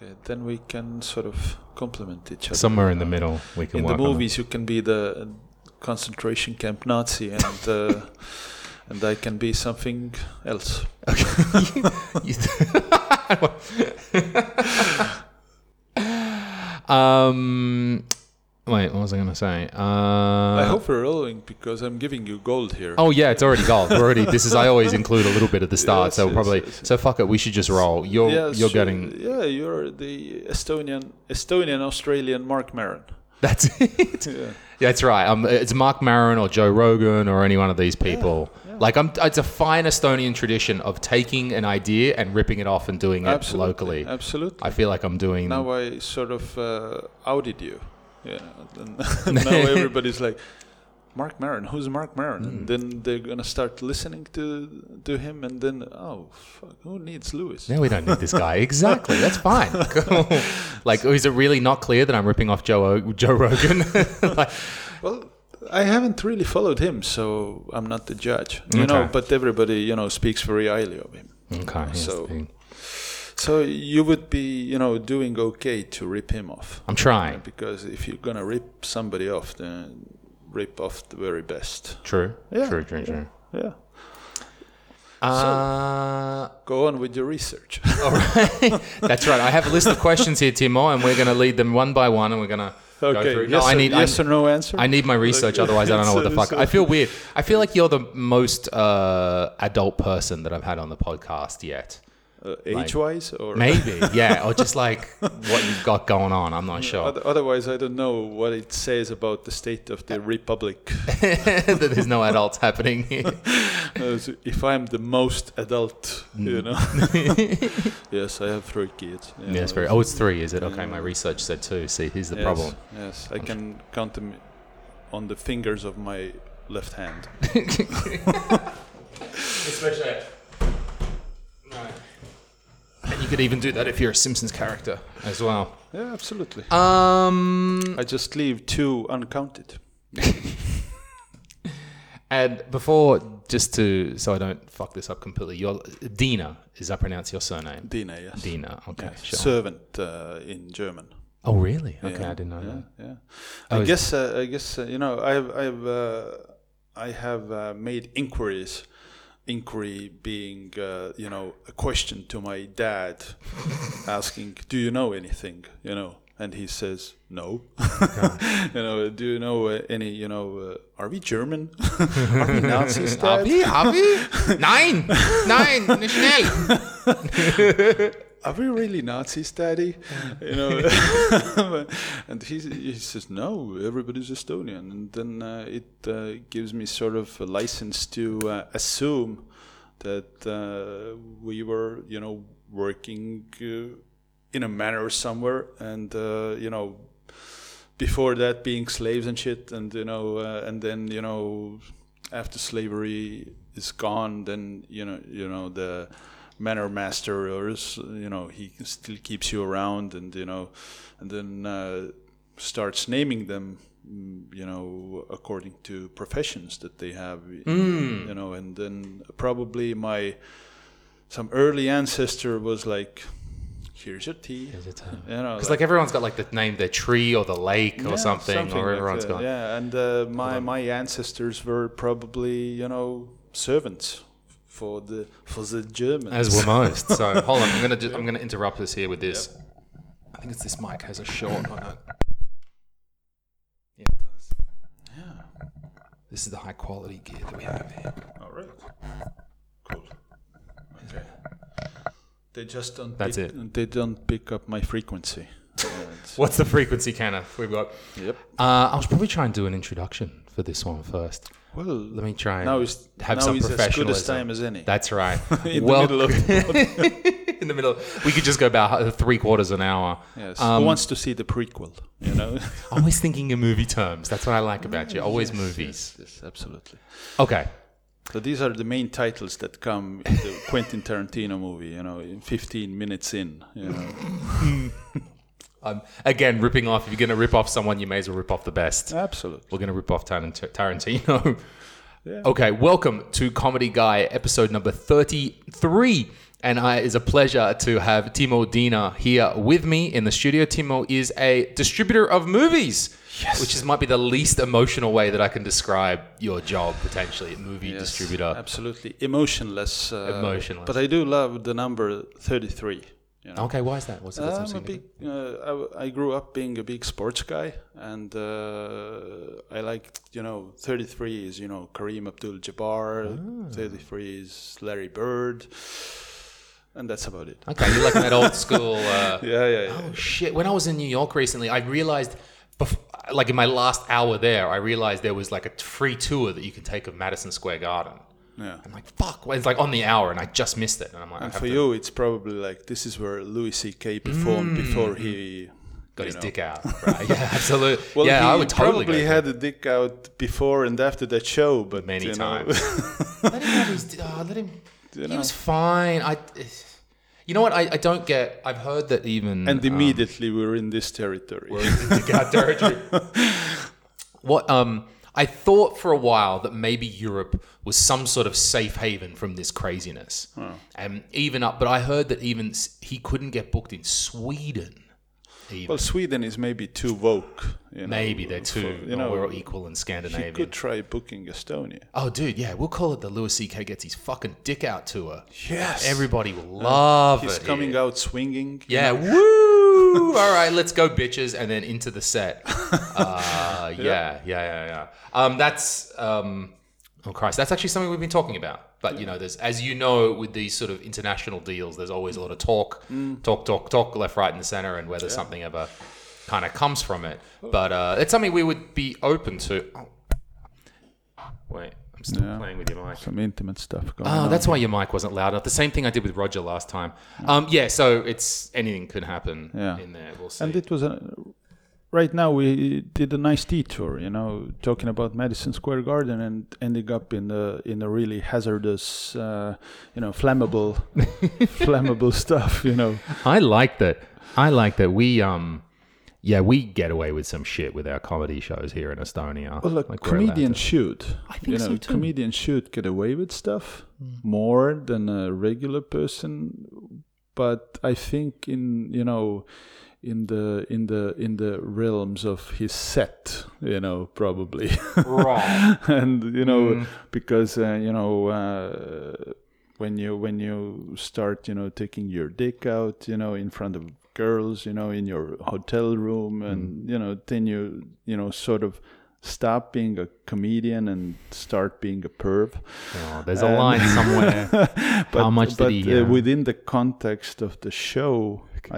Okay, then we can sort of complement each other. Somewhere in the Uh, middle, we can In the movies, you can be the concentration camp Nazi, and uh, and I can be something else. um, wait, what was I going to say? Uh, I hope we're rolling because I'm giving you gold here. Oh yeah, it's already gold. We're already. This is. I always include a little bit at the start, Yes, so probably. yes. So fuck it. We should just roll. You're Yes, you're getting. Yeah, you're the Estonian Estonian Australian Marc Maron. That's it. Yeah. That's right. Um, it's Marc Maron or Joe Rogan or any one of these people. Like I'm. It's a fine Estonian tradition of taking an idea and ripping it off and doing it Absolutely, locally. Absolutely. I feel like I'm doing. now I sort of uh, outed you. Yeah. And now everybody's like, Marc Maron, who's Marc Maron? Hmm. And then they're gonna start listening to to him, and then oh fuck, who needs Lewis? No, we don't need this guy. Exactly. That's fine. Cool. Like, is it really not clear that I'm ripping off Joe o- Joe Rogan? like, Well, I haven't really followed him, so I'm not the judge. You know, but everybody you know speaks very highly of him. okay. So-. So you would be you know doing okay to rip him off. I'm trying. Because if you're gonna rip somebody off, then rip off the very best. True. Yeah, True. True. True. Yeah. Uh, Go on with your research. all right. That's right. I have a list of questions here, Timo, and we're going to lead them one by one, and we're going to go through. Yes, No, I or, need. yes I, or no answer. I need my research, otherwise I don't know what the fuck. I feel weird. I feel like you're the most uh, adult person that I've had on the podcast yet. Uh, age-wise, or Maybe, yeah, or just like what you've got going on. I'm not sure. Otherwise, I don't know what it says about the state of the republic. that there's no adults happening here. Uh, if I'm the most adult, Mm. you know. yes, I have three kids. Yeah, know, very. Oh, it's three, is it? Okay, Yeah. my research said two. See, here's the yes, problem. Yes, I can count them on the fingers of my left hand. Especially. Right. You could even do that if you're a Simpsons character as well. Yeah, absolutely. Um, I just leave two uncounted. and before, just to so I don't fuck this up completely, your Dina is that pronounce your surname? Dina, yes. Dina. Okay, sure. Servant uh, in German. oh, really? Okay, Yeah, I didn't know yeah, that. Yeah, Oh, I guess. Uh, I guess uh, you know. I've. I've. Uh, I have uh, made inquiries. Inquiry being, uh, you know, a question to my dad, asking, "Do you know anything?" You know, and he says, "No." you know, do you know uh, any? You know, uh, are we German? are we Nazis? Dad? Abi, Abi? Nein, nein, nicht schnell. Are we really Nazis, Daddy? You know, and he he says no, everybody's Estonian, and then uh, it uh, gives me sort of a license to uh, assume that uh, we were, you know, working uh, in a manor somewhere, and uh, you know, before that being slaves and shit, and you know, uh, and then you know, after slavery is gone, then you know, you know the manor master or you know he still keeps you around, and you know, and then uh, starts naming them. mm, You know, according to professions that they have, you know, and then probably my some early ancestor was like, "Here's your tea," you know, Because like everyone's got like the name, the tree or the lake or yeah, something, or like everyone's that, got. Yeah, and uh, my my ancestors were probably you know servants for the for the Germans. As were most. So hold on, I'm gonna I'm gonna interrupt this here with this. I think it's this mic has a short on it. Yeah, it does. yeah. This is the high quality gear that we have here. All right. Cool. Okay. They just don't. That's pick, it. They don't pick up my frequency. What's the frequency, Kenneth? We've got. yep. Uh, I was probably try and do an introduction for this one first. Well, Let me try and now is have now some is as good professionalism. time as any. That's right. In the Well- middle of the in the middle. We could just go about three quarters of an hour. Yes. Um, Who wants to see the prequel? You know. Always thinking in movie terms. That's what I like about you. Always movies. Yes, absolutely. Okay. So these are the main titles that come in the Quentin Tarantino movie. You know, in 15 minutes in. You know. Um, again, ripping off. If you're going to rip off someone, you may as well rip off the best. Absolutely. We're going to rip off Tarant- Tarantino. Yeah. Okay, welcome to Comedy Guy, episode number 33. and I, it's a pleasure to have Timo Dina here with me in the studio. Timo is a distributor of movies, Yes. which is might be the least emotional way that I can describe your job potentially, movie Yes, distributor. Absolutely emotionless. Uh, Emotionless. But I do love the number thirty-three. You know. Okay, why is that? What's that? I'm a big. Uh, I, I grew up being a big sports guy, and uh, I like you know 33 is you know Kareem Abdul-Jabbar, 33 is Larry Bird, and that's about it. Okay, you're like that old school. Uh, Yeah, yeah, yeah. Oh shit! When I was in New York recently, I realized, bef- like in my last hour there, I realized there was like a free tour that you can take of Madison Square Garden. Yeah. I'm like, fuck! Well, it's like on the hour, and I just missed it. And I'm like, And for to- you, it's probably like this is where Louis C.K. performed before he got his know. dick out. Right? Yeah, absolutely. Well, yeah, he I would totally probably had a dick out before and after that show, but Many times. let him have his. Oh, let him. You he know. was fine. I. You know what? I, I don't get. I've heard that even and um, immediately we're in this territory. dick out territory. what um I thought for a while that maybe Europe was some sort of safe haven from this craziness, and um, even up. But I heard that even he couldn't get booked in Sweden. Even. Well, Sweden is maybe too woke. You know, maybe they're too. for- you know, we're all equal in he Scandinavia. could try booking Estonia. Oh, dude, yeah, we'll call it the Louis C.K. gets his fucking dick out tour. Yes, Everybody will love he's it. He's coming here. out swinging. Yeah, know. woo! All right, let's go, bitches, and then into the set. Uh, yeah, yeah, yeah, yeah. Um, that's um, oh Christ, that's actually something we've been talking about. But you know, there's as you know, with these sort of international deals, there's always a lot of talk, talk, talk, talk, left, right, and the center, and whether something ever kind of comes from it. But uh, it's something we would be open to. Oh. Wait, still Yeah. playing with your mic. Some intimate stuff going Oh, on. that's why your mic wasn't loud enough. The same thing I did with Roger last time. Um, yeah, so it's anything could happen Yeah. in there. We'll see. And it was a. Right now, we did a nice detour, you know, talking about Madison Square Garden and ending up in the in a really hazardous, uh, you know, flammable, flammable stuff, you know. I like that. I like that we um yeah, we get away with some shit with our comedy shows here in Estonia. Well, look, Like, comedians to. should. I think you know, so too. comedians should get away with stuff more than a regular person. But I think in you know, in the in the in the realms of his set, you know, probably, Right. and you know, Mm. because uh, you know. Uh, when you when you start you know taking your dick out you know in front of girls you know in your hotel room Mm. and you know then you you know sort of stop being a comedian and start being a perv Oh, there's a line somewhere. but, How much did he, uh, uh, within the context of the show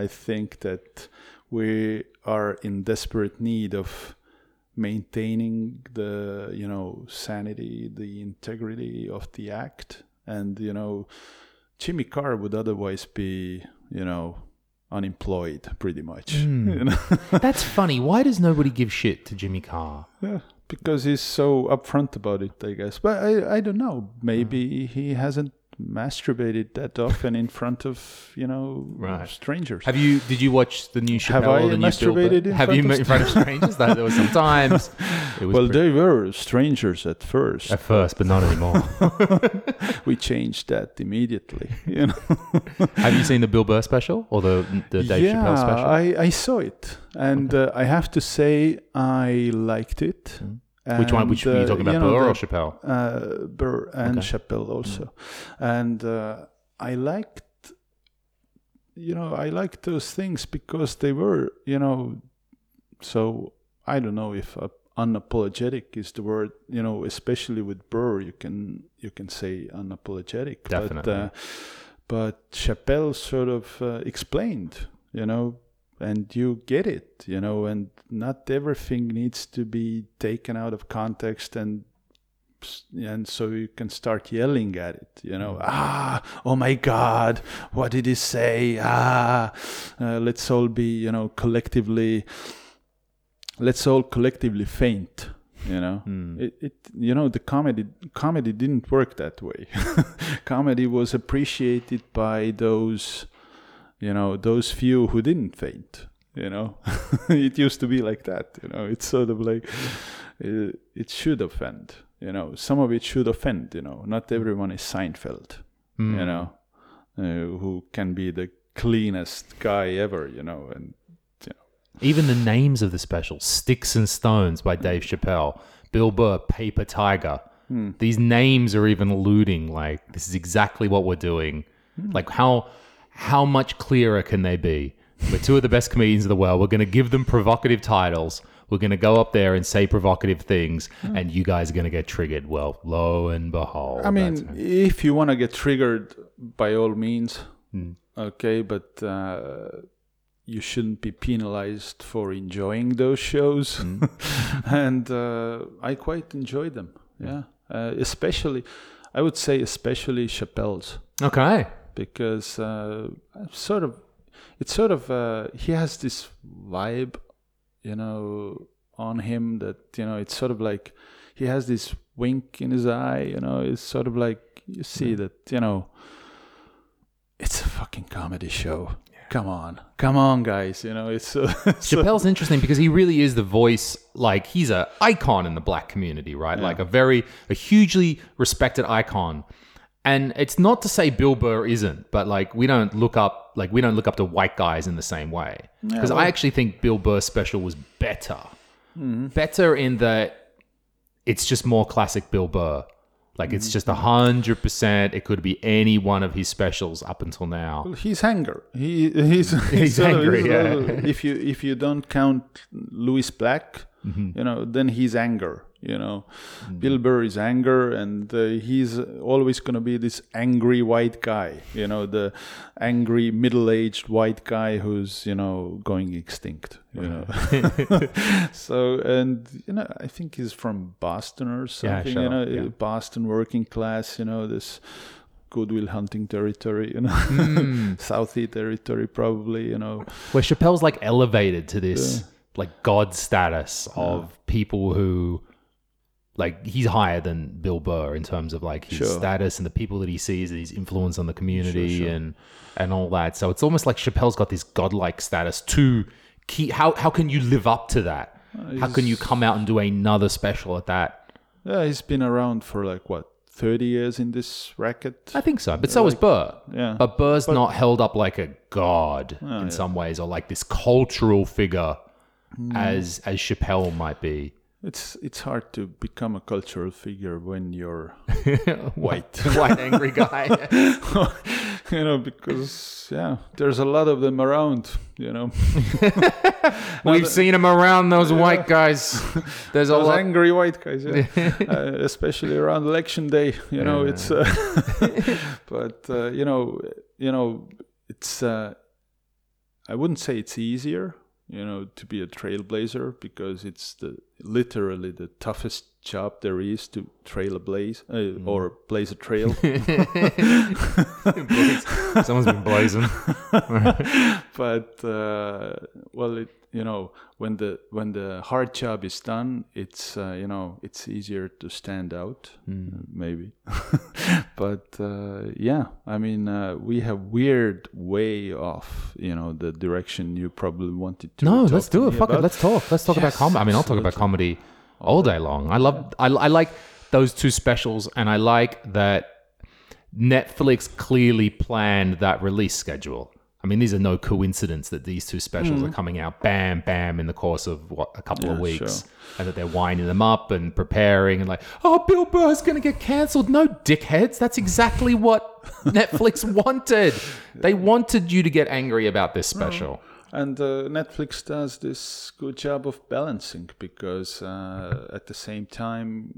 i think that we are in desperate need of maintaining the you know sanity the integrity of the act and you know jimmy carr would otherwise be you know unemployed pretty much Hmm. you know That's funny. Why does nobody give shit to Jimmy Carr? yeah because he's so upfront about it i guess but i i don't know maybe Hmm. he hasn't masturbated that often in front of you know Right. strangers Have you? Did you watch the new Chappelle? Have I or the new Bill masturbated in Have front you of in front of strangers? That there was some times. It was well pretty- they were strangers at first at first, but not anymore. we changed that immediately you know Have you seen the Bill Burr special or the the Dave yeah Chappelle special? I, I saw it and uh, i have to say i liked it Which one? Which were you uh, talking about, know, Burr or Chappelle? uh, Burr and Okay. Chappelle also, and uh, I liked, you know, I liked those things because they were, you know, so I don't know if uh, unapologetic is the word, you know, especially with Burr, you can you can say unapologetic, Definitely. but uh, but Chappelle sort of uh, explained, you know. And you get it, you know, and not everything needs to be taken out of context and and so you can start yelling at it you know. Ah oh my god what did he say? Ah uh, let's all be you know collectively let's all collectively faint you know. Hmm. it, it you know the comedy comedy didn't work that way. Comedy was appreciated by those you know those few who didn't faint you know? It used to be like that you know? It's sort of like it, it should offend you know? Some of it should offend you know? Not everyone is seinfeld Hmm. you know? Uh, who can be the cleanest guy ever, you know, and you know, Even the names of the specials Sticks and Stones by Dave Chappelle, Bill Burr, Paper Tiger. These names are even alluding like this is exactly what we're doing. Like how how much clearer can they be? We're two of the best comedians in the world. We're going to give them provocative titles. We're going to go up there and say provocative things, and you guys are going to get triggered. Well, lo and behold, I mean, that's- if you want to get triggered, by all means, Hmm. okay, but uh, you shouldn't be penalized for enjoying those shows. Hmm. and uh, I quite enjoy them. Yeah, uh, especially, I would say, especially Chappelle's okay. Because uh, sort of, it's sort of, uh, he has this vibe, you know, on him that you know, it's sort of like he has this wink in his eye. You know, it's sort of like you see that you know, it's a fucking comedy show. Come on, come on, guys. You know, it's uh, Chappelle's interesting because he really is the voice. Like he's a icon in the black community, right? Like a very, a hugely respected icon. And it's not to say Bill Burr isn't, but like we don't look up, like we don't look up to white guys in the same way. Because I actually think Bill Burr's special was better, better in that it's just more classic Bill Burr. Like it's just a hundred percent. It could be any one of his specials up until now. he's anger. He he's he's, sort of- angry, he's yeah. sort of- if you if you don't count Lewis Black, Mm-hmm. you know, then he's anger. You know, Mm-hmm. Bill Burr is anger, and uh, he's always gonna be this angry white guy. You know, the angry middle-aged white guy who's you know going extinct. You know, so and you know, I think he's from Boston or something. sure, you know, yeah. Boston working class. You know, this. Goodwill hunting territory, you know, Hmm. Southie territory, probably, you know. where Chappelle's like elevated to this like god status of people who like he's higher than Bill Burr in terms of like his Sure. status and the people that he sees and his influence on the community Sure, sure. and and all that. So it's almost like Chappelle's got this godlike status to keep how how can you live up to that? Uh, how can you come out and do another special at that? Yeah, he's been around for like what, 30 years in this racket? I think so. But so is Burr. Yeah. But Burr's not held up like a god oh, in some ways or like this cultural figure hmm. as as Chappelle might be. It's it's hard to become a cultural figure when you're white. White angry guy. you know, because yeah, there's a lot of them around, you know. We've seen them around those white guys. There's a lot. angry white guys, yeah. uh, especially around election day. You know, it's. Uh, but uh, you know, you know, it's. Uh, I wouldn't say it's easier, you know, to be a trailblazer because it's the literally the toughest job there is to trail a blaze uh, or blaze a trail. Someone's been blazing. but uh, well, it you know when the when the hard job is done, it's uh, you know it's easier to stand out, uh, maybe. but uh, yeah, I mean uh, we have weird way off, you know, the direction you probably wanted to. No, let's do it. Fuck it. Let's talk. Let's talk about comedy. I mean, I'll talk about comedy all day long. I love. I, I like those two specials, and I like that Netflix clearly planned that release schedule. I mean, these are no coincidence that these two specials are coming out, bam, bam, in the course of what a couple of Mm-hmm. Weeks, sure. and that they're winding them up and preparing, and like, oh, Bill Burr's gonna get cancelled. No, dickheads. That's exactly what Netflix wanted. They wanted you to get angry about this special. And uh, Netflix does this good job of balancing because uh, at the same time,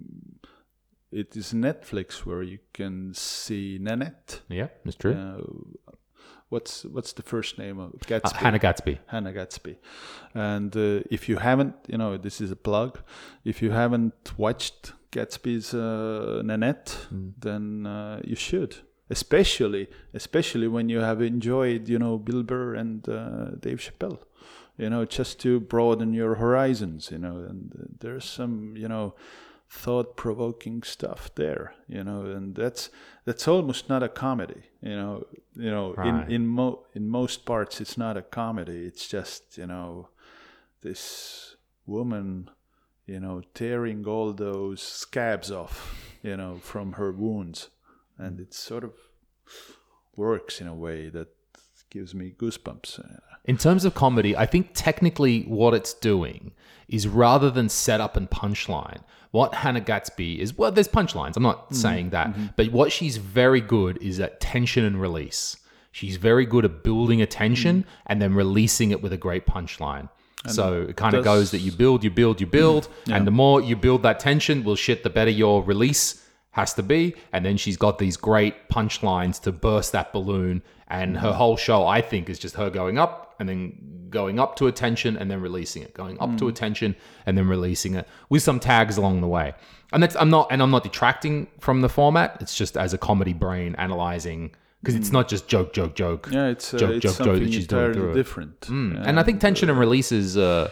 it is Netflix where you can see Nanette. Yeah, that's true. Uh, what's what's the first name of Uh, Gadsby? Hannah Gadsby. Hannah Gadsby. And uh, if you haven't, you know, this is a plug. If you haven't watched Gadsby's uh, Nanette, then uh, you should. Especially, especially when you have enjoyed, you know, Bill Burr and uh, Dave Chappelle. You know, just to broaden your horizons. You know, and uh, there's some, you know, thought-provoking stuff there. You know, and that's that's almost not a comedy. You know, you know, Right. in in mo in most parts, it's not a comedy. It's just you know, this woman, you know, tearing all those scabs off, you know, from her wounds, and it sort of works in a way that gives me goosebumps. In terms of comedy, I think technically what it's doing is rather than setup and punchline, what Hannah Gadsby is well, there's punchlines. I'm not mm-hmm. saying that, mm-hmm. but what she's very good is at tension and release. She's very good at building a tension mm-hmm. and then releasing it with a great punchline. so it kind of goes that you build, you build, you build, and the more you build that tension, well, shit, the better your release has to be. And then she's got these great punchlines to burst that balloon. And her mm-hmm. whole show, I think, is just her going up and then going up to attention and then releasing it, going up to mm. attention and then releasing it with some tags along the way. And that's I'm not and I'm not detracting from the format. It's just as a comedy brain analyzing because it's mm. not just joke, joke, joke. yeah, it's uh, joke, it's joke, joke that she's doing through different. Yeah. And I think tension and uh, release is a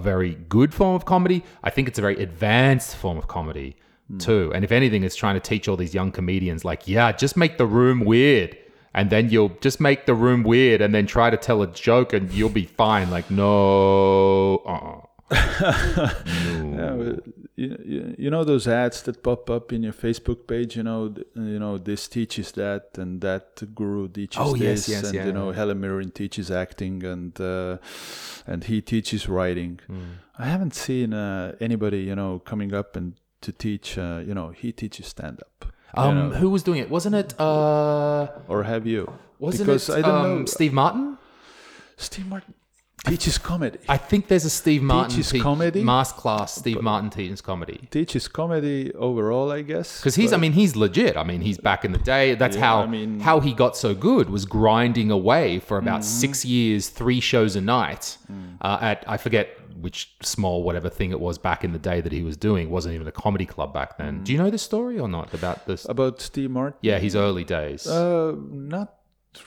very good form of comedy. I think it's a very advanced form of comedy too. And if anything, it's trying to teach all these young comedians, like, yeah, just make the room weird. And then you'll just make the room weird and then try to tell a joke and you'll be fine. Like, no. Uh-uh. Yeah, you, you, know those ads that pop up in your Facebook page. You know, you know this teaches that, and that guru teaches Oh, yes, this, yes, and yeah, you know. Helen Mirren teaches acting, and uh, and he teaches writing. Hmm. I haven't seen uh, anybody you know coming up and to teach. Uh, you know, he teaches stand up. Um, Who was doing it? Wasn't it, uh, or have you? wasn't because it I don't um, know. Steve Martin? Steve Martin teaches comedy. I think there's a Steve Martin Teaches te- comedy? master class. Steve Martin teaches comedy. teaches comedy overall, I guess. Because he's, I mean, he's legit. I mean, he's back in the day. That's Yeah, how I mean- how he got so good was grinding away for about Mm-hmm. six years, three shows a night Mm. uh, at I forget which small whatever thing it was back in the day that he was doing. It wasn't even a comedy club back then. Mm. Do you know this story or not about this? about Steve Martin. yeah, his early days. Uh, not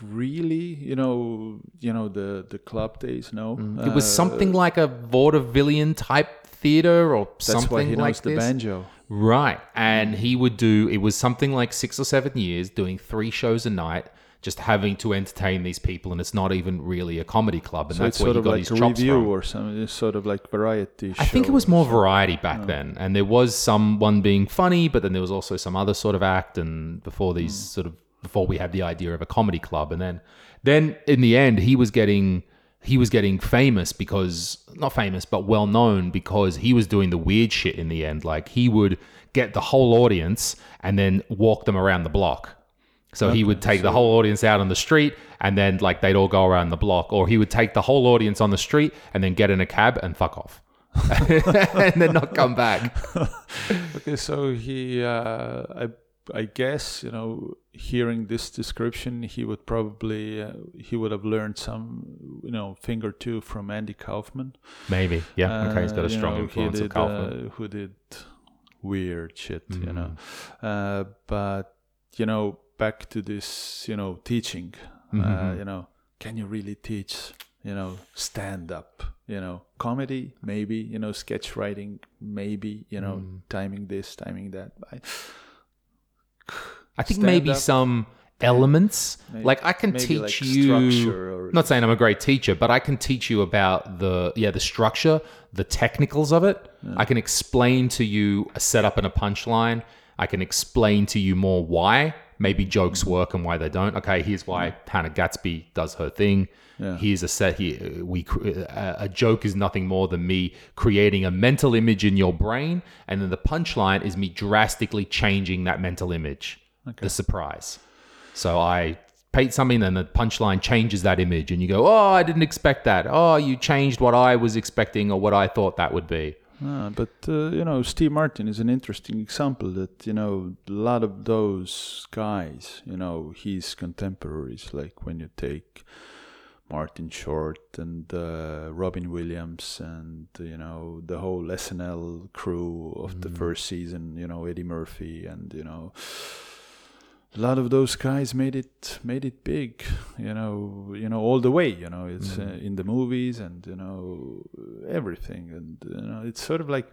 really. You know, you know the the club days. No, Mm. it was Uh, something like a vaudevillian type theater or That's something why he knows like the this. banjo. Right. And he would do, it was something like six or seven years, doing three shows a night, just having to entertain these people. And it's not even really a comedy club. And So that's where he got like his chops review from. or something. It's sort of like variety. I think it was more variety back then. And there was someone being funny, but then there was also some other sort of act. And before these sort of, before we had the idea of a comedy club. And then, then in the end, he was getting, he was getting famous because, not famous, but well known because he was doing the weird shit in the end. Like he would get the whole audience and then walk them around the block. So he would take the whole audience out on the street and then like they'd all go around the block. Or he would take the whole audience on the street and then get in a cab and fuck off. and then not come back. Okay, so he, uh, I, I guess you know, hearing this description, he would probably uh, he would have learned some, you know, thing or two from Andy Kaufman. Maybe. Yeah. Okay. He's got Uh, a strong know, influence did, of Kaufman. uh, who did weird shit, you know. Mm. Uh, but you know, back to this, you know, teaching. Uh, Mhm. you know, can you really teach? You know, stand up. You know, comedy maybe. You know, sketch writing maybe. You know, Mm. timing this, timing that. I, I think stand maybe up, some elements. Maybe- like I can teach like you. structure or Not saying I'm a great teacher, but I can teach you about the yeah the structure, the technicals of it. I can explain to you a setup and a punchline. I can explain to you more why maybe jokes work and why they don't. Okay, here's why mm. Hannah Gadsby does her thing. Yeah. Here's a set here. We a a joke is nothing more than me creating a mental image in your brain, and then the punchline is me drastically changing that mental image. The surprise. So I paint something, and the punchline changes that image, and you go, "Oh, I didn't expect that. Oh, you changed what I was expecting or what I thought that would be." Ah, but uh, you know, Steve Martin is an interesting example. That you know, a lot of those guys, you know, his contemporaries, like when you take Martin Short and uh, Robin Williams, and you know, the whole SNL crew of the first season. You know, Eddie Murphy, and you know. A lot of those guys made it made it big, you know, you know all the way. You know, it's uh, in the movies and you know everything, and you know it's sort of like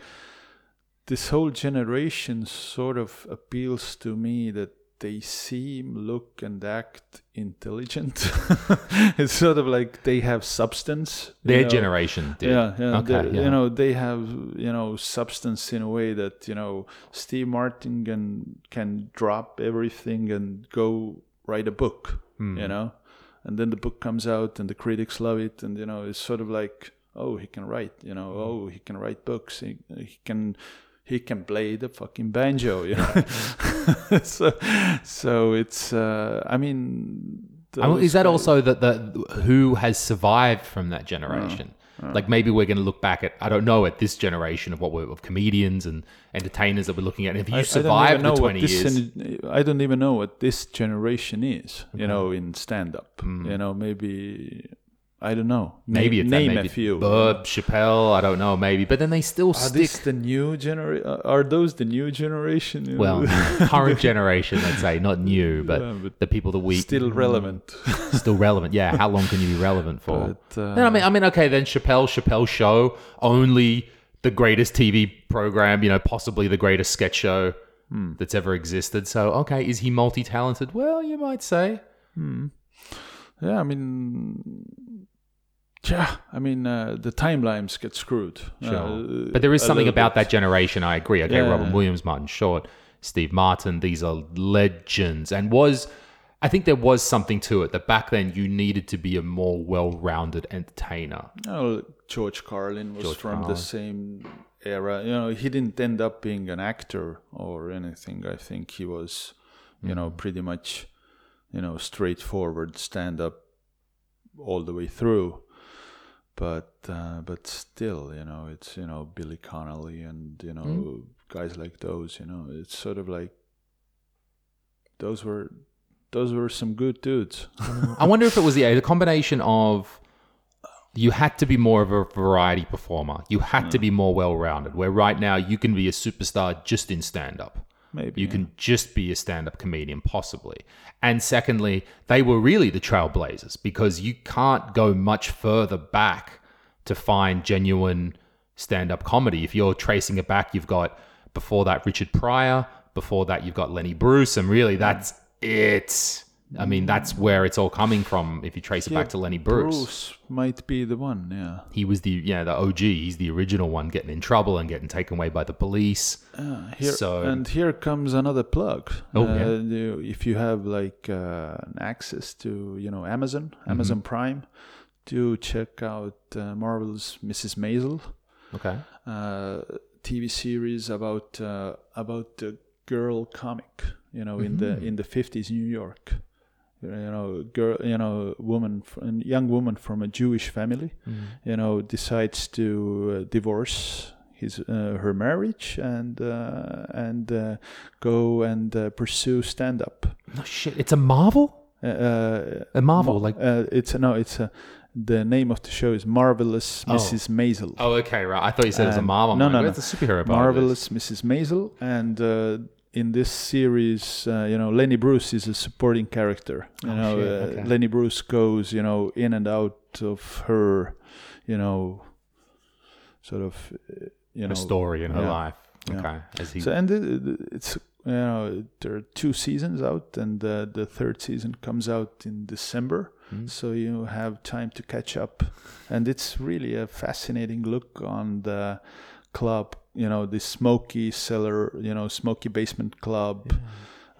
this whole generation sort of appeals to me that they seem, look, and act intelligent. it's sort of like they have substance. Their know. generation did. Yeah, yeah. Okay, they- yeah. You know, they have you know substance in a way that you know Steve Martin can can drop everything and go write a book, hmm. you know, and then the book comes out and the critics love it, and you know, it's sort of like, oh, he can write, you know, hmm. oh, he can write books, he, he can. He can play the fucking banjo, you know. so, so it's. Uh, I mean I, is that guys- also that the who has survived from that generation? Like maybe we're going to look back at I don't know at this generation of what we're of comedians and entertainers that we're looking at. And if you I- I survived even the twenty years, gen- I don't even know what this generation is. You know, in stand up. Mm. You know, maybe I don't know. maybe name, it's that, name maybe a few. Burb, Chappelle, I don't know, maybe, but then they still Are stick. the new generation? Are those the new generation? You Well, current generation, let's say, not new, but, Yeah, but the people that we still relevant. still relevant. Yeah, how long can you be relevant for? But, uh, No, I mean, I mean, okay, then Chappelle, Chappelle Show, only the greatest TV program, you know, possibly the greatest sketch show Hmm. that's ever existed. So, okay, is he multi-talented? Well, you might say. yeah, I mean, yeah, I mean, uh, the timelines get screwed. Sure. Uh, but there is something about bit. that generation. I agree. Okay, Yeah. Robin Williams, Martin Short, Steve Martin. These are legends, and was I think there was something to it that back then you needed to be a more well-rounded entertainer. Oh, George Carlin was George from Carlin. the same era. You know, he didn't end up being an actor or anything. I think he was, you know, pretty much, you know, straightforward stand up all the way through. But uh, but still, you know, it's you know Billy Connolly and you know mm-hmm. guys like those. You know, it's sort of like those were those were some good dudes. Mm. I wonder if it was the, the combination of you had to be more of a variety performer. You had to mm. be more well-rounded. Where right now you can be a superstar just in stand-up. Maybe You can just be a stand up comedian, possibly. And secondly, they were really the trailblazers because you can't go much further back to find genuine stand up comedy. If you're tracing it back, you've got before that Richard Pryor, before that, you've got Lenny Bruce, and really mm. that's it. I mean, that's where it's all coming from if you trace it back to Lenny Bruce. Bruce might be the one. Yeah. He was the yeah the OG. He's the original one getting in trouble and getting taken away by the police. Uh, here, So- and here comes another plug. Oh, Uh, yeah. if you have like uh, access to you know Amazon, Mm-hmm. Amazon Prime, do check out uh, Marvel's Mrs. Maisel, Okay. uh, TV series about uh, about the girl comic. You know, in Mm-hmm. the in the fifties New York. You know, girl, you know, woman, a young woman from a Jewish family, Mm-hmm. you know, decides to uh, divorce his uh, her marriage and uh, and uh, go and uh, pursue stand up. No shit. It's a Marvel. Uh, A Marvel, like uh, it's no, it's a. The name of the show is Marvelous Oh. Mrs. Maisel. Oh, okay, right. I thought you said it was a Marvel. no, no, no. It's a superhero. part of this. Marvelous Mrs. Maisel, and uh, in this series, uh, you know, Lenny Bruce is a supporting character. You Oh, know, shit, uh, okay. Lenny Bruce goes, you know, in and out of her, you know, sort of, uh, you Her know, story in her yeah. life. Yeah. Okay. As he. So and it, it- it's you know there are two seasons out, and the third season comes out in December. Hmm. So you have time to catch up, and it's really a fascinating look on the club. You know, the smoky cellar, you know, smoky basement club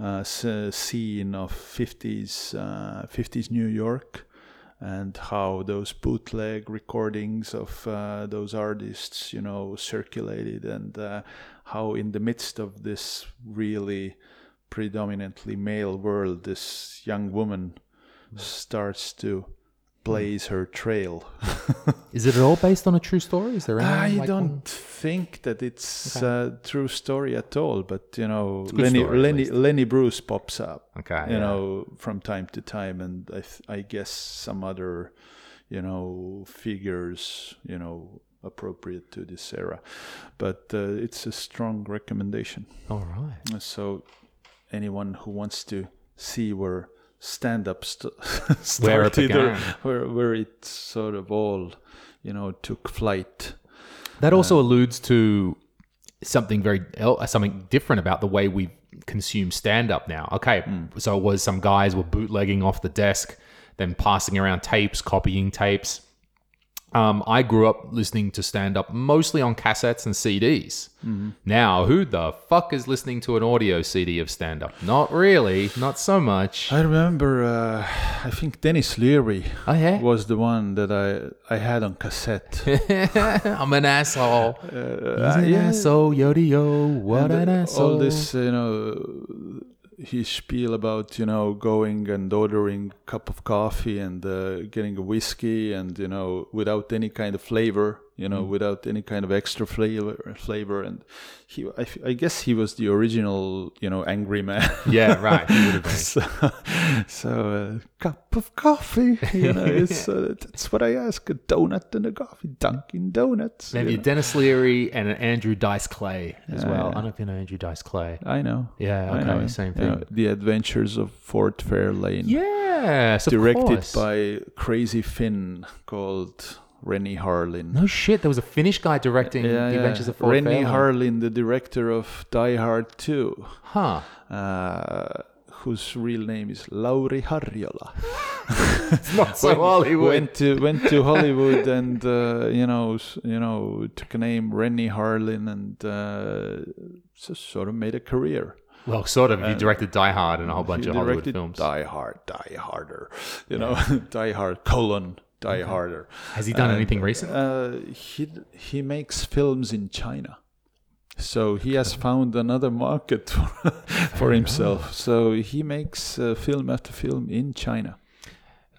uh, s- scene of 50s, uh, 50s New York, and how those bootleg recordings of uh, those artists, you know, circulated, and uh, how in the midst of this really predominantly male world, this young woman starts to blaze her trail. Is it at all based on a true story? Is there any? I like, don't one- think that it's Okay. a true story at all, but you know, Lenny story, Lenny. Lenny Bruce pops up, Okay. you yeah. know, from time to time, and I th- I guess some other, you know, figures, you know, appropriate to this era, but uh, it's a strong recommendation. All right. So, anyone who wants to see where stand-up st- Where it started, or where where it sort of all, you know, took flight. That also uh, alludes to something very uh, something different about the way we consume stand up now. Okay, hmm. so it was some guys were bootlegging off the desk, then passing around tapes, copying tapes. Um, I grew up listening to stand up mostly on cassettes and CDs. Mm-hmm. Now, who the fuck is listening to an audio CD of stand up? Not really, not so much. I remember, uh, I think Denis Leary Oh, yeah? was the one that I, I had on cassette. I'm an asshole. Uh, He's an yeah. asshole, yodi yo. What And, an asshole. All this, you know, his spiel about, you know, going and ordering a cup of coffee and uh, getting a whiskey and, you know, without any kind of flavor, you know, without any kind of extra flavor. flavor. And he—I guess he was the original, you know, angry man. yeah, right. He would have been. so, so uh, cup of coffee, you know, it's, uh, that's what I ask, a donut and a coffee, Dunkin' Donuts. Maybe you know. Denis Leary and an Andrew Dice Clay as Yeah, well. I yeah. don't know if you know Andrew Dice Clay. I know. Yeah, I okay, know. same You thing. know, the Adventures of Ford Fairlane. Of directed by Crazy Finn called Renny Harlin. No shit, there was a Finnish guy directing The Adventures of Ford Rennie. Harlin, the director of Die Hard 2, Huh. uh, whose real name is Lauri Harjola. It's not so Hollywood. Went to went to Hollywood and uh, you know you know took a name Rennie Harlin and uh, just sort of made a career. well, sort of. He directed Die Hard and a whole bunch of Hollywood films. Die Hard, Die Harder, you know, Die Hard colon Die Harder. Has he done anything recent? Uh, he he makes films in China, so he has found another market for, for himself. So he makes uh, film after film in China.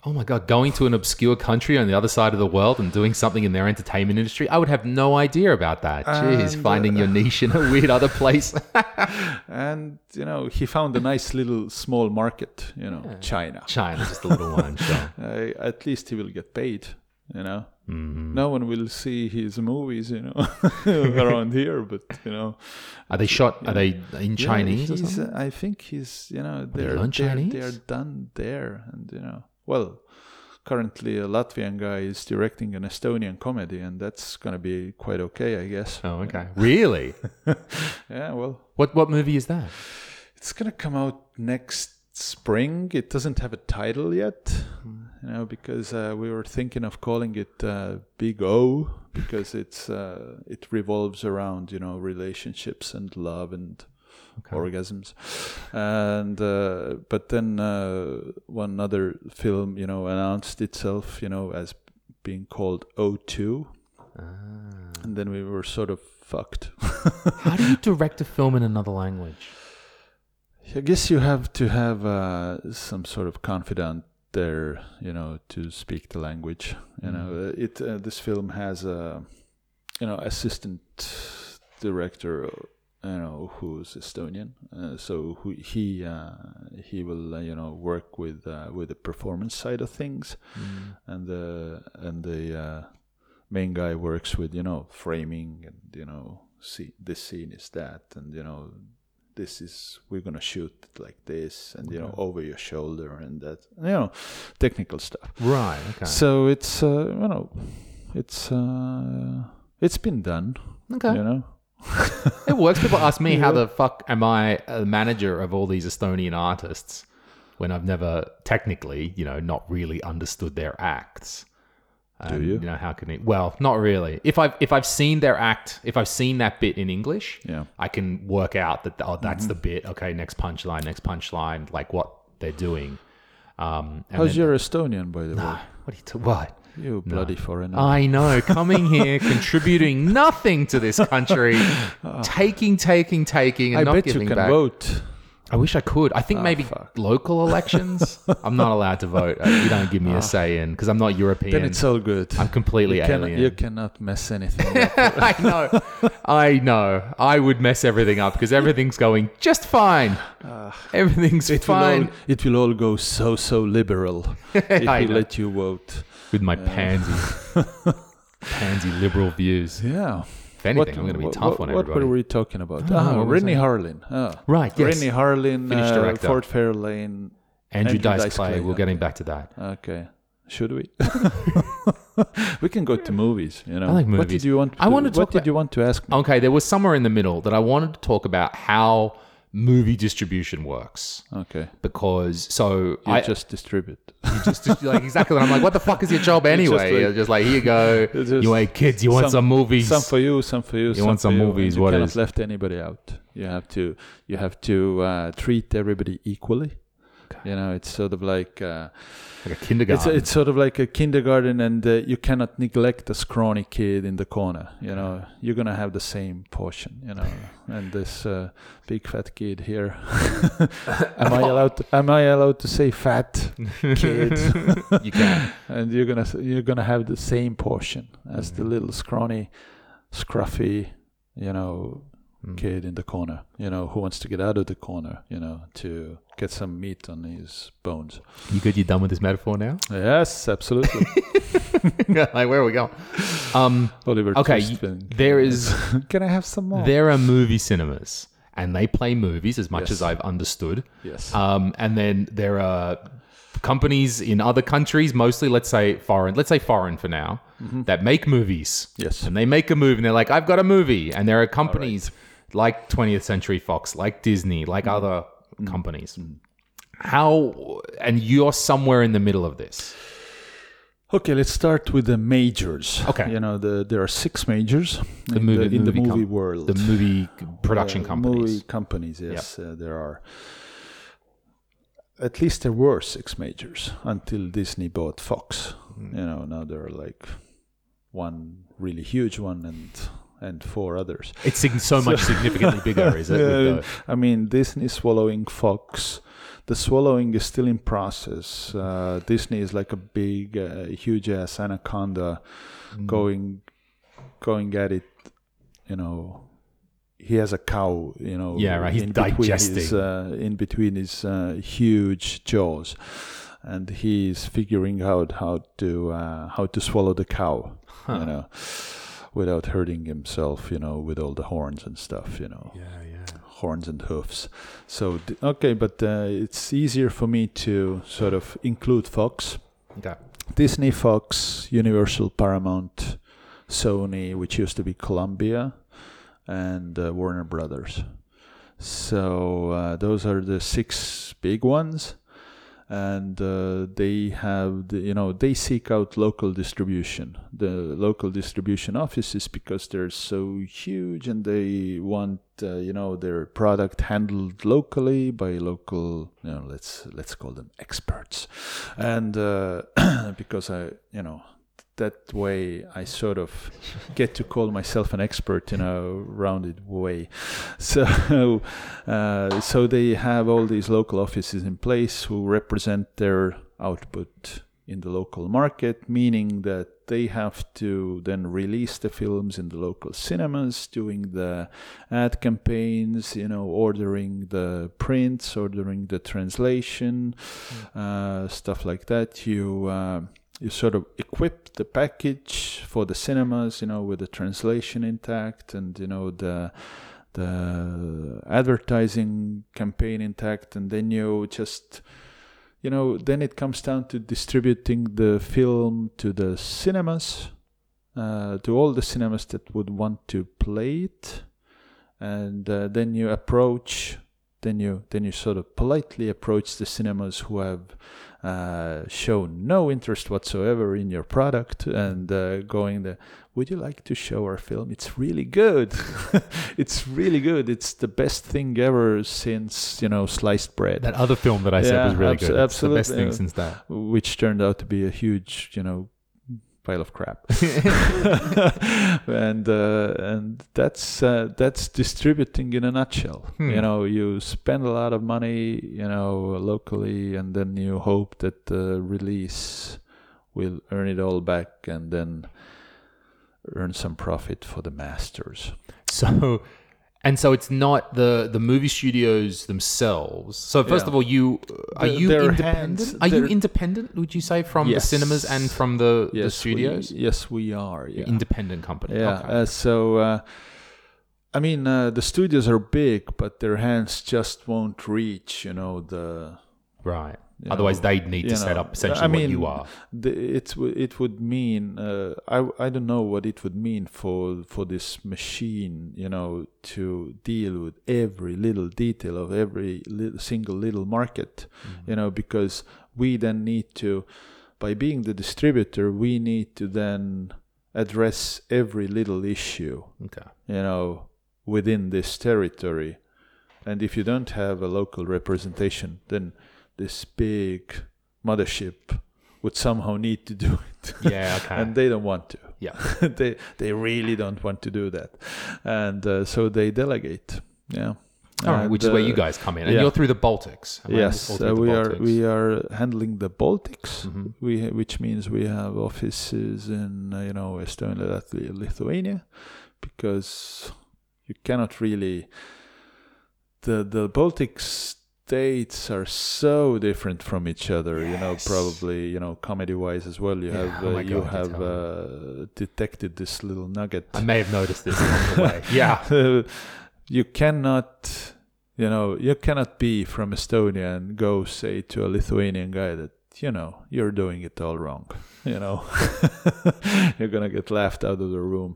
Oh my god, going to an obscure country on the other side of the world and doing something in their entertainment industry, I would have no idea about that. Jeez, And, finding your niche in a weird other place. And you know he found a nice little small market. You know, China. China, just a little one, sure. Uh, at least he will get paid. You know, Mm-hmm. no one will see his movies. You know, around here, but you know. Are they shot? Are they in Yeah, Chinese or something? uh, I think he's, you know, they're, learn they're, Chinese? they're done there. And, you know, well, currently a Latvian guy is directing an Estonian comedy, and that's going to be quite okay, I guess. Oh, okay. Really? Yeah, well, What what movie is that? it's going to come out next spring. It doesn't have a title yet, you know, because uh, we were thinking of calling it uh, Big O because it's uh, it revolves around, you know, relationships and love and orgasms. And uh, but then uh, one other film you know announced itself you know as being called O2 Ah. and then we were sort of fucked. How do you direct a film in another language? I guess you have to have uh, some sort of confidant there you know to speak the language you know. Uh, it uh, this film has a you know assistant director you know who's Estonian uh, so who he uh, he will uh, you know work with uh, with the performance side of things and the and the uh, main guy works with you know framing and you know see this scene is that and you know this is we're gonna shoot it like this and you know over your shoulder and that you know technical stuff Right. Okay. so it's uh, you know it's uh, it's been done Okay. you know It works. People ask me how the fuck am I a manager of all these Estonian artists when I've never technically, you know, not really understood their acts. Do you? You know, how can it? Well, not really. If I've if I've seen their act, if I've seen that bit in English, Yeah. I can work out that oh, that's Mm-hmm. the bit. Okay, next punchline, next punchline, like what they're doing. Um, and how's then- your Estonian by the way what? Are you t- what? You bloody foreigner I know, coming here, contributing nothing to this country, ah. taking, taking, taking, and I not bet you giving can back. vote I wish I could. I think ah, maybe fuck. local elections. I'm not allowed to vote. Uh, You don't give me a ah. say in because I'm not European. then it's all good I'm completely you, can, alien. you cannot mess anything up I know. I know. I would mess everything up because everything's going just fine. Everything's it will, fine all, it will all go so so liberal if I we let you vote with my pansy, pansy liberal views. yeah If anything, I'm going to be what, tough what, on what everybody. were we talking about? know, Ah, what Renny? Harlin. Ah. Right, yes. Renny Harlin, Finnish uh, director. Ford Fairlane. Andrew, Andrew Dice, Dice Clay. Clay, We're getting back to that. Okay. Should we? we can go to movies, you know. I like movies. What did you want I want to What did you want to ask me? Okay, there was somewhere in the middle that I wanted to talk about how movie distribution works Okay. because so You I just distribute. you just, just like exactly. I'm like, what the fuck is your job anyway? You're just like, here you go. Just You ain't kids. You want some, movies? Some for you, some for you. some want some you, movies, You what cannot is- left anybody out. You have to. You have to uh, treat everybody equally. You know, it's sort of like. Uh, like a It's, kindergarten. it's sort of like a kindergarten, and uh, you cannot neglect the scrawny kid in the corner. You know, you're gonna have the same portion. You know, and this uh, big fat kid here. am I allowed? To, am I allowed to say fat kid? you can. and you're gonna you're gonna have the same portion as the little scrawny, scruffy, you know, Mm. kid in the corner. You know, who wants to get out of the corner? You know, to get some meat on his bones. You good? You done with this metaphor now? Yes, absolutely. like, where are we going? Um, Oliver Okay, y- there is Can I have some more? there are movie cinemas, and they play movies as much Yes. as I've understood. Yes. Um, and then there are companies in other countries, mostly let's say foreign, let's say foreign for now, that make movies. Yes. And they make a movie and they're like, I've got a movie. And there are companies like 20th Century Fox, like Disney, like other companies. How, and you're somewhere in the middle of this. Okay, let's start with the majors. Okay. You know, the there are six majors The in movie- the, in the movie movie com- world. The movie production Uh, companies. Movie companies, yes, uh, there are. At least there were six majors until Disney bought Fox. Mm. You know, now there are like one really huge one and and four others. It's sig- so much significantly bigger, is it? Uh, I mean, Disney swallowing Fox. The swallowing is still in process. Uh, Disney is like a big, uh, huge ass anaconda Mm. going, going at it. You know, he has a cow. You know, Yeah, right, he's in between his, digesting. uh, in between his uh, huge jaws, and he's figuring out how to uh, how to swallow the cow. You know, without hurting himself. You know, with all the horns and stuff. You know yeah, yeah. horns and hoofs. So okay, but uh, it's easier for me to sort of include Fox, Okay. Disney, Fox, Universal, Paramount, Sony, which used to be Columbia, and uh, Warner Brothers. So uh, those are the six big ones. And uh, they have, the, you know, they seek out local distribution. The local distribution offices because they're so huge, and they want, uh, you know, their product handled locally by local, you know, let's let's call them experts, and uh, because I, you know, that way I sort of get to call myself an expert in a rounded way. So, uh, so they have all these local offices in place who represent their output in the local market, meaning that they have to then release the films in the local cinemas, doing the ad campaigns, you know, ordering the prints, ordering the translation, uh, stuff like that. You uh, you sort of equip the package for the cinemas, you know, with the translation intact and you know the the advertising campaign intact, and then you just you know then it comes down to distributing the film to the cinemas uh, to all the cinemas that would want to play it. And uh, then you approach then you then you sort of politely approach the cinemas who have uh, shown no interest whatsoever in your product and uh, going there would you like to show our film it's really good it's really good it's the best thing ever since you know sliced bread That other film that I said was really abs- good. It's the best thing yeah. since that. which turned out to be a huge, you know, pile of crap. and uh, and that's uh, that's distributing in a nutshell. Hmm. You know, you spend a lot of money, you know, locally, and then you hope that the release will earn it all back, and then earn some profit for the masters. So, and so it's not the the movie studios themselves. So first Yeah. of all, you are The- you independent? hands- are you independent? Would you say from Yes. the cinemas and from the, the studios? We, yes, we are. Yeah. Independent company. Yeah. Okay. Uh, so, uh, I mean, uh, the studios are big, but their hands just won't reach. You know the right. You Otherwise, know, they'd need to you set up essentially I what mean, you are. the, it's it would mean uh, I I don't know what it would mean for for this machine you know to deal with every little detail of every little, single little market Mm-hmm. you know because we then need to by being the distributor we need to then address every little issue Okay. you know within this territory and if you don't have a local representation then this big mothership would somehow need to do it Yeah. Okay. and they don't want to yeah. they they really don't want to do that and uh, so they delegate yeah All right, And, which is where you uh, guys come in, and yeah. you're through the Baltics. Yes uh, we are we are handling the baltics Mhm. we which means we have offices in uh, you know Estonia, Latvia, Lithuania, because you cannot really. The the Baltic states are so different from each other. You know, probably you know comedy wise as well. You Yeah, have oh uh, you God, have uh, detected this little nugget. I may have noticed this along the way. Yeah. you cannot you know you cannot be from estonia and go say to a lithuanian guy that you know you're doing it all wrong you know you're gonna get laughed out of the room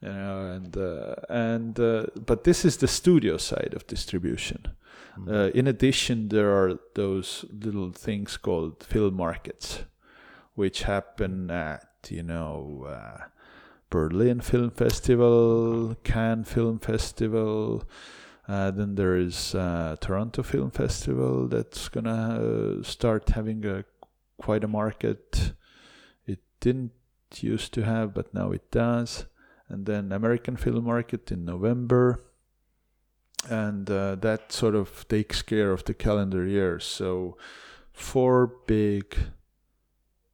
you know and uh, and uh, but this is the studio side of distribution uh, in addition there are those little things called film markets which happen at you know uh, Berlin Film Festival, Cannes Film Festival. Uh, then there is uh, Toronto Film Festival that's gonna uh, start having a quite a market. It didn't used to have, but now it does. And then American Film Market in November, and uh, that sort of takes care of the calendar year. So four big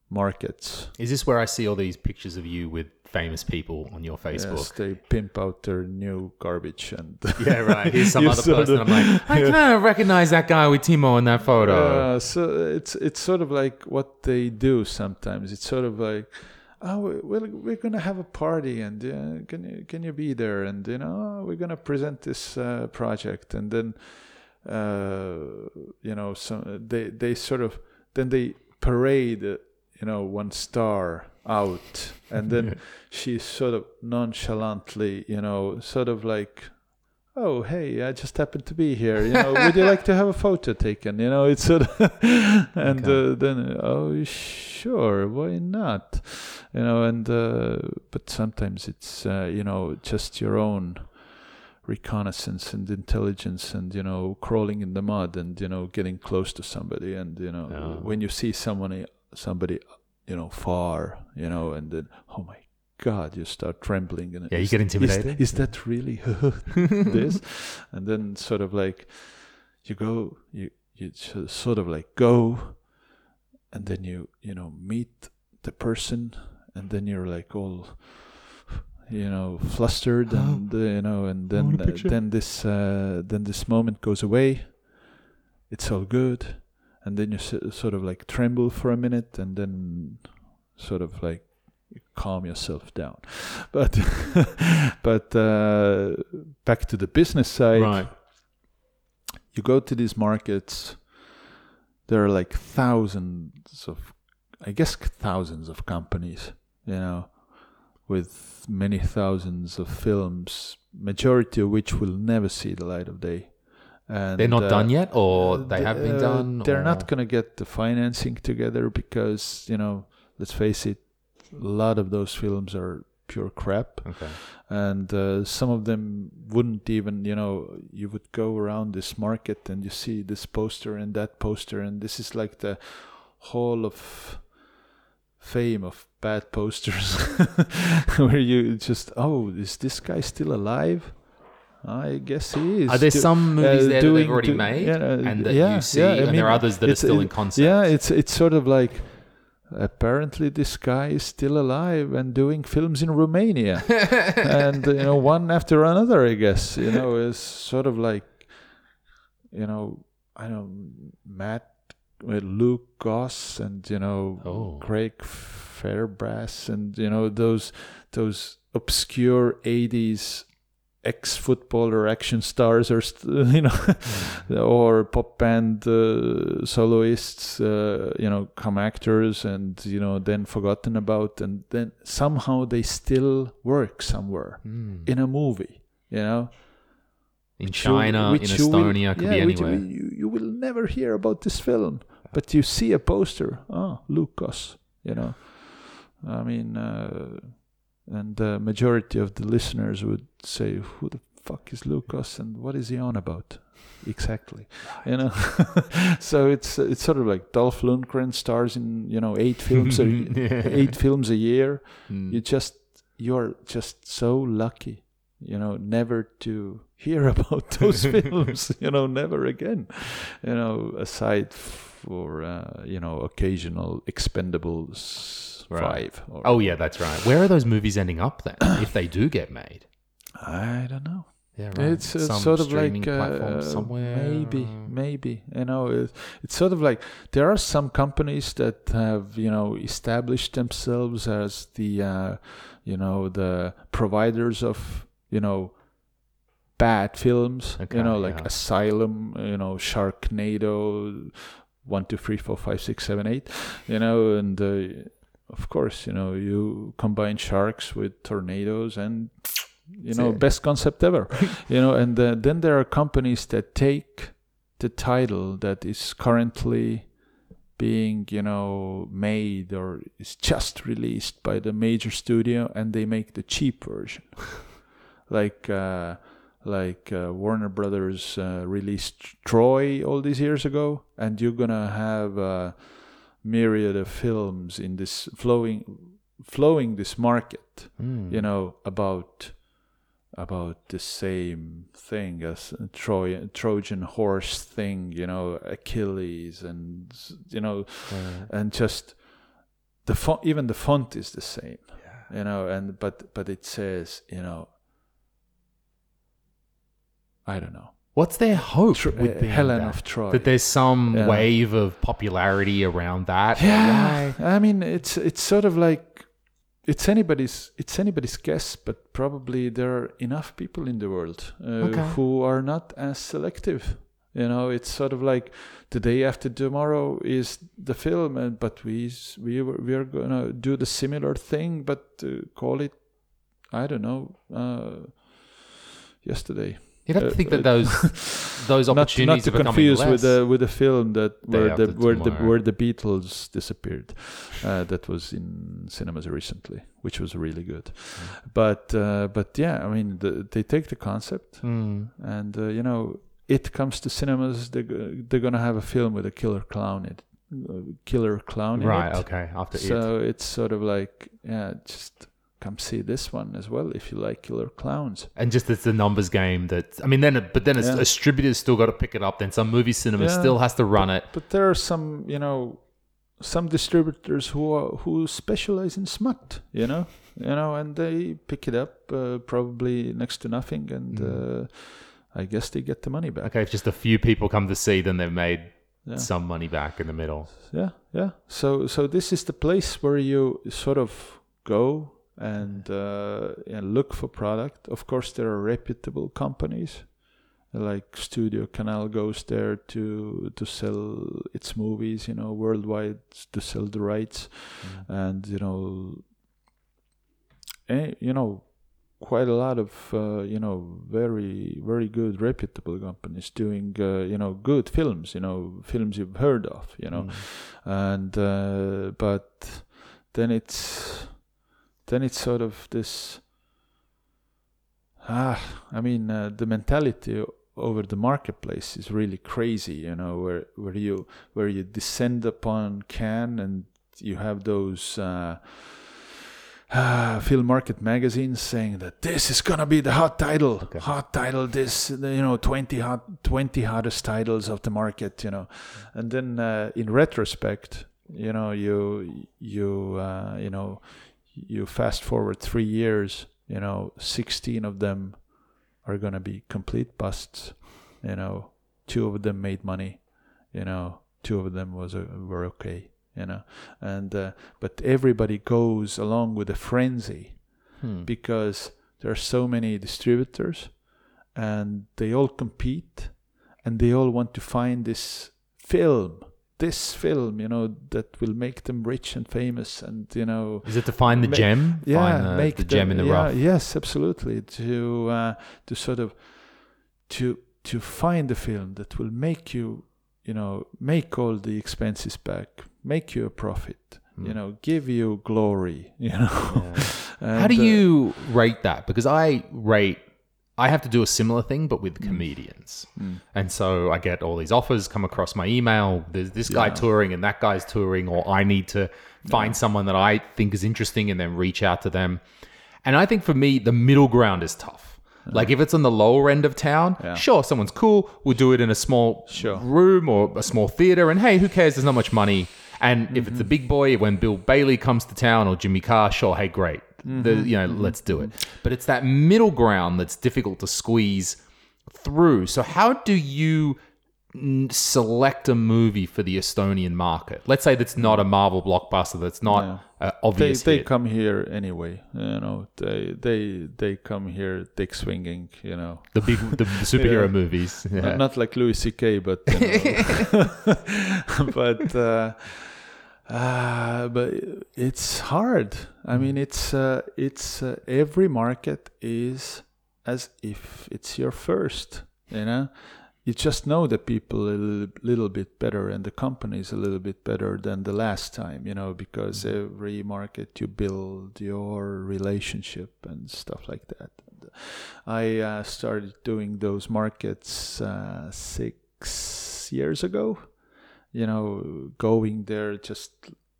markets. Is this where I see all these pictures of you with famous people on your Facebook? Yes, they pimp out their new garbage and Yeah, right. Here's some other person. of- I'm like, I yeah. kind of recognize that guy with Timo in that photo. Uh, so it's it's sort of like what they do sometimes. It's sort of like, oh, we- we're we're gonna have a party and uh, can you can you be there? And you know, we're gonna present this uh, project, and then, uh, you know, some they they sort of then they parade, uh, you know, one star out, and then she sort of nonchalantly, you know, sort of like, oh, hey, I just happened to be here. You know, would you like to have a photo taken? You know, it's a and Okay. uh, then, oh, sure, why not? You know, and, uh, but sometimes it's, uh, you know, just your own reconnaissance and intelligence and you know crawling in the mud and you know getting close to somebody and you know Oh. when you see someone somebody you know far you know and then oh my god you start trembling and Yeah, you get intimidated? is, that really this? And then sort of like you go you you sort of like go and then you you know meet the person and then you're like all you know flustered and uh, you know and then uh, then this uh, then this moment goes away. It's all good. And then you s- sort of like tremble for a minute and then sort of like calm yourself down but but uh, back to the business side right. you go to these markets there are like thousands of i guess thousands of companies you know with many thousands of films majority of which will never see the light of day and They're not uh, done yet, or they have been uh, done. They're or- not going to get the financing together because, you know, let's face it, a lot of those films are pure crap. Okay. And uh, some of them wouldn't even, you know, you would go around this market and you see this poster and that poster, and this is like the hall of fame of bad posters where you just, oh, is this guy still alive? I guess he is. Are there Do- some movies uh, there that they've already do- made yeah, uh, and that yeah, you see, yeah, I and there are others that are still it- in concept? Yeah, it's it's sort of like apparently this guy is still alive and doing films in Romania, and you know one after another. I guess you know is sort of like you know I don't Matt with Luke Goss and you know Oh. Craig Fairbrass and you know those those obscure 80s ex footballer action stars or you know or pop band uh, soloists uh, you know come actors and you know then forgotten about and then somehow they still work somewhere Mm. in a movie you know In which you- China, in you will- Estonia, could yeah, be anywhere. You, you will never hear about this film, but you see a poster. Oh, Luke Goss, you know. I mean, uh, and the majority of the listeners would say, "Who the fuck is Luke Goss, and what is he on about?" Exactly, you know. so it's it's sort of like Dolph Lundgren stars in you know eight films a eight films a year Mm. you just you're just so lucky you know never to hear about those films you know never again you know aside for uh, you know occasional expendables Right. 5 or, Oh yeah, that's right. Where are those movies ending up then, if they do get made? I don't know Yeah, right. It's uh, sort of like uh, somewhere. maybe, uh, maybe you know, it, it's sort of like there are some companies that have you know established themselves as the uh, you know the providers of you know bad films. Okay, you know, like yeah. Asylum, you know, Sharknado, one, two, three, four, five, six, seven, eight. You know, and uh, of course, you know, you combine sharks with tornadoes and you know best concept ever. You know and uh, then there are companies that take the title that is currently being you know made or is just released by the major studio and they make the cheap version. Like uh like uh, Warner Brothers uh, released Troy all these years ago, and you're gonna have a myriad of films in this flowing, flowing this market mm. you know about about the same thing as Troy Trojan horse thing, you know, Achilles and you know and just the font even the font is the same. You know, and but but it says, you know I don't know. What's their hope with uh, Helen that? of Troy. That there's some Yeah. wave of popularity around that. Yeah? I mean it's it's sort of like it's anybody's it's anybody's guess, but probably there are enough people in the world uh, Okay. who are not as selective. You know, it's sort of like the day after tomorrow is the film, and but we we we are gonna do the similar thing, but uh, call it I don't know uh, yesterday. You'd have to Uh, think that uh, those those not, not opportunities to are confuse less. with the with the film that where the where the where the Beatles disappeared, uh, that was in cinemas recently, which was really good. Mm. But uh, but yeah, I mean the, they take the concept Mm. and uh, you know it comes to cinemas. They're they're gonna have a film with a killer clown in it, uh, killer clown in Right. it. Okay. After it. So it's sort of like yeah, just come see this one as well if you like killer clowns. And just it's the numbers game that I mean, then but then Yeah. distributors still got to pick it up. Then some movie cinema Yeah. still has to run it. But there are some, you know, some distributors who are, who specialize in smut, you know, you know, and they pick it up uh, probably next to nothing, and Mm. uh, I guess they get the money back. Okay, if just a few people come to see, then they've made Yeah. some money back in the middle. yeah, yeah. So, so this is the place where you sort of go and uh, and look for product. Of course, there are reputable companies. Like Studio Canal goes there to to sell its movies, you know, worldwide to sell the rights. and you know eh, you know quite a lot of uh, you know very very good reputable companies doing uh, you know good films you know films you've heard of you know Mm. and uh, but then it's then it's sort of this ah i mean uh, the mentality over the marketplace is really crazy you know where where you where you descend upon Cannes and you have those uh, uh, film market magazines saying that this is gonna be the hot title, Okay. hot title. This, you know, twenty hot, twenty hottest titles of the market. You know, and then uh, in retrospect, you know, you you uh, you know, you fast forward three years. You know, sixteen of them are gonna be complete busts. You know, two of them made money. You know, two of them was uh, were okay. You know, and uh, but everybody goes along with a frenzy Hmm. because there are so many distributors and they all compete and they all want to find this film this film you know that will make them rich and famous and you know Is it to find the gem? yeah find the, make the gem in the yeah, rough. yes absolutely to uh, to sort of to to find a film that will make you you know make all the expenses back make you a profit you Mm. know give you glory you know How do And, uh, you rate that? Because I rate, I have to do a similar thing, but Mm. with comedians. And so I get all these offers come across my email. There's this guy Yeah. touring and that guy's touring, or I need to find someone that I think is interesting and then reach out to them. And I think for me, the middle ground is tough. Like if it's on the lower end of town, Yeah. sure, someone's cool. We'll do it in a small Sure. room or a small theater. And hey, who cares? There's not much money. And if Mm-hmm. it's the big boy, when Bill Bailey comes to town or Jimmy Carr, sure, hey, great. Mm-hmm. The, you know, let's do it. But it's that middle ground that's difficult to squeeze through. So how do you select a movie for the Estonian market? Let's say that's not a Marvel blockbuster. That's not Yeah. uh, they obvious. they hit. come here anyway you know they they they come here dick swinging you know the big the, superhero Yeah. movies. Not- Yeah. not like Louis C.K., but you know. but uh, uh, but it's hard. I mean, it's uh, it's uh, every market is as if it's your first. You know, you just know the people a little, little bit better and the companies a little bit better than the last time. You know, because every market you build your relationship and stuff like that. I uh, started doing those markets uh, six years ago. You know, going there just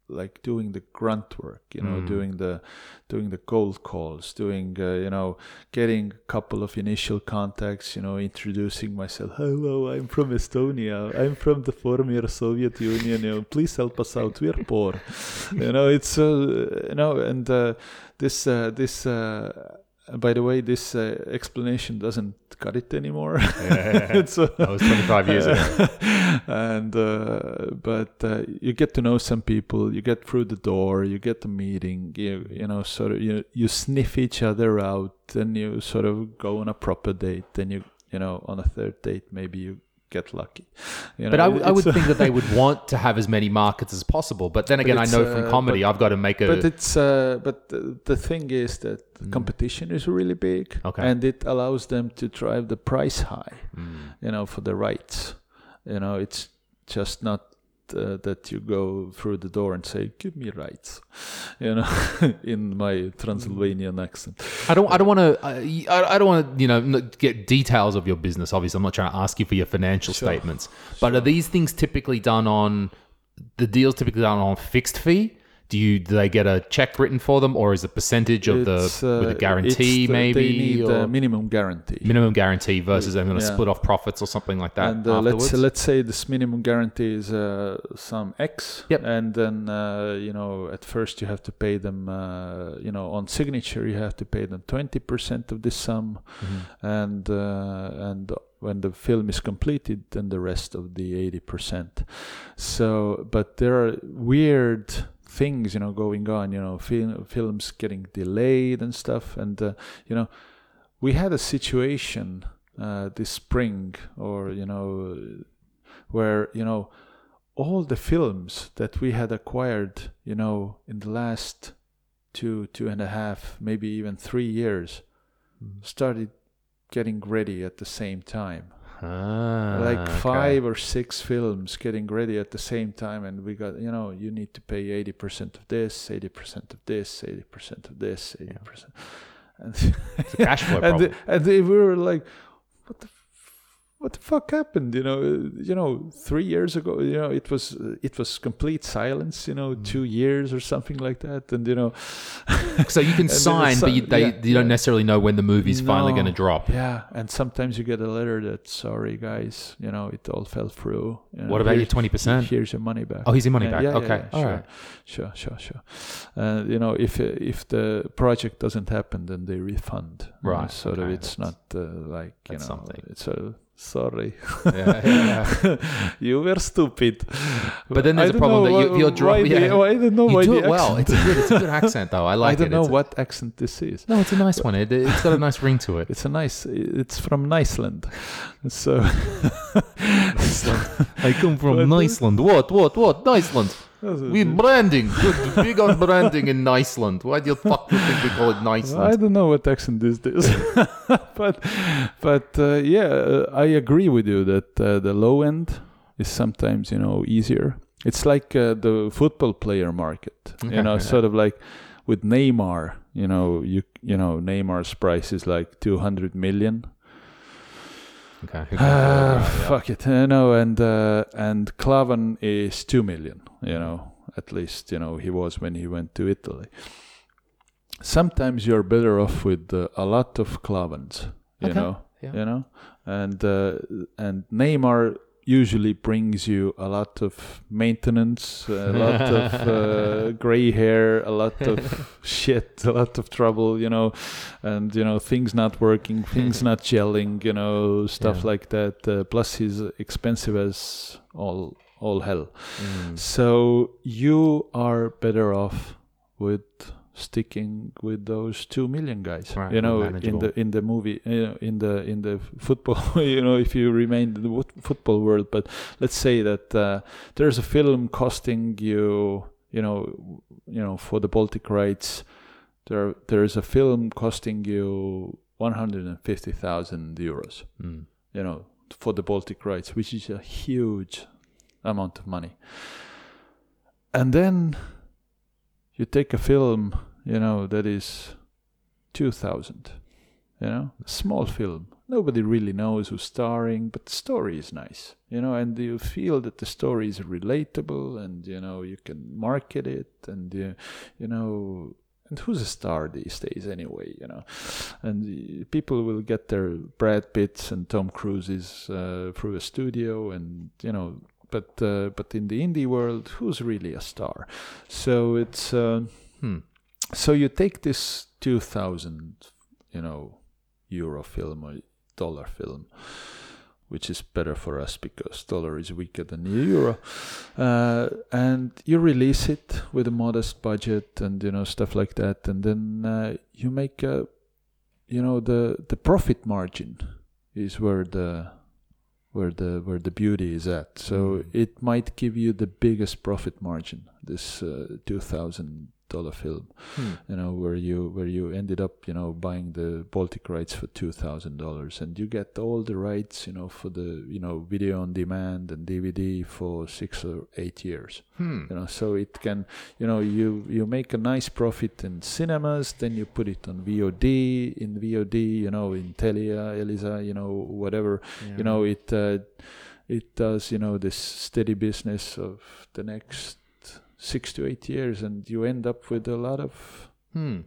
like doing the grunt work. You know, Mm. doing the doing the cold calls, doing uh, you know, getting a couple of initial contacts. You know, introducing myself. Hello, I'm from Estonia. I'm from the former Soviet Union. You know, please help us out. We're poor. you know, it's uh, you know, and uh, this uh, this. By the way, this uh, explanation doesn't cut it anymore. it's, uh, That was 25 years ago. and uh, but uh, you get to know some people. You get through the door. You get the meeting. You you know sort of you you sniff each other out. and you sort of go on a proper date. Then you you know on a third date maybe you get lucky. You But know, I, w- I would uh, think that they would want to have as many markets as possible. But then again, I know from uh, comedy, I've got to make a. But it's uh, but the, the thing is that competition is really big, Mm. Okay. and it allows them to drive the price high. Mm. You know, for the rights. You know, it's just not uh, that you go through the door and say, "Give me rights," you know, in my Transylvanian accent. I don't. I don't want to. I, I don't want to. You know, get details of your business. Obviously, I'm not trying to ask you for your financial Sure. statements. But are these things typically done on the deals? Typically done on fixed fee? Do you do they get a check written for them, or is a percentage of the It's, uh, with a guarantee the- maybe they need or a minimum guarantee. minimum guarantee versus I'm going to Yeah. split off profits or something like that and uh, let's let's say this minimum guarantee is uh, some X. Yep. And then uh, you know at first you have to pay them. Uh, you know on signature you have to pay them twenty percent of this sum, Mhm. and uh, and when the film is completed, then the rest of the eighty percent. So, but there are weird things you know going on. You know, fil- films getting delayed and stuff, and uh, you know we had a situation uh, this spring or you know where you know all the films that we had acquired you know in the last two two and a half maybe even three years started getting ready at the same time Ah, like okay. five or six films getting ready at the same time and we got you know you need to pay 80% of this 80% of this 80% of this 80% and It's a cash flow and, problem. they, and they we were like, "What the, f- what the fuck happened?" You know, uh, you know, three years ago, you know, it was uh, it was complete silence. You Mm. know, two years or something like that, and you know, So you can sign, but you, they, yeah, you don't yeah. necessarily know when the movie's finally going to drop. yeah. And sometimes you get a letter that, "Sorry, guys, you know, it all fell through." You know, What about your twenty percent? Here's your money back. Oh, here's your money Yeah, back. okay, all sure. right. Sure, sure, sure. Uh, you know, if uh, if the project doesn't happen, then they refund. you know, Right, sort of, it's not uh, like you know, something. it's a sorry, Yeah, yeah. you were stupid. But then there's a problem that you, why- you're dro- why the- I don't know you why do it well. It's a good, it's a good accent though. I like it I don't it. know It's a- what accent this is. no, it's a nice one. It, it's got a nice ring to it. It's a nice. It's from Iceland, so iceland. I come from uh, Iceland. What? What? What? Iceland. We branding. Good, big on branding in Iceland. Why do you fuck you think we call it Iceland? I don't know what accent this is, but but uh, yeah, uh, I agree with you that uh, the low end is sometimes you know easier. It's like uh, the football player market, you know, sort of like with Neymar. You know, you you know Neymar's price is like two hundred million. Okay. who can- Ah, yeah. fuck it, you know, and uh, and Klavan is two million. You know, at least you know he was when he went to Italy. Sometimes you're better off with uh, a lot of Klavans. You Okay, know, yeah. you know, and uh, and Neymar usually brings you a lot of maintenance, a lot of uh, gray hair, a lot of shit, a lot of trouble, you know, and you know things not working, things not gelling, you know, stuff Yeah. like that. Uh, plus, he's expensive as all all hell. Mm. So you are better off with sticking with those two million guys. Right, you know, in the in the movie, you know, in the in the football. You know, if you remain in the football world, but let's say that uh, there's a film costing you, you know, you know, for the Baltic rights, there there is a film costing you one hundred and fifty thousand euros Mm. you know, for the Baltic rights, which is a huge amount of money. And then you take a film, you know, that is 2000, you know, small film. Nobody really knows who's starring, but the story is nice, you know, and you feel that the story is relatable and, you know, you can market it and, you, you know, and who's a star these days anyway, you know? and uh, people will get their Brad Pitts and Tom Cruises uh, through a studio, and you know, but uh, but in the indie world, who's really a star? So it's uh, Hmm. So you take this two thousand, you know, euro film or dollar film. Which is better for us because dollar is weaker than the euro, uh, and you release it with a modest budget and you know stuff like that, and then uh, you make a you know the the profit margin is where the where the where the beauty is at so Mm. it might give you the biggest profit margin this uh, 2000 dollar film Hmm. you know where you where you ended up you know buying the baltic rights for $2000 and you get all the rights you know for the you know video on demand and dvd for 6 or 8 years Hmm. you know so it can you know you you make a nice profit in cinemas then you put it on vod in vod you know in telia elisa you know whatever you know it uh, it does you know this steady business of the next six to eight years and you end up with a lot of Hmm.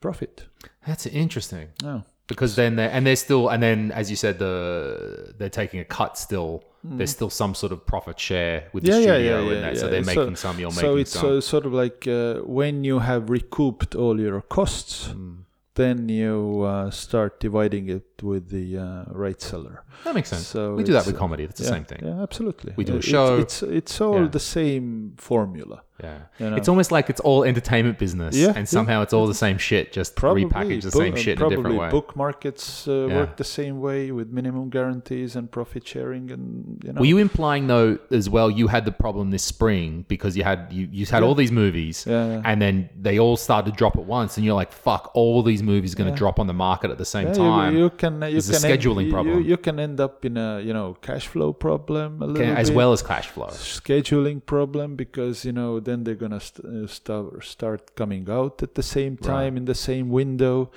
profit That's interesting. oh because then they and they're still and then as you said the they're taking a cut still there's still some sort of profit share with the Hmm. Yeah, studio yeah, and yeah, that so they're making some you're so making it's so uh, sort of like uh, when you have recouped all your costs Hmm. Then you uh, start dividing it with the uh, right seller that makes sense So we do that with comedy it's the same thing Yeah, absolutely. We do a show. It's it's all Yeah. the same formula. Yeah You know? it's almost like it's all entertainment business Yeah, and yeah. somehow it's all the same shit just repackaged the book- same shit in a different way book markets uh, Yeah. work the same way with minimum guarantees and profit sharing, and you know. were you implying though as well you had the problem this spring because you had you, you had Yeah. all these movies Yeah, yeah. and then they all started to drop at once and you're like fuck all these movies are going to drop on the market at the same Yeah, you- time You, can you It's a can end- scheduling you- problem. You, can end up in a you know cash flow problem a little Okay, as bit. well as cash flow scheduling problem because you know then they're gonna st- uh, start start coming out at the same time in the same window.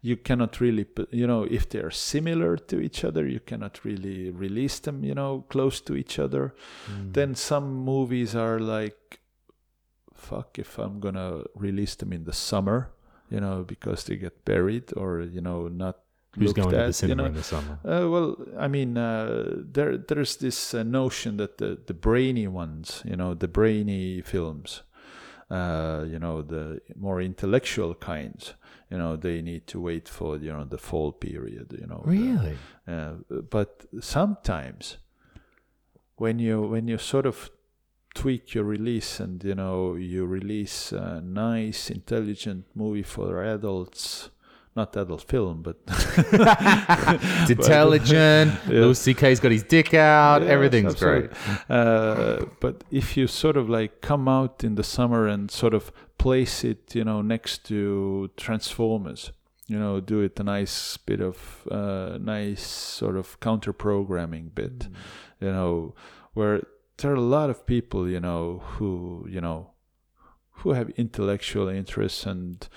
You cannot really you know if they are similar to each other you cannot really release them you know close to each other. Hmm. then some movies are like fuck if i'm gonna release them in the summer you know because they get buried or you know not who's going to the cinema you know in the summer uh, well, I mean, uh, there there's this uh, notion that the, the brainy ones, you know, the brainy films, uh, you know, the more intellectual kinds, you know, they need to wait for you know the fall period. You know, the- Really? uh, but sometimes when you when you sort of tweak your release and you know you release a nice intelligent movie for adults not adult film but It's intelligent. Yeah. Louis C.K.'s got his dick out. Yes, Everything's absolutely. great. uh, but if you sort of like come out in the summer and sort of place it you know next to transformers you know do it a nice bit of uh, nice sort of counter programming bit you know where there are a lot of people you know who you know who have intellectual interests and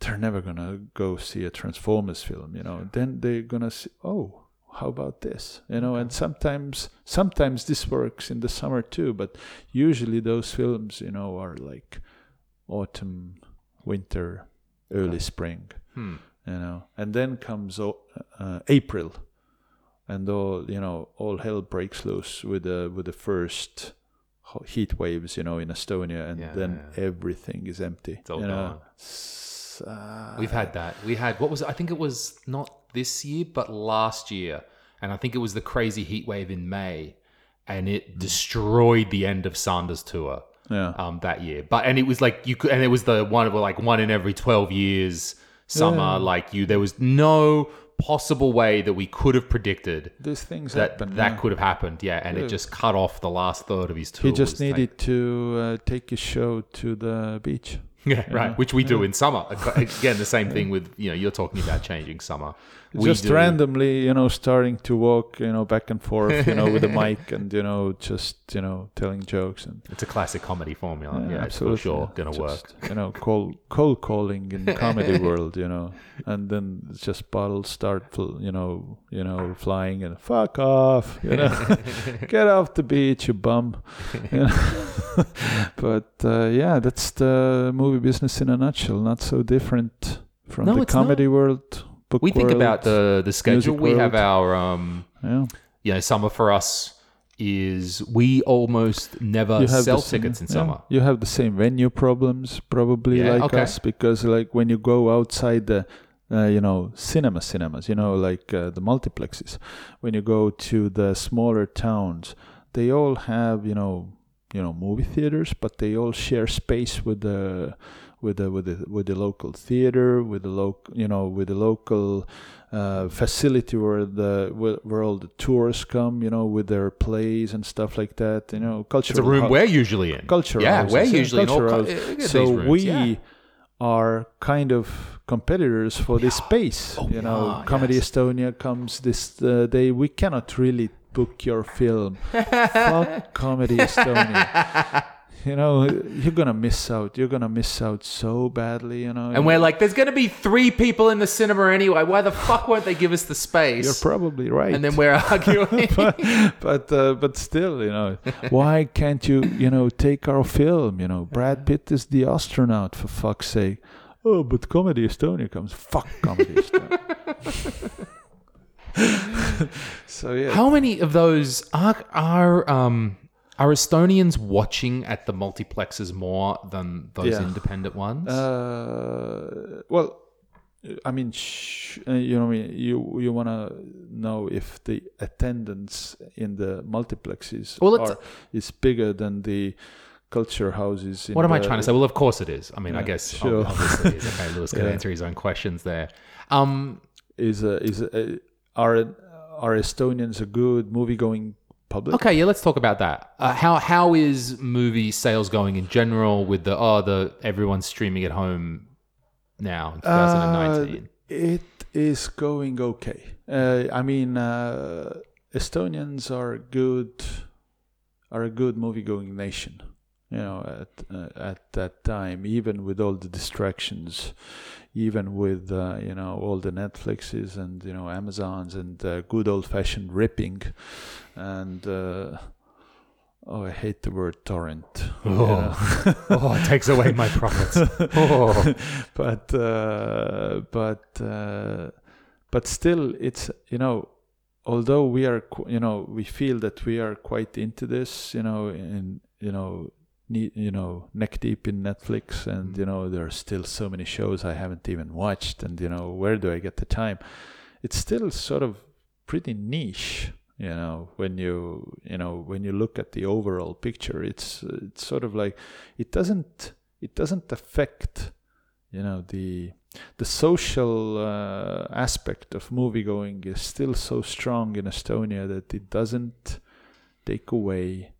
they're never gonna go see a transformers film you know? Then they're gonna see oh how about this? You know and sometimes sometimes this works in the summer too but usually those films you know are like autumn winter early spring Hmm. you know? And then comes uh, april and all you know all hell breaks loose with the with the first heat waves you know in estonia and Yeah, then yeah. everything is empty It's all you know Uh, We've had that. We had what was it? I think it was not this year, but last year, and I think it was the crazy heat wave in May, and it destroyed the end of Sanders tour yeah um, that year. But and it was like you could, and it was the one of like one in every twelve years summer. Like you, there was no possible way that we could have predicted these things that happen that yeah. could have happened. Yeah, and it just cut off the last third of his tour. he just was like- needed to uh, take his show to the beach Yeah, right. Mm-hmm. Which we do mm-hmm. in summer. Again, the same thing with you know you're talking about changing summer. Just do- randomly, you know, starting to walk, you know, back and forth, you know, with a mic and you know, just you know, telling jokes and It's a classic comedy formula. Yeah, Yeah, absolutely. for sure, gonna Just, work. You know, cold cold calling in comedy world, you know, and then just bottles start, you know, you know, flying and fuck off, you know, get off the beach, you bum. You know? but uh, yeah, that's the movie business in a nutshell. Not so different from No, the comedy world. Book We think about the the schedule. We have our um, yeah. you know, summer for us is we almost never sell same- tickets in yeah, summer. You have the same venue problems, probably Yeah, like okay. us, because like when you go outside the, uh, you know, cinema cinemas, you know, like uh, the multiplexes, when you go to the smaller towns, they all have you know, you know, movie theaters, but they all share space with the. With the with the with the local theater, with the local you know with the local uh, facility where the where, where all the tourists come, you know, with their plays and stuff like that, you know, cultural. It's a room we're usually in. culture Yeah, houses, we're usually in all cu- houses. uh, get so rooms, we yeah. are kind of competitors for this space Oh, you know yeah, comedy yes. estonia comes this uh, day we cannot really book your film fuck comedy estonia you know you're gonna miss out you're gonna miss out so badly you know And we're like, there's going to be three people in the cinema anyway. Why the fuck won't they give us the space? you're probably right and then we're arguing. but but, uh, but still, you know, why can't you, you know, take our film? You know, Brad Pitt is the astronaut for fuck's sake. Oh, but Comedy Estonia comes. Fuck Comedy Estonia. so yeah, How many of those are are um are Estonians watching at the multiplexes more than those Yeah. independent ones? Uh, well, I mean, sh- uh, you know, what I mean, you you want to know if the attendance in the multiplexes Well, are is bigger than the culture houses. In what am I trying to say? Well, of course it is. I mean, I guess sure. obviously it is. Okay, Lewis can Yeah. answer his own questions there. Um, Is uh, is uh, are are Estonians a good movie going public? okay, yeah, let's talk about that. Uh, how how is movie sales going in general with the oh the everyone's streaming at home now in 2019? Uh, it is going okay. Uh, I mean, uh, Estonians are good, are a good movie-going nation. You know, at uh, at that time, even with all the distractions, even with uh, you know all the Netflixes and you know Amazons and uh, good old-fashioned ripping, and uh, oh, I hate the word torrent. you Oh. know. oh, it takes away my profits. Oh. but uh, but uh, but still, it's you know, although we are you know we feel that we are quite into this, you know, in you know you know neck deep in Netflix, and you know there are still so many shows I haven't even watched, and you know where do I get the time? It's still sort of pretty niche, you know. When you you know when you look at the overall picture, it's it's sort of like it doesn't it doesn't affect you know the the social uh, aspect of movie going is still so strong in Estonia that it doesn't take away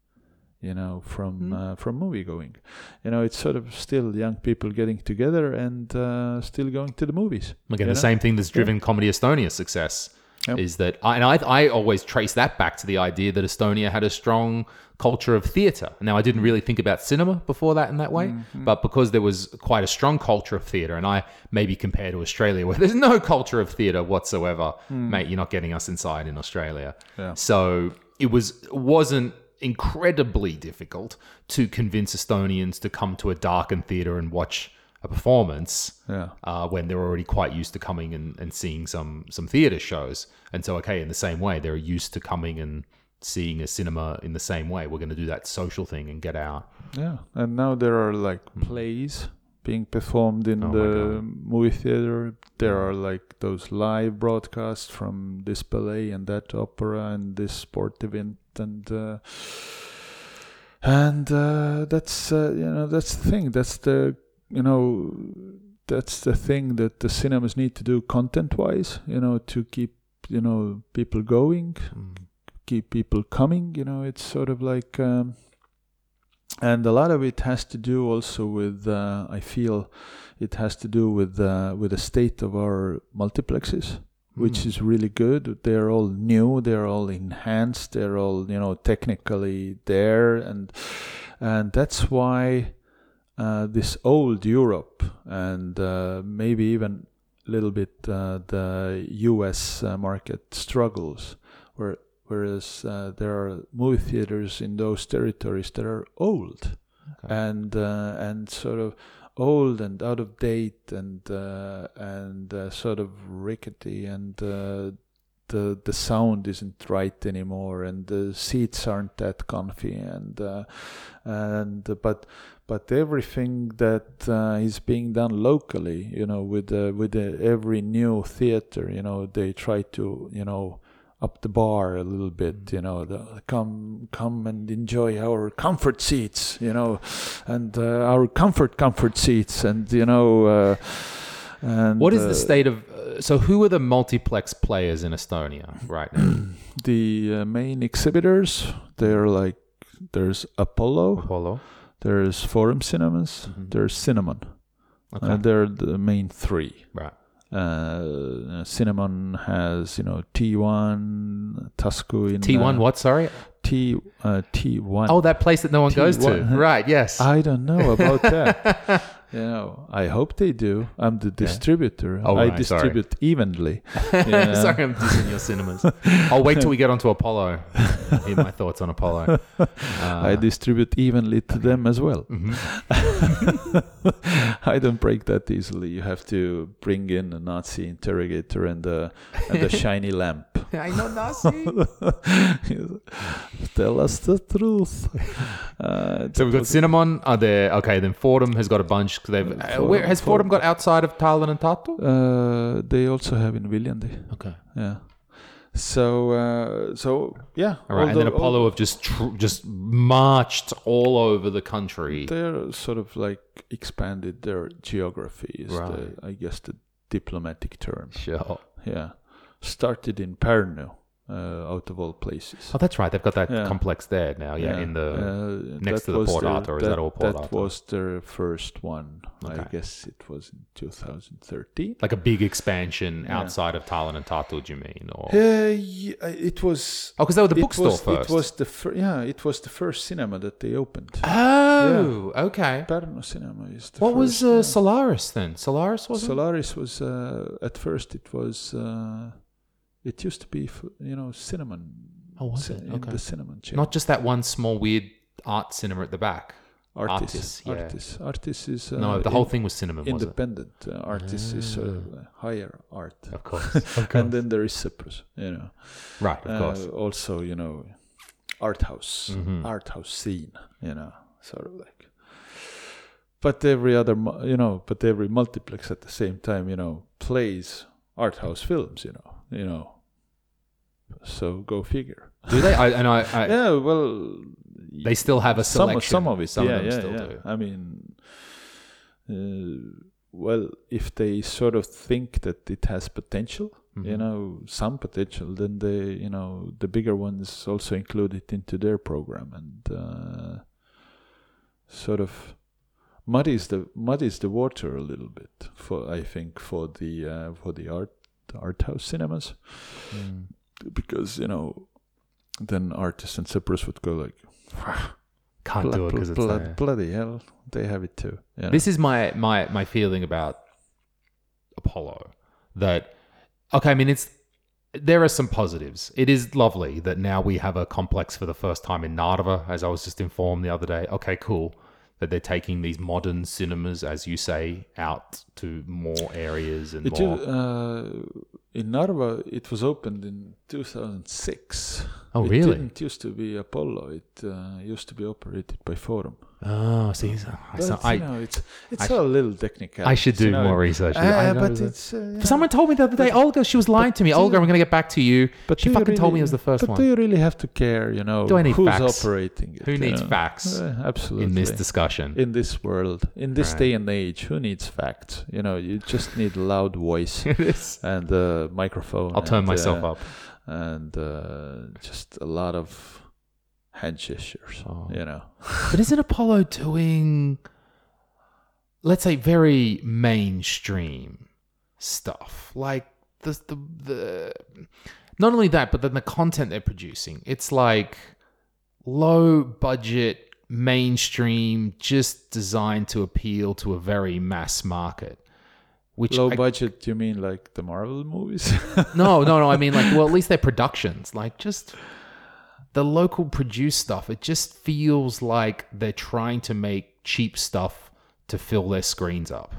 you know from Mm. uh, from movie going you know it's sort of still young people getting together and uh, still going to the movies Again, the know? same thing that's driven Comedy Estonia's success Yep. is that, I, and I, I always trace that back to the idea that Estonia had a strong culture of theatre. Now, I didn't really think about cinema before that in that way, Mm-hmm. but because there was quite a strong culture of theatre, and I maybe compare to Australia where there's no culture of theatre whatsoever, mate, you're not getting us inside in Australia. Hmm. Yeah. So it was wasn't incredibly difficult to convince Estonians to come to a darkened theatre and watch a performance yeah uh, when they're already quite used to coming and, and seeing some some theatre shows. And so, okay, in the same way, they're used to coming and seeing a cinema in the same way. We're going to do that social thing and get out. yeah and now there are like plays being performed in Hmm. Oh the movie theater there are like those live broadcasts from this ballet and that opera and this sport event and uh, and uh, that's uh, you know that's the thing. That's the you know that's the thing that the cinemas need to do content wise you know to keep you know people going keep people coming you know. It's sort of like um, and a lot of it has to do also with uh, i feel it has to do with uh, with the state of our multiplexes which is really good they're all new they're all enhanced they're all you know technically there and and that's why uh, this old Europe and uh, maybe even a little bit uh, the U.S. Uh, market struggles, where whereas uh, there are movie theaters in those territories that are old Okay. and uh, and sort of old and out of date and uh, and uh, sort of rickety and uh, the the sound isn't right anymore and the seats aren't that comfy and uh, and but but everything that uh, is being done locally you know with uh, with every new theater you know they try to you know up the bar a little bit you know the, come come and enjoy our comfort seats you know and uh, our comfort comfort seats and you know uh, and What is the uh, state of? Uh, so, who are the multiplex players in Estonia right now? the uh, main exhibitors they're like there's apollo Apollo. there's forum cinemas Mhm. there's Cinamon Okay. uh, they're the main three right. Uh, Cinamon has you know t1 Tasku in T1. uh, what? Sorry. t uh, t1 Oh, that place that no one goes to. Right. Yes. i don't know about that you know i hope they do i'm the distributor Oh, i right, sorry. distribute evenly Yeah. Sorry, I'm dissing your cinemas. I'll wait till we get onto Apollo. Hear my thoughts on Apollo. Uh, i distribute evenly to them as well mhm. I don't break that easily. You have to bring in a Nazi interrogator and a, and a shiny lamp. I know Nazi. Tell us the truth. Uh, So we've got Cinamon. Are there? Okay, then Forum has got a bunch. They've, Uh, where, has Forum- Forum got outside of Tallinn and Tartu? uh, they also have in Viljandi. Okay. Yeah. So uh, so yeah. All right, and then Apollo have just tr- just marched all over the country. They're sort of like expanded their geography. Is Right. the, I guess the diplomatic term. Sure. Yeah. Started in Pärnu, uh, out of all places. Oh, that's right. They've got that Yeah. complex there now. Yeah, in the uh, next to the Port Artur, or is that all Port That Arthur? was their first one. I guess it was in 2013. like a big expansion Yeah. outside of Tallinn and Tartu. Do you mean? Or Uh, yeah, it was. oh, because they were the bookstore was, first. It was the fir- yeah, it was the first cinema that they opened. Oh, okay. Pärnu cinema is the What was first, uh. Solaris then? Solaris was? Solaris was uh, at first it was uh, it used to be f- you know Cinamon. Oh, was ci- it? Okay. the Cinamon chain. Not just that one small weird art cinema at the back. Artis. Artis, yeah. Artis. Artis is uh, no, the whole in- thing was Cinamon, was independent. Uh, Artis is sort of Ah. uh, higher art. Of course, of And then there is Sõprus, you know. right, of Uh, course. also, you know, art house, Mhm. art house scene, you know, sort of like. but every other you know but every multiplex at the same time you know plays art house films you know you know so go figure Do they? I, and I, I yeah well they still have a some selection. of, some of it Some yeah of them yeah still yeah do. i mean uh, well if they sort of think that it has potential you Mhm. know some potential then they you know the bigger ones also include it into their program and uh, sort of muddies the muddies the water a little bit for i think for the uh, for the art art house cinemas Mm. Because you know then artists in Sõprus would go like Can't do it because it's blood, there. bloody hell they have it too yeah This is my my my feeling about Apollo. That okay, I mean it's there are some positives. It is lovely that now we have a complex for the first time in Narva, as I was just informed the other day. Okay, cool. That they're taking these modern cinemas, as you say, out to more areas and It, more. u- uh, in Narva, it was opened in 2006. Oh, really? it didn't used to be Apollo. It uh, used to be operated by Forum. Oh, see, But, so you I know, it's it's I sh- a little technical. I should do you know. more research. Uh, I know but that- it's uh, yeah. Someone told me the other day, Olga, she was lying to me. Olga, you- I'm going to get back to you. But she fucking told me really- it was the first but one. do you really have to care? You know, Do I need who's facts? operating it? Who needs know? facts Uh, absolutely. in this discussion? in this world, in this Right. day and age, who needs facts? You know, you just need a loud voice and a microphone. I'll turn myself uh, up. and uh, just a lot of hand gestures. Oh. You know, But isn't Apollo doing, let's say, very mainstream stuff? Like the the the. Not only that, but then the content they're producing. It's like low budget, mainstream, just designed to appeal to a very mass market. Which low I- budget. You mean like the Marvel movies? no, no, no. I mean, like, well, at least their productions, like, just the local produced stuff. It just feels like they're trying to make cheap stuff to fill their screens up.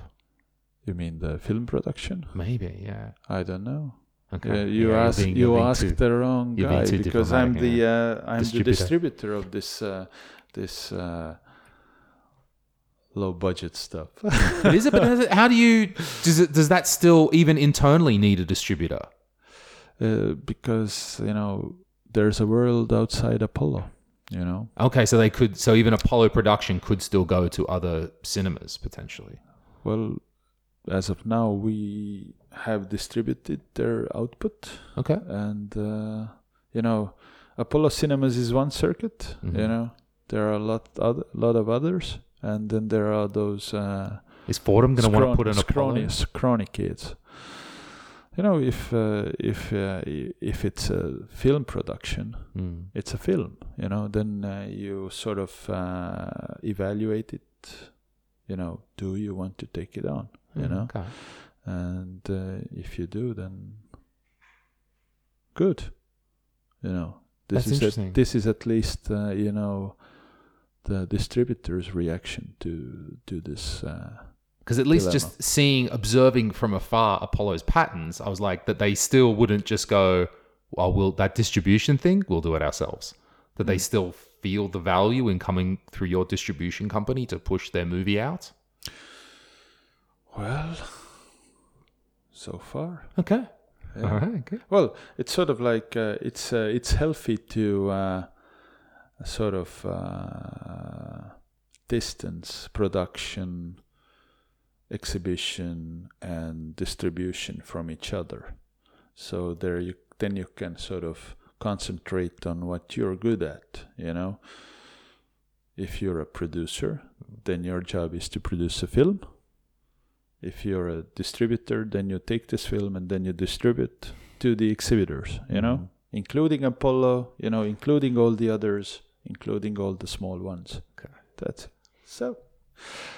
you mean the film production? Maybe, yeah. I don't know. Okay. You Yeah, you're asked being- you're you being asked too- the wrong guy because I'm the uh, I'm Distributor. the distributor of this uh, this uh, low budget stuff. But is it? But it, how do you? Does it? Does that still even internally need a distributor? uh, because you know there's a world outside Apollo. You know, Okay, so they could. So even Apollo production could still go to other cinemas potentially. well, as of now we have distributed their output, Okay. and uh, you know, Apollo Cinemas is one circuit. Mhm. You know, there are a lot other lot of others, and then there are those. Uh, Is Forum going to want to put an Apollo? scrawny, scrawny kids. You know, if uh, if uh, if it's a film production, Hmm. it's a film. You know, then uh, you sort of uh, evaluate it. You know, do you want to take it on? You Hmm, know, Okay. and uh, if you do, then good. You know, this That's is at, this is at least uh, you know the distributor's reaction to to this. Because at least dilemma. just seeing, observing from afar Apollo's patterns, I was like that they still wouldn't just go, "Well, will that distribution thing? We'll do it ourselves." That they still feel the value in coming through your distribution company to push their movie out. Well, so far. Okay. Yeah. All right. Good. Well, it's sort of like uh, it's uh, it's healthy to uh, sort of uh, distance production, exhibition, and distribution from each other. So there you then you can sort of concentrate on what you're good at. You know, if you're a producer, then your job is to produce a film. If you're a distributor, then you take this film and then you distribute to the exhibitors, you know, Mhm. including Apollo, you know, including all the others, including all the small ones. Okay. That's. So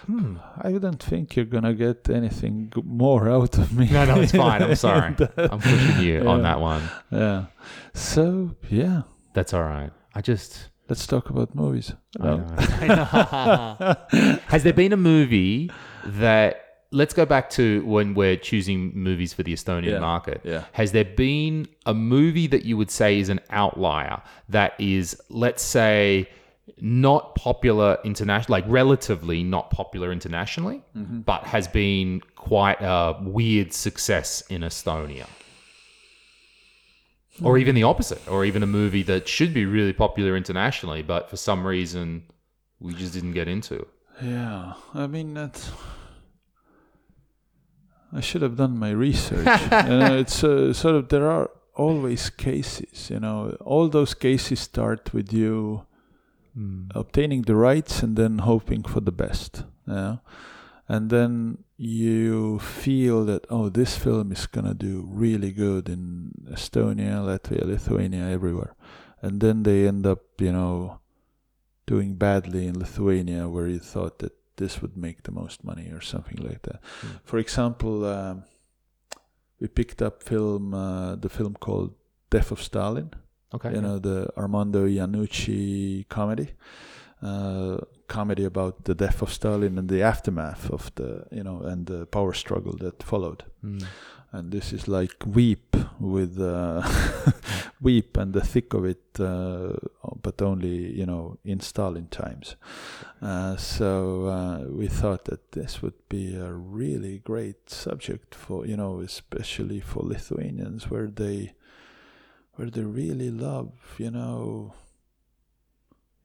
Hmm. I don't think you're gonna get anything more out of me. No, no, it's fine. I'm sorry. I'm pushing you on that one. yeah. So yeah, That's all right. I just. let's talk about movies. I. I know. Has there been a movie that let's go back to when we're choosing movies for the Estonian Yeah. market. Yeah. Has there been a movie that you would say is an outlier that is, let's say, not popular international, like relatively not popular internationally, but has been quite a weird success in Estonia. Or even the opposite, or even a movie that should be really popular internationally, but for some reason we just didn't get into. Yeah, I mean that. I should have done my research. you know, it's uh, sort of there are always cases. You know, all those cases start with you obtaining the rights and then hoping for the best. Yeah, and then you feel that oh, this film is gonna do really good in Estonia, Latvia, Lithuania, everywhere, and then they end up, you know, doing badly in Lithuania where you thought that this would make the most money or something like that. For example, um, we picked up film uh, the film called Death of Stalin. Okay. You know the Armando Iannucci comedy, uh, comedy about the death of Stalin and the aftermath of the you know and the power struggle that followed. Mm. And this is like Veep with uh, Veep and the thick of it, uh, but only you know in Stalin times. Uh, so uh, we thought that this would be a really great subject for you know, especially for Lithuanians, where they where they really love you know.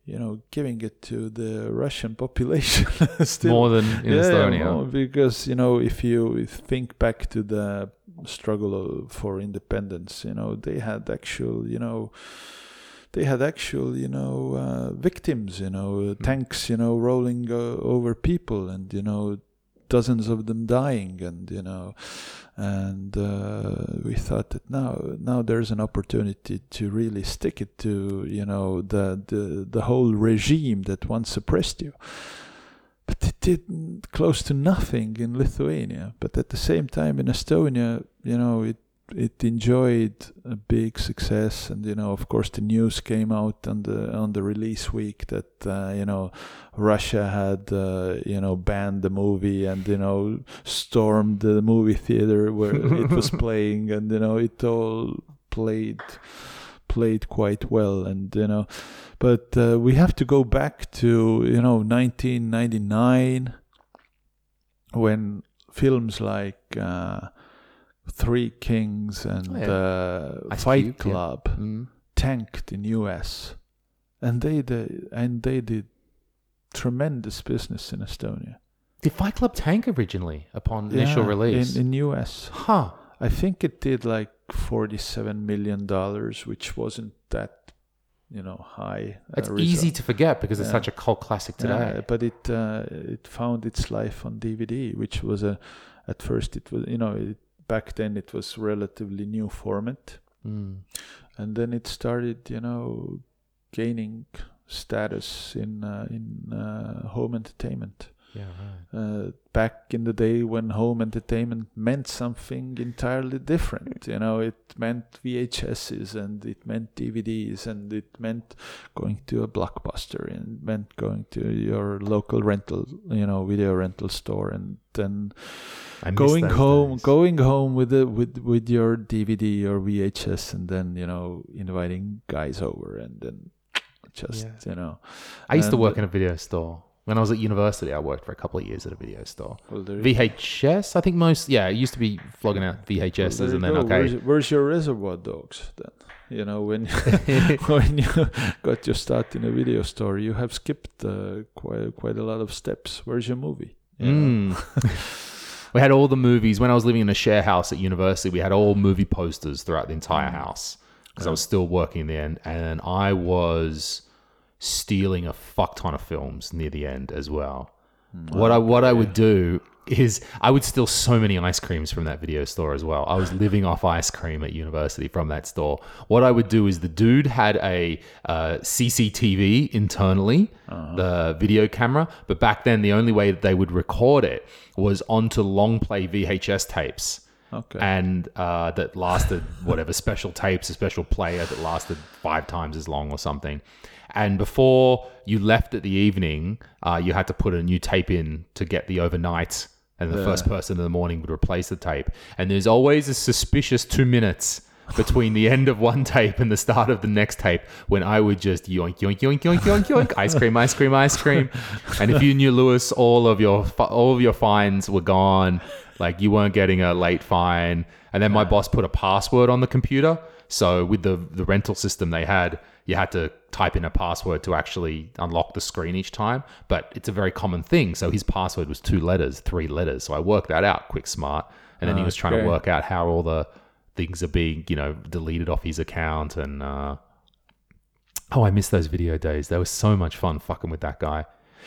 You know, giving it to the Russian population still More than in Estonia. more, because you know, if you think back to the struggle for independence, you know, they had actual, you know, they had actual, you know, uh, victims, you know, uh, tanks, you know, rolling uh, over people, and you know, dozens of them dying, and you know, and uh, we thought that now, now there's an opportunity to really stick it to, you know, the the the whole regime that once suppressed you but it did close to nothing in Lithuania. But at the same time, in Estonia, you know, it it enjoyed a big success, and you know, of course, the news came out on the on the release week that uh, you know Russia had uh, you know banned the movie and you know stormed the movie theater where it was playing, and you know it all played played quite well, and you know but uh, we have to go back to you know 1999 when films like uh, Three Kings and Oh, yeah. uh, Fight Cube, yeah. Club Mm. tanked in US, and they did, and they did tremendous business in Estonia. Did Fight Club tank originally upon initial Yeah, release? in, in US. huh. I think it did like forty-seven million dollars, which wasn't that, you know, high. uh, It's result. easy to forget because it's Yeah. such a cult classic today. Yeah, but it uh, it found its life on DVD, which was a at first it was you know it, back then it was relatively new format, Mm. and then it started you know gaining status in uh, in uh, home entertainment. Yeah, right. Uh, back in the day when home entertainment meant something entirely different, you know, it meant VHSs and it meant DVDs and it meant going to a blockbuster and it meant going to your local rental, you know, video rental store and then going home, days. going home with the with with your DVD or VHS and then you know inviting guys over and then just Yeah. you know. I used to work in a video store. When I was at university, I worked for a couple of years at a video store. Well, VHS, I think most, yeah, it used to be flogging out VHSs Well, and then, go. okay. Where's, where's your reservoir dogs then? You know, when when you got your start in a video store, you have skipped uh, quite quite a lot of steps. Where's your movie? You? Mm. we had all the movies. When I was living in a share house at university, we had all movie posters throughout the entire house because I was still working there. And, and I was stealing a fuck ton of films near the end as well. what I what I would do is I would steal so many ice creams from that video store as well. I was living off ice cream at university from that store. What I would do is the dude had a uh, CCTV internally, the video camera, but back then the only way that they would record it was onto long play VHS tapes Okay. and uh, that lasted whatever special tapes, a special player that lasted five times as long or something. And before you left at the evening, uh, you had to put a new tape in to get the overnight, and the first person in the morning would replace the tape. And there's always a suspicious two minutes between the end of one tape and the start of the next tape when I would just yoink yoink yoink yoink yoink yoink ice cream ice cream ice cream, and if you knew Lewis, all of your all of your fines were gone. Like you weren't getting a late fine, and then my boss put a password on the computer. So with the the rental system they had, you had to type in a password to actually unlock the screen each time. But it's a very common thing. So his password was two letters, three letters. So I worked that out quick smart. And then he was trying to work out how all the things are being, you know, deleted off his account. And uh, oh, I miss those video days. They were so much fun fucking with that guy.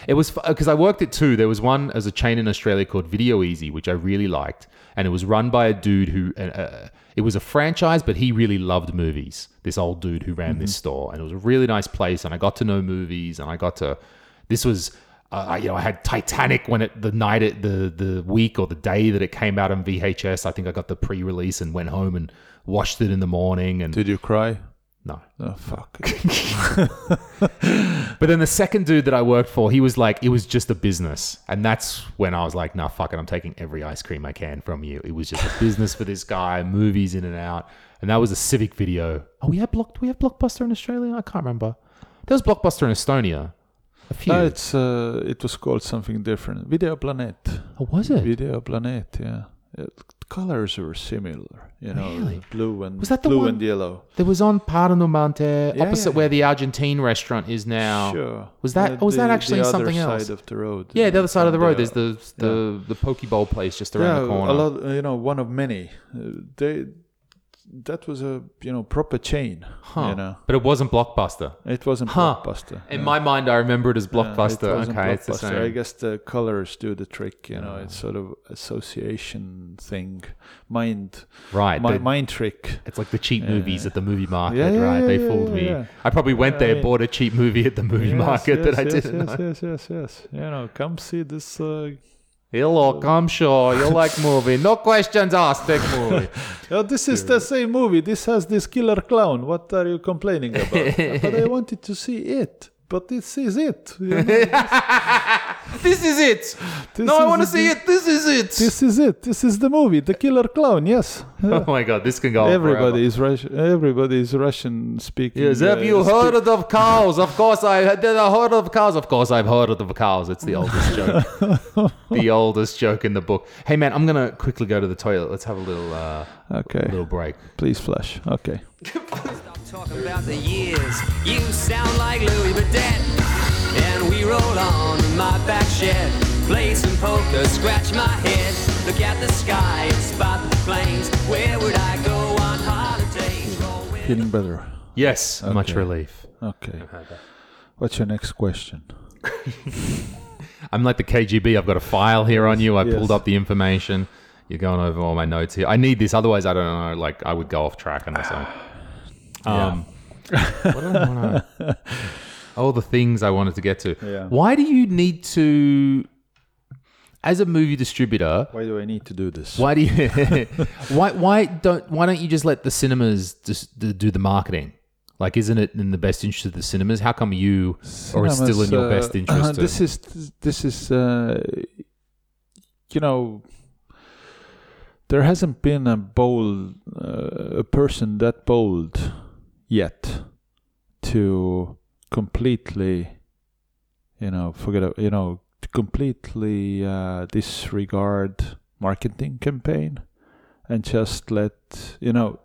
It was because I worked it too. There was one as a chain in Australia called Video Ezy, which I really liked, and it was run by a dude who. Uh, uh, it was a franchise, but he really loved movies. This old dude who ran this store, and it was a really nice place. And I got to know movies, and I got to. This was. Uh, I- you know, I had Titanic when it the night it the the week or the day that it came out on VHS. I think I got the pre-release and went home and watched it in the morning. And Did you cry? No, Oh fuck. But then the second dude that I worked for, he was like, it was just a business. And that's when I was like, nah, fuck it. I'm taking every ice cream I can from you. It was just a business for this guy, movies in and out. And that was a Civic video. Oh, we had Block, do we have Blockbuster in Australia? I can't remember. There was Blockbuster in Estonia. A few. no, it's uh, it was called something different. Video Planet. oh, was it? Video Planet. Yeah. Uh, colors were similar. You know, Really? blue and Was that the blue one- and yellow. There was on Pärnu maantee, Yeah, opposite yeah, where the Argentine restaurant is now. Sure. Was that- Uh, or was that the- actually the something other else? side of the road? Yeah, the other side of the road. There's the the the poke bowl place just around yeah, the corner. a lot. You know, one of many. Uh, they that was a you know proper chain. Huh. You know, But it wasn't Blockbuster. it wasn't Huh. blockbuster. In yeah. my mind, I remember it as Yeah, Blockbuster. it wasn't okay, it's the same. I guess the colors do the trick. You know, it's sort of association thing, mind, Right. the- mind trick. it's like the cheap movies at the movie market, Yeah, yeah, right? yeah, they yeah, fooled yeah, me. yeah. I probably went there, Yeah. bought a cheap movie at the movie Yes, market that yes, I didn't yes, know. Yes, yes, yes. You know, come see this. Uh, Hello, I'm sure you like movie. No questions asked. Take movie. oh, this is the same movie. This has this killer clown. What are you complaining about? but I wanted to see it. But this is it. you know. this is it. This no, I want to see it. This is it. This is it. This is the movie. The killer clown. Yes. oh my god, this can go on everybody forever. is Russian. Everybody is Russian speaking. Yes, have uh, you speak- heard of cows? Of course I did. I heard of cows. Of course I've heard of cows. It's the oldest joke. the oldest joke in the book. Hey man, I'm gonna quickly go to the toilet. Let's have a little uh, Okay. little break. Please flush. Okay. Talking about the years, you sound like Louis Burdett. And we roll on in my back shed, play some poker, scratch my head, look at the sky, and spot the planes. Where would I go on holidays? Roll with better. Yes, much relief. Okay. What's your next question? I'm like the KGB. I've got a file here on you. I Yes. pulled up the information. You're going over all my notes here. I need this, otherwise I don't know. Like I would go off track unless I. Um, what I all the things I wanted to get to. Yeah. Why do you need to, as a movie distributor? Why do I need to do this? Why do you? why why don't why don't you just let the cinemas just do the marketing? Like, isn't it in the best interest of the cinemas? How come you, or it's still in your Cinemas, best uh, interest? to- this is this is uh, you know there hasn't been a bold uh, a person that bold yet to completely you know forget you know to completely uh, disregard marketing campaign and just let you know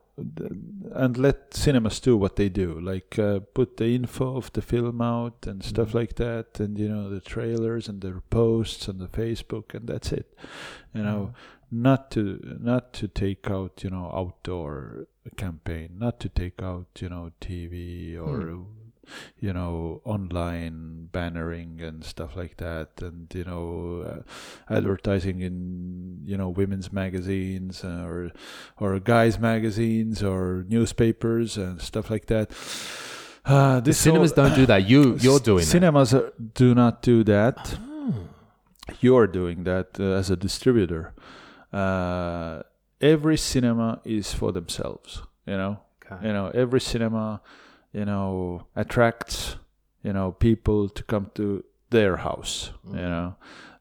and let cinemas do what they do like uh, put the info of the film out and stuff Mm-hmm. like that and you know the trailers and the posts on the facebook and that's it you know Mm-hmm. Not to not to take out you know outdoor campaign not to take out you know tv or Hmm. you know online bannering and stuff like that and you know uh, advertising in you know women's magazines uh, or or guys magazines or newspapers and stuff like that uh, the cinemas all- don't do that. You you're doing that. cinemas are- do not do that Oh. you're doing that uh, as a distributor uh, every cinema is for themselves you know? Okay. you know every cinema you know attracts you know people to come to their house you know?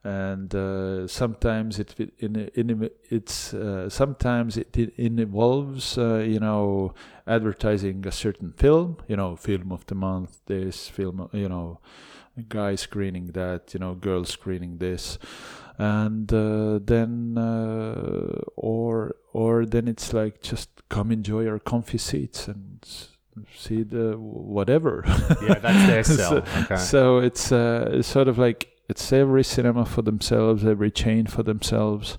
And uh, sometimes it it- in, in it's uh, sometimes it, it involves uh, you know advertising a certain film you know film of the month this film you know guy screening that you know girl screening this and uh, then uh, or or then it's like just come enjoy our comfy seats and see the whatever Yeah, that's their So- sell. okay. so it's uh, it's sort of like it's every cinema for themselves, every chain for themselves,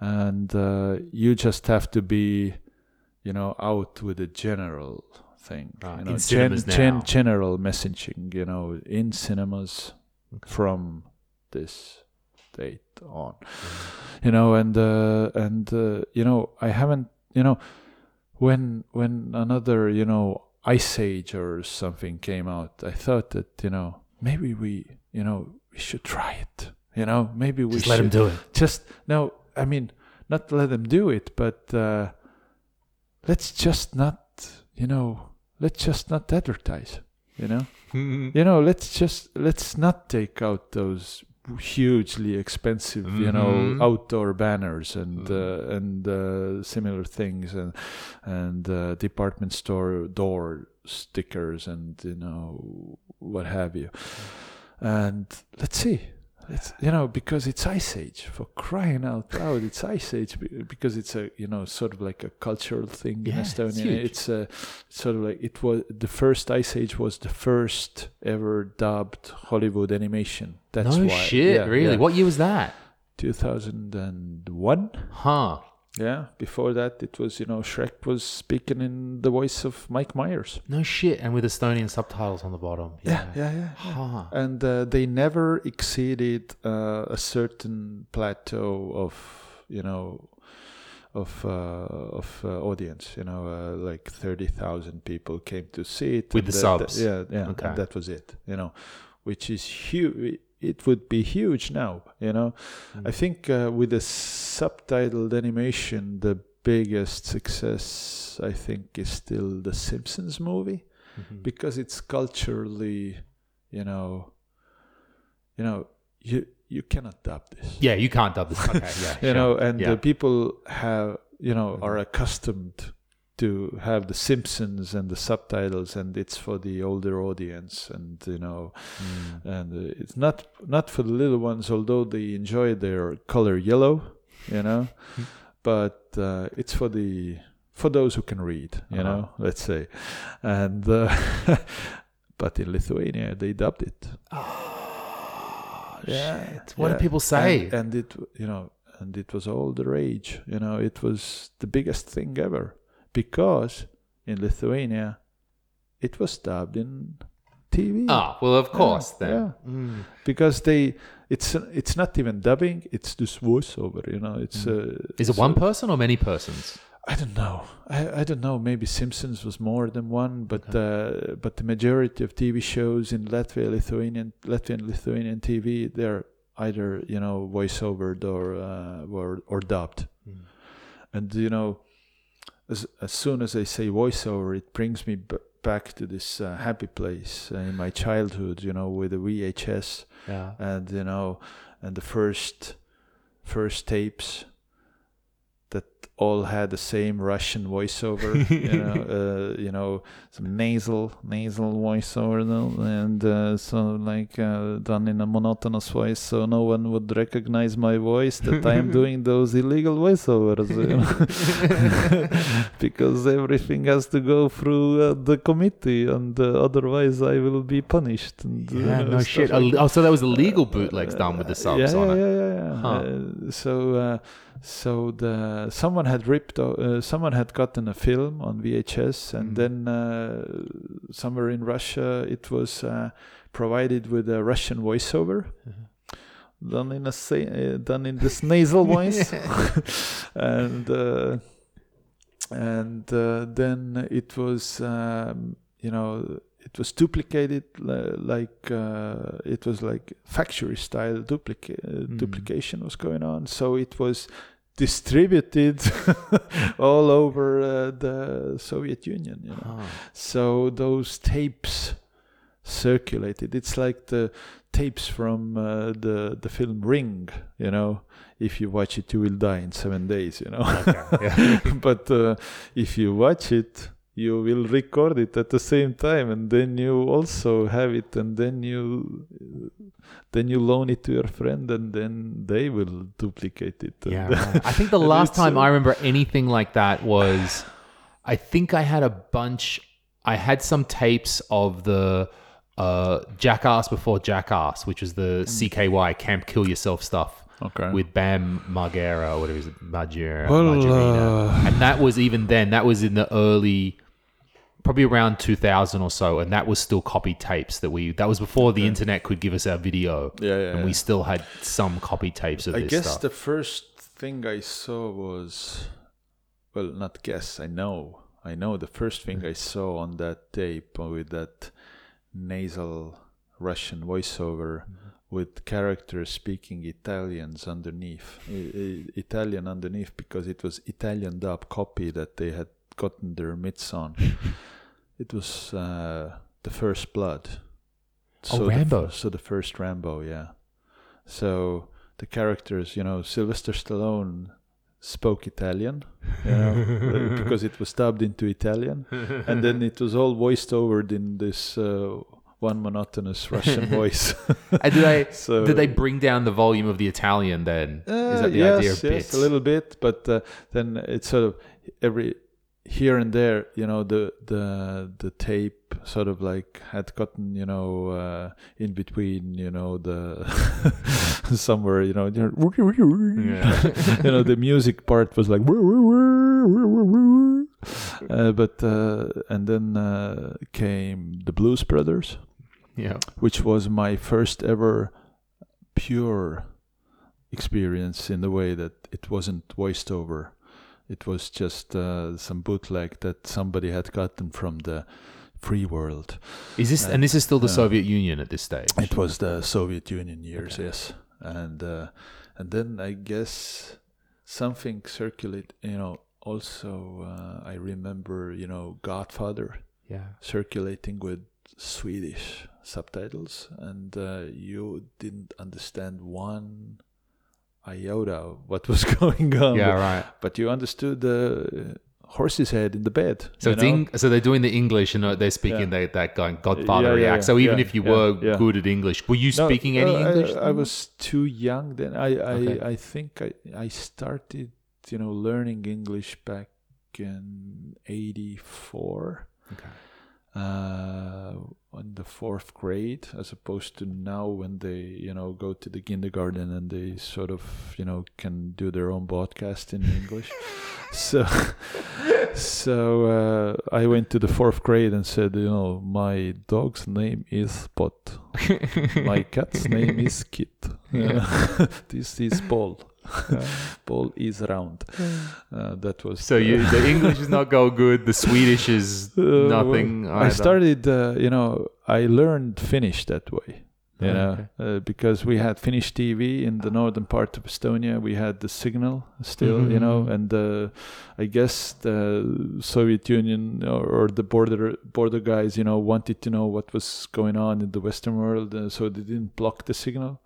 and uh, you just have to be, you know, out with the general thing. Right, you know, now. gen- general messaging. You know, in cinemas from this date on. You know, and uh, and uh, you know, I haven't. You know, when when another you know ice age or something came out i thought that you know maybe we you know we should try it you know maybe we Just should let him do it. just no i mean not let them do it but uh let's just not you know let's just not advertise you know you know let's just let's not take out those hugely expensive you know Mhm. outdoor banners and Mhm. uh, and uh, similar things and and uh, department store door stickers and you know what have you and let's see it's you know because it's ice age for crying out loud it's ice age because it's a you know sort of like a cultural thing Yeah, in it's estonia huge. it's a sort of like it was the first ice age was the first ever dubbed hollywood animation that's no why shit, yeah, really? yeah. What year was that? 2001 Huh. Yeah before that it was you know shrek was speaking in the voice of mike myers No shit, and with Estonian subtitles on the bottom. yeah yeah yeah, Huh. and uh, they never exceeded uh, a certain plateau of you know of uh, of uh, audience you know uh, like 30,000 people came to see it With the that- subs. yeah yeah Okay. and that was it you know which is huge it would be huge now you know Mm. i think uh, with the subtitled animation the biggest success i think is still the simpsons movie Mhm. because it's culturally you know you know you you cannot dub this Yeah, you can't dub this. Okay, yeah. you sure. know and Yeah. the people have you know Mhm. are accustomed to have the simpsons and the subtitles and it's for the older audience and you know Mm. and uh, it's not not for the little ones although they enjoy their color yellow you know but uh, it's for the for those who can read you Uh-huh. know let's say and uh, but in lithuania they dubbed it Oh, Yeah, shit. What yeah. do people say? and, and it you know and it was all the rage you know it was the biggest thing ever because in lithuania it was dubbed in tv Ah, well, of course then. yeah. Mm. because they it's it's not even dubbing it's just voiceover you know it's uh, Is it so- one person or many persons? i don't know I, I don't know maybe simpsons was more than one but uh, but the majority of tv shows in latvia lithuanian latvian lithuanian tv they're either you know voiceovered or uh, or, or dubbed Mm. and you know as as soon as i say voiceover it brings me b- back to this uh, happy place uh, in my childhood you know with the vhs Yeah. and you know and the first first tapes that all had the same russian voiceover you know uh, you know some nasal nasal voiceover and uh, so like uh, done in a monotonous voice so no one would recognize my voice that i am doing those illegal voiceovers you know? because everything has to go through uh, the committee and uh, otherwise i will be punished and, you Yeah, no shit. like Oh, so that was illegal bootlegs done with the subs yeah, on yeah, it. Yeah, yeah, yeah. Huh. Uh, so, uh, so the someone had ripped. Uh, someone had gotten a film on VHS, and Mhm. then uh, somewhere in Russia, it was uh, provided with a Russian voiceover. Done in a sa- uh, done in this nasal voice, and uh, and uh, then it was um, you know it was duplicated like uh, it was like factory style duplica- Mm. duplication was going on so it was distributed all over uh, the soviet union you know Huh. so those tapes circulated it's like the tapes from uh, the the film Ring. You know, if you watch it, you will die in seven days. You know, Yeah. but uh, if you watch it you will record it at the same time and then you also have it and then you then you loan it to your friend and then they will duplicate it Yeah, right. I think the last time I remember anything like that was, I think I had a bunch. I had some tapes of the uh, Jackass before Jackass, which was the CKY Camp Kill Yourself stuff. Okay. With Bam Margera, or whatever it is, Margera, Well, uh, and that was even then. That was in the early, probably around 2000 or so, and that was still copy tapes that we. That was before the internet could give us our video. Yeah, yeah, And we still had some copy tapes of I this guess stuff. the first thing I saw was, well, not guess. I know. I know the first thing I saw on that tape with that nasal Russian voiceover with characters speaking Italians underneath, Italian underneath, because it was Italian dub copy that they had gotten their mitts on. it was uh, the first blood. Oh, the f- Rambo. so the first Rambo, yeah. So the characters, you know, Sylvester Stallone spoke Italian, you know, because it was dubbed into Italian, and then it was all voiced over in this uh, one monotonous Russian voice. And did they So- did they bring down the volume of the Italian then? Uh, Is that the yes, idea yes, of bits? a little bit, but uh, then it's sort of every here and there, you know, the the the tape sort of like had gotten, you know, uh, in between, you know, the somewhere, you know, you know, the music part was like, uh, but uh, and then uh, came the Blues Brothers Yeah. which was my first ever pure experience in the way that it wasn't voiced over. It was just uh, some bootleg that somebody had gotten from the free world. Is this and this is still the Yeah. Soviet Union at this stage? It was the Soviet Union years, yes, and uh, and then I guess something circulated. You know, also uh, I remember, you know, Godfather Yeah. circulating with Swedish subtitles, and uh, you didn't understand one iota what was going on. Yeah, right. but you understood the horse's head in the bed. So it's? Eng- so they're doing the English and uh, they're speaking Yeah. that that going Godfather Yeah, yeah, act. So even if you were good at English, were you No, speaking any uh, English? I, then? was too young then. I I, Okay. I think I I started you know learning English back in '84. Okay. Uh, in the fourth grade, as opposed to now when they, you know, go to the kindergarten and they sort of, you know, can do their own podcast in English. so, so uh, I went to the fourth grade and said, you know, my dog's name is Spot, my cat's name is Kit, Uh, this is Paul. Paul is round. Uh, that was So you the English is not go good. The Swedish is Uh, nothing. well, I started, uh, you know, I learned Finnish that way. You know, okay. uh, because we had Finnish TV in the northern part of Estonia, we had the signal still, you know, Mhm. and uh, I guess the Soviet Union or, or the border border guys, you know, wanted to know what was going on in the Western world, uh, so they didn't block the signal.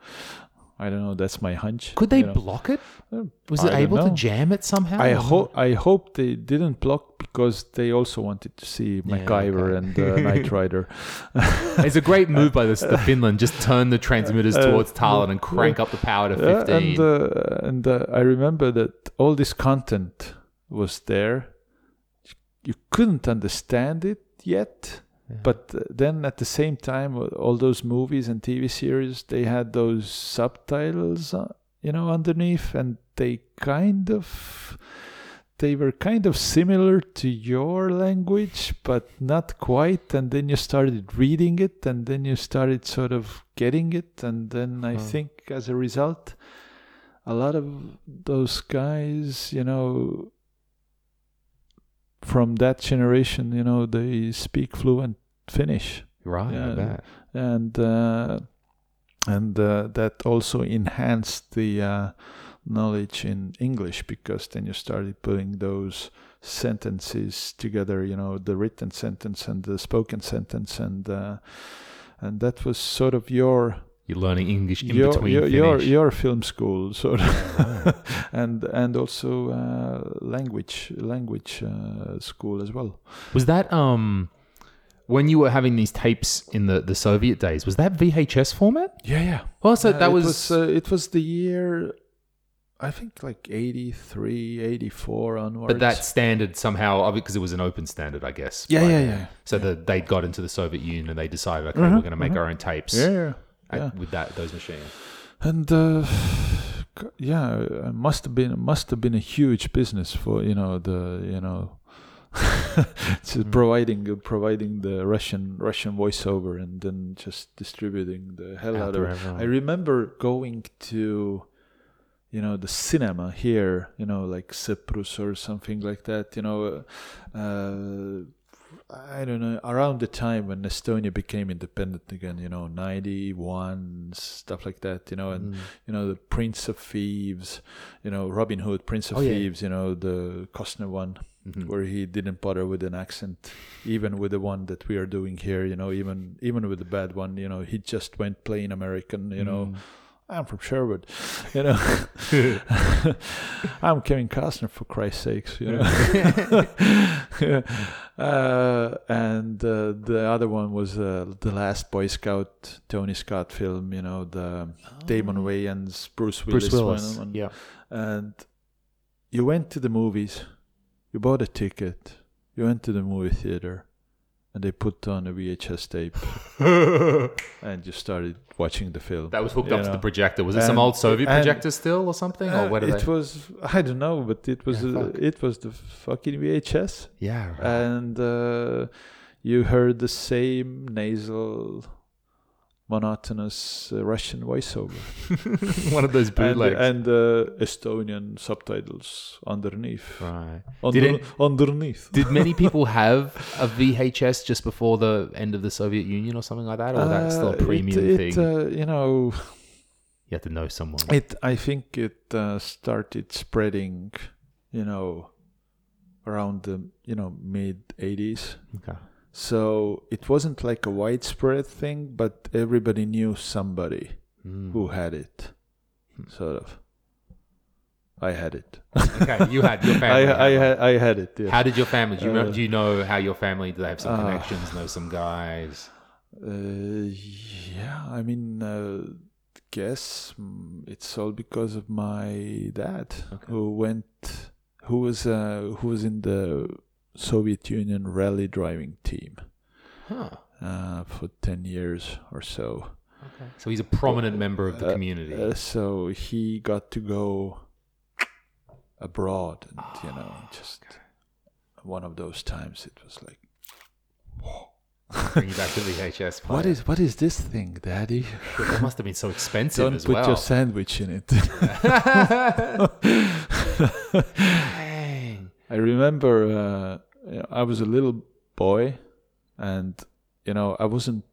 I don't know. That's my hunch. Could they you know. block it? Uh, Was I it don't able to jam it somehow? I hope I hope they didn't block because they also wanted to see MacGyver okay. and uh, Knight Rider. It's a great move by the, the Finland. Just turn the transmitters Uh, towards Tallinn and uh, crank up the power to Yeah, 15. and uh, and uh, I remember that all this content was there. You couldn't understand it yet, but then at the same time, uh, all those movies and TV series they had those subtitles, uh, you know, underneath, and they kind of they were kind of similar to your language, but not quite. And then you started reading it, and then you started sort of getting it, and then I Oh. think as a result, a lot of those guys, you know, from that generation, you know, they speak fluent Finnish. Right, and uh, and uh, that also enhanced the uh, knowledge in English because then you started putting those sentences together, you know, the written sentence and the spoken sentence, and uh, and that was sort of your You're learning English in your, between your, your, film school sort of and and also uh, language language uh, school as well Was that um when you were having these tapes in the, the Soviet days? Was that VHS format? yeah yeah Well, so Uh, that it was, was uh, it was the year i think like 83 84 onwards but that standard somehow because it was an open standard, I guess. yeah yeah yeah So the, they got into the Soviet Union and they decided, okay, Mhm, we're going to make mhm. our own tapes yeah yeah, yeah. with that those machines. and uh, yeah it must have been must have been a huge business for you know the you know just Mm. providing providing the russian russian voiceover and then just distributing the hell out, Out of it i remember going to you know the cinema here you know like Sõprus or something like that you know uh, I don't know, around the time when Estonia became independent again, you know, 91, stuff like that, you know, and, Mm. you know, the Prince of Thieves, you know, Robin Hood, Prince of Oh, yeah. Thieves, you know, the Costner one, Mhm. where he didn't bother with an accent, even with the one that we are doing here, you know, even even with the bad one, you know, he just went plain American, you know, Mm. I'm from Sherwood, you know. I'm Kevin Costner for Christ's sakes, you know. uh, and uh, the other one was uh, the last Boy Scout Tony Scott film, you know, the Damon Wayans, Bruce Willis, Oh. Bruce Willis. one. Yeah. And you went to the movies, you bought a ticket, you went to the movie theater, and they put on a VHS tape, and you started watching the film. That was hooked you up to the projector. Was it some old Soviet projector still or something? or Uh, what it they? was I don't know, but it was Yeah, uh, it was the fucking VHS, yeah. right. and uh, you heard the same nasal, monotonous uh, Russian voiceover One of those and, bootlegs. and uh, Estonian subtitles underneath. right. Under, Did it- underneath. Did many people have a VHS just before the end of the Soviet Union or something like that, or was that still a Uh, it- premium it, thing? uh, you know, you have to know someone. It, I think it uh, started spreading, you know, around the, you know, mid 80s. Okay. So it wasn't like a widespread thing, but everybody knew somebody Mm. who had it, sort of. I had it. Okay, you had your family. I, had had, I had it. Yes. How did your family? Do you, know, Uh, do you know how your family? Do they have some uh, connections? Know some guys? Uh, yeah, I mean, uh, guess mm, it's all because of my dad, Okay. who went, who was, uh, who was in the Soviet Union rally driving team Huh. uh, for ten years or so. Okay. So he's a prominent member of the Uh, community. Uh, so he got to go abroad, and you know, just one of those times. It was like, Bring you back to the VHS. Player. what is what is this thing, Daddy? It must have been so expensive Don't as put well. your sandwich in it. I remember uh, I was a little boy, and you know I wasn't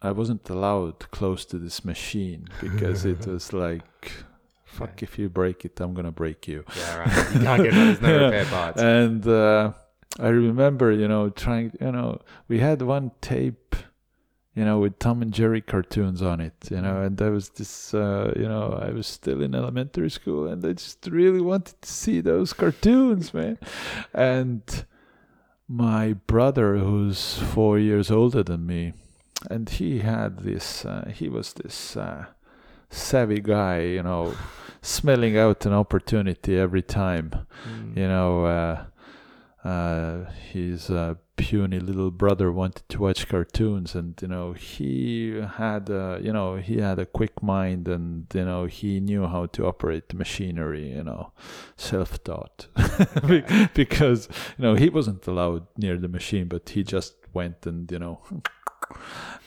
I wasn't allowed close to this machine because it was like, fuck if you break it, I'm gonna break you. Yeah, right. You can't get there's no repair parts. And uh, I remember, you know, trying, you know, we had one tape, you know, with Tom and Jerry cartoons on it, you know, and there was this, uh, you know, I was still in elementary school and I just really wanted to see those cartoons, man. And my brother, who's four years older than me, and he had this, uh, he was this uh, savvy guy, you know, smelling out an opportunity every time Mm. you know, uh, uh, his uh, puny little brother wanted to watch cartoons, and you know, he had, uh, you know, he had a quick mind, and you know, he knew how to operate the machinery, you know, self-taught, Be- because you know he wasn't allowed near the machine, but he just went and you know,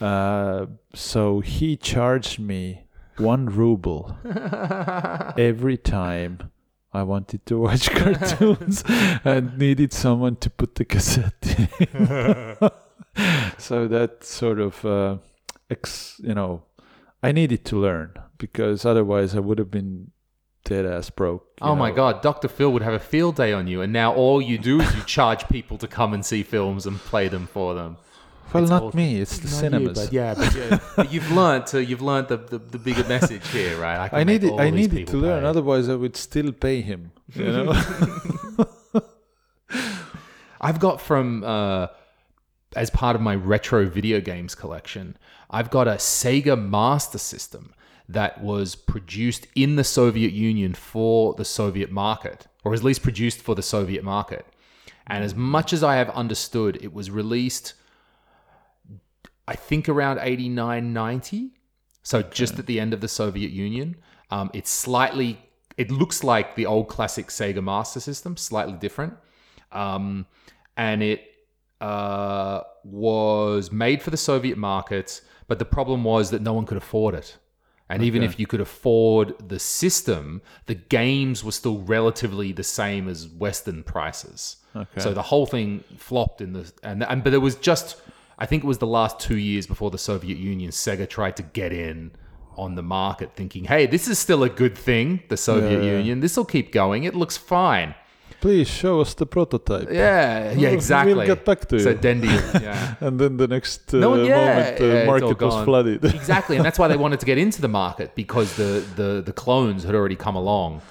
uh, so he charged me one ruble every time I wanted to watch cartoons and needed someone to put the cassette in. so that sort of, uh, ex, you know, I needed to learn because otherwise I would have been dead ass broke. Oh my god, Dr. Phil would have a field day on you, and now all you do is you charge people to come and see films and play them for them. Well, It's not all- me. It's the Not you, cinemas. but yeah, but, yeah, but you've learned to you've learned the, the, the bigger message here, right? I make needed I needed to people learn, pay. otherwise I would still pay him. You know. I've got from uh, as part of my retro video games collection, I've got a Sega Master System that was produced in the Soviet Union for the Soviet market, or at least produced for the Soviet market. And as much as I have understood, it was released, I think around 89, 90. So just at the end of the Soviet Union. Um, it's slightly, it looks like the old classic Sega Master System, slightly different. Um, and it uh, was made for the Soviet market, but the problem was that no one could afford it. And even if you could afford the system, the games were still relatively the same as Western prices. Okay. So the whole thing flopped in the and, and but it was just I think it was the last two years before the Soviet Union, Sega tried to get in on the market, thinking, "Hey, this is still a good thing." The Soviet Yeah. Union, this will keep going. It looks fine. Please show us the prototype. Yeah, yeah, exactly. We'll get back to So you. Dendy, yeah. And then the next uh, No, yeah, moment, the yeah, market was flooded. exactly, and that's why they wanted to get into the market because the the, the clones had already come along,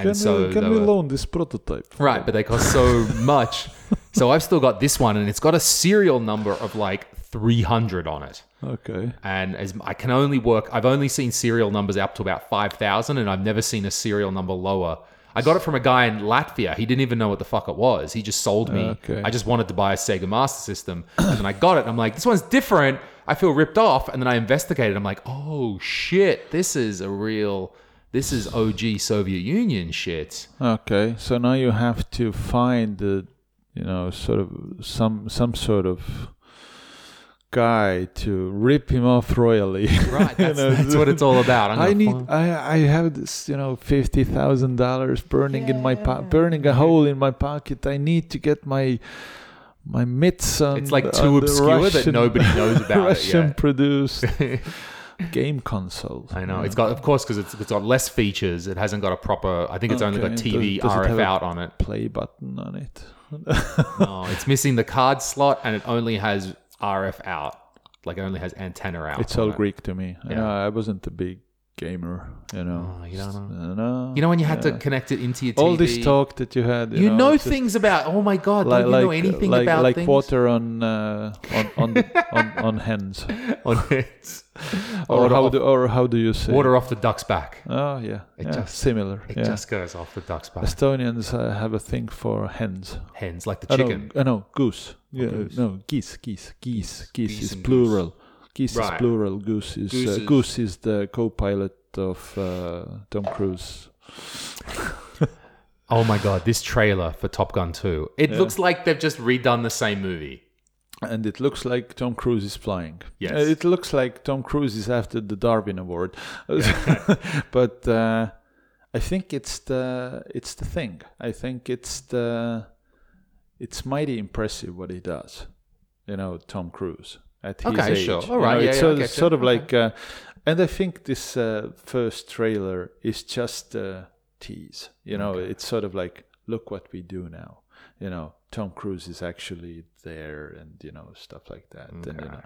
and can so we, can we were- loan this prototype? right, but they cost so much. So I've still got this one, and it's got a serial number of like three hundred on it. Okay. And as I can only work, I've only seen serial numbers up to about five thousand, and I've never seen a serial number lower. I got it from a guy in Latvia. He didn't even know what the fuck it was. He just sold me. Okay. I just wanted to buy a Sega Master System, and then I got it. And I'm like, this one's different. I feel ripped off, and then I investigated. I'm like, oh shit, this is a real. This is OG Soviet Union shit. Okay. So now you have to find the, you know, sort of some some sort of guy to rip him off royally. Right, You that's, know, that's what it's all about. I'm I need. find- I I have this, you know, fifty thousand dollars burning in my po- burning a hole in my pocket. I need to get my my mitts on. It's like too the obscure that Russian- nobody knows about it Russian produced game console. I know it's got, of course, because it's, it's got less features. It hasn't got a proper. I think it's only got Okay, TV does- does it have RF a- out on it. play button on it. No, it's missing the card slot, and it only has RF out. Like it only has antenna out. It's on all it. Greek to me. I know I wasn't a big gamer, you know. Oh, you don't know. No. You know when you had to connect it into your TV. all this talk that you had. You, You know, just things about. Oh my god! Like, don't you know anything like, about like things? water on uh, on on, on on hens, on it. or, Or how off- do or how do you say Water off the duck's back. Oh yeah, It yeah, just- similar. It yeah. just goes off the duck's back. Estonians uh, have a thing for hens. Hens like the Uh, chicken. uh, no, goose. Yeah, goose. no, geese, geese, geese, geese, Geese is plural. Geese Right. is plural. Goose is Goose uh, is- goose is the co-pilot of uh, Tom Cruise. Oh my god! This trailer for Top Gun 2. It Yeah. looks like they've just redone the same movie. and it looks like Tom Cruise is flying. Yes. Uh, it looks like Tom Cruise is after the Darwin Award, but uh, I think it's the it's the thing. I think it's the it's mighty impressive what he does. You know, Tom Cruise at his Okay, age. sure. All right. You know, yeah, it's yeah, sort, sort of Okay. like, uh, and I think this uh, first trailer is just a tease. You know, Okay. it's sort of like, look what we do now. You know, Tom Cruise is actually there, and you know stuff like that, and you know,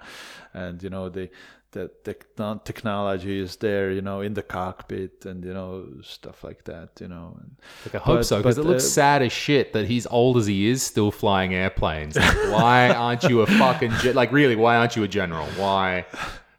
and you know the the techno- technology is there, you know, in the cockpit, and you know stuff like that, you know. And Like I hope But- so because it looks uh, sad as shit that he's old as he is still flying airplanes. Like, why aren't you a fucking ge- like really? Why aren't you a general? Why?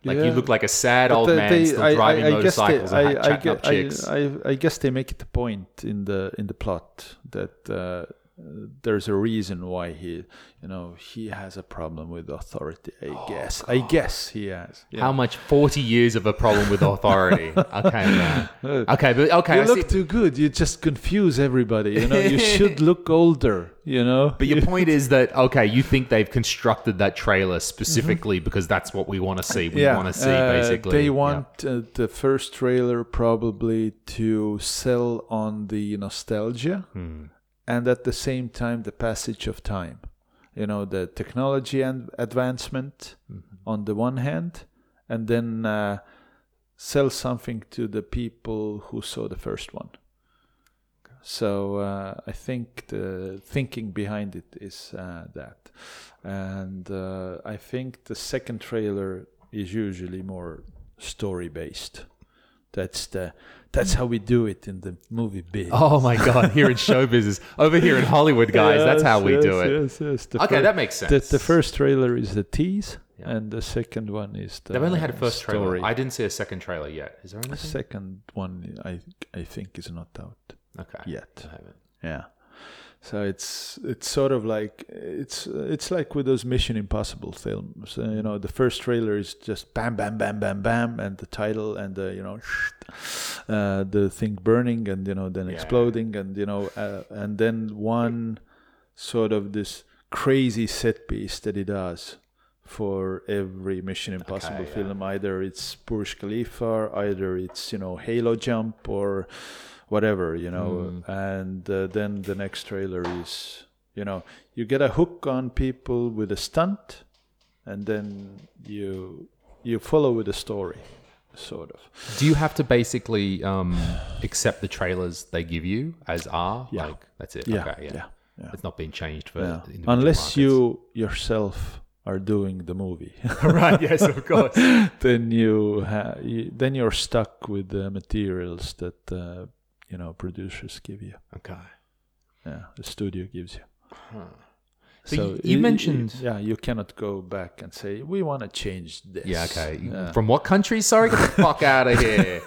Like you look like a sad But old they- man they- still I- I- driving I they- motorcycles and I- ha- I chatting up chicks. I, I, I guess they make it a point in the in the plot that uh, there's a reason why he, you know, he has a problem with authority. I guess. I guess he has. Yeah. How much? Forty years of a problem with authority. okay, man. Uh, Okay, but okay. you I look see. too good. You just confuse everybody. You know, you should look older. You know. But your point is that okay, you think they've constructed that trailer specifically because that's what we want to see. We want to see uh, basically. They Yeah. want uh, the first trailer probably to sell on the nostalgia Hmm. And at the same time the passage of time. You know, the technology and advancement Mm-hmm. on the one hand, and then uh, sell something to the people who saw the first one. So uh, I think the thinking behind it is uh, that, and uh, I think the second trailer is usually more story based. That's the that's how we do it in the movie biz. Oh my god! Here in show business, over here in Hollywood, guys, that's how we Yes, do it. Yes, yes. The Okay, fir- that makes sense. the first trailer is the tease, Yeah. and the second one is the. They've only had a first story. trailer. I didn't see a second trailer yet. Is there The anything? second one, I I think, is not out Okay. yet. I haven't. Yeah. So it's it's sort of like it's it's like with those Mission Impossible films. Uh, you know, the first trailer is just bam, bam, bam, bam, bam, and the title and the you know, uh, the thing burning and you know then Yeah. exploding and you know uh, and then one sort of this crazy set piece that he does for every Mission Impossible yeah. film. Either it's Burj Khalifa, either it's you know Halo jump or whatever you know Mm. and uh, then the next trailer is you know you get a hook on people with a stunt and then you you follow with a story sort of Do you have to basically um, accept the trailers they give you as are? Yeah. Like that's it. yeah Okay. Yeah. yeah, yeah, It's not being changed for yeah. unless markets. you yourself are doing the movie right. Yes, of course. then you, ha- you then you're stuck with the materials that uh, you know producers give you Okay. yeah the studio gives you So you- you y- y- mentioned- yeah you cannot go back and say we want to change this Yeah. Okay. Yeah. From what country? Sorry, get the fuck out of here.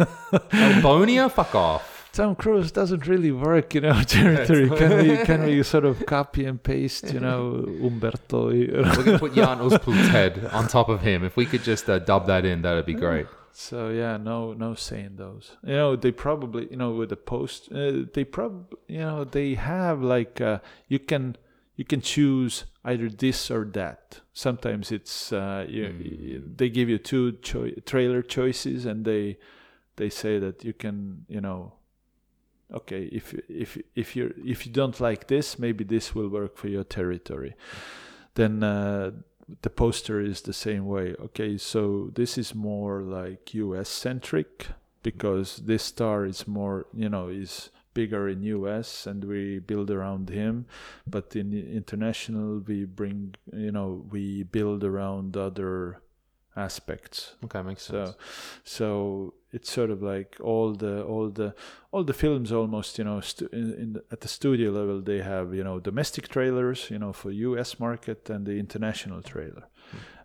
Albonia, fuck off. Tom Cruise doesn't really work in our territory. can we can we sort of copy and paste, you know, Umberto? We're gonna put Jan Uuspõld's head on top of him. If we could just uh, dub that in, that'd be great. So yeah, no no saying those. You know, they probably you know with the post, uh, they probably you know they have like uh, you can you can choose either this or that. Sometimes it's uh, you, they give you two choi- trailer choices and they they say that you can you know okay if if if you if you don't like this maybe this will work for your territory then uh, the poster is the same way. Okay so this is more like us centric because this star is more you know is bigger in us and we build around him. But in international we bring you know we build around other aspects Okay, makes sense. so so it's sort of like all the all the all the films almost you know stu- in, in the, at the studio level they have you know domestic trailers you know for US market and the international trailer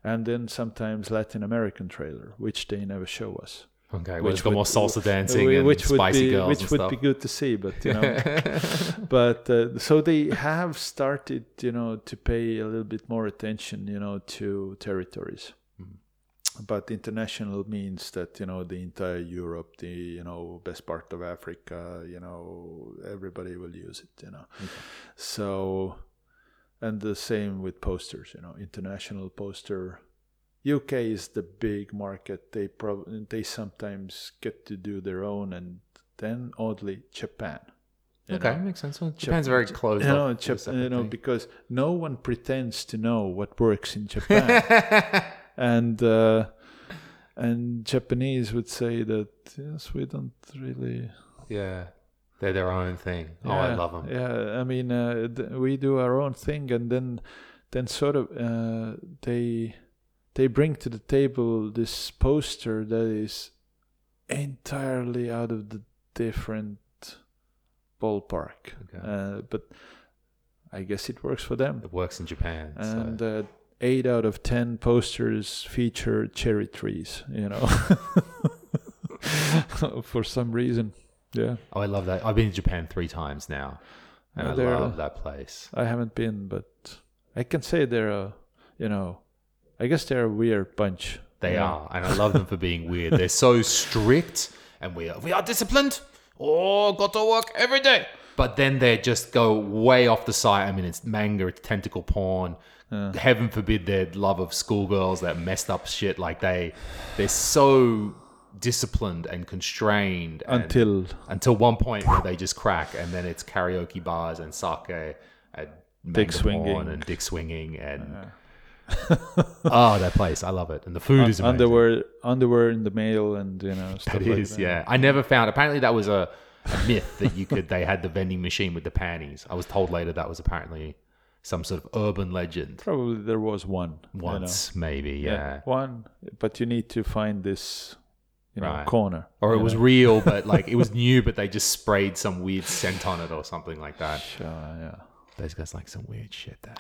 and then sometimes Latin American trailer which they never show us Okay, well, which got would- more salsa dancing Wh- and which would spicy be, girls which would stuff. be good to see but you know but uh, so they have started you know to pay a little bit more attention you know to territories. But international means that you know the entire europe the you know best part of africa you know everybody will use it you know so and the same with posters you know international poster uk is the big market they prob- they sometimes get to do their own and then oddly japan you Okay, know. makes sense. Well, Japan's very closed you know. Jap- you know because no one pretends to know what works in japan and uh, and Japanese would say that yes, we don't really. yeah, they're their own thing. Oh, I love them. Yeah, I mean, uh, th- we do our own thing, and then then sort of uh, they they bring to the table this poster that is entirely out of the different ballpark. Okay. Uh, but I guess it works for them. It works in Japan. so- and uh, eight out of ten posters feature cherry trees. You know, for some reason. Yeah, oh, I love that. I've been to Japan three times now, and Uh, I love that place. I haven't been, but I can say they're a, you know, I guess they're a weird bunch. They Yeah. are, and I love them for being weird. They're so strict, and we are we are disciplined. Oh, got to work every day. But then they just go way off the site. I mean, it's manga, it's tentacle porn. Heaven forbid their love of schoolgirls, that messed up shit. Like they, they're so disciplined and constrained and- Until until one point where they just crack, and then it's karaoke bars and sake and Dick swinging. and dick swinging and oh, that place, I love it, and the food is amazing. underwear, underwear in the mail, and you know stuff It like is, that. yeah. I never found. Apparently, that was a a myth that you could. They had the vending machine with the panties. I was told later that was apparently some sort of urban legend. Probably there was one you know. Once, maybe, yeah. one. But you need to find this, you know, Right. corner. Or it you was real, but like it was new, but they just sprayed some weird scent on it or something like that. Uh, yeah. Those guys like some weird shit there.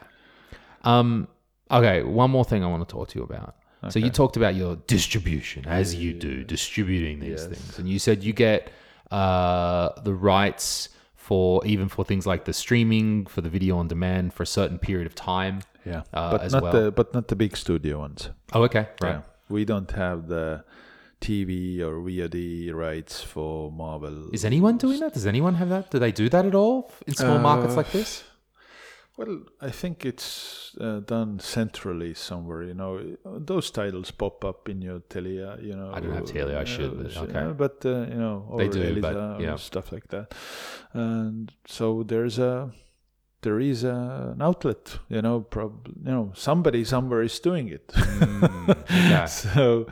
Um. Okay, one more thing I want to talk to you about. So you talked about your distribution, as you do, distributing these Yes. things, and you said you get uh, the rights for even for things like the streaming for the video on demand for a certain period of time. Yeah. Uh, but as not well. the but not the big studio ones. Oh, okay, right. Yeah. We don't have the TV or VOD rights for Marvel. Is anyone doing that? Does anyone have that? Do they do that at all in small markets Uh, like this? Well, I think it's uh, done centrally somewhere. You know, those titles pop up in your Telia. You know, I don't have Telia, I uh, should, but so- okay. yeah, but uh, you know, or They do, but, Elisa or yeah. stuff like that. And so there's a there is a, an outlet. You know, prob- you know, somebody somewhere is doing it. Mm, okay. so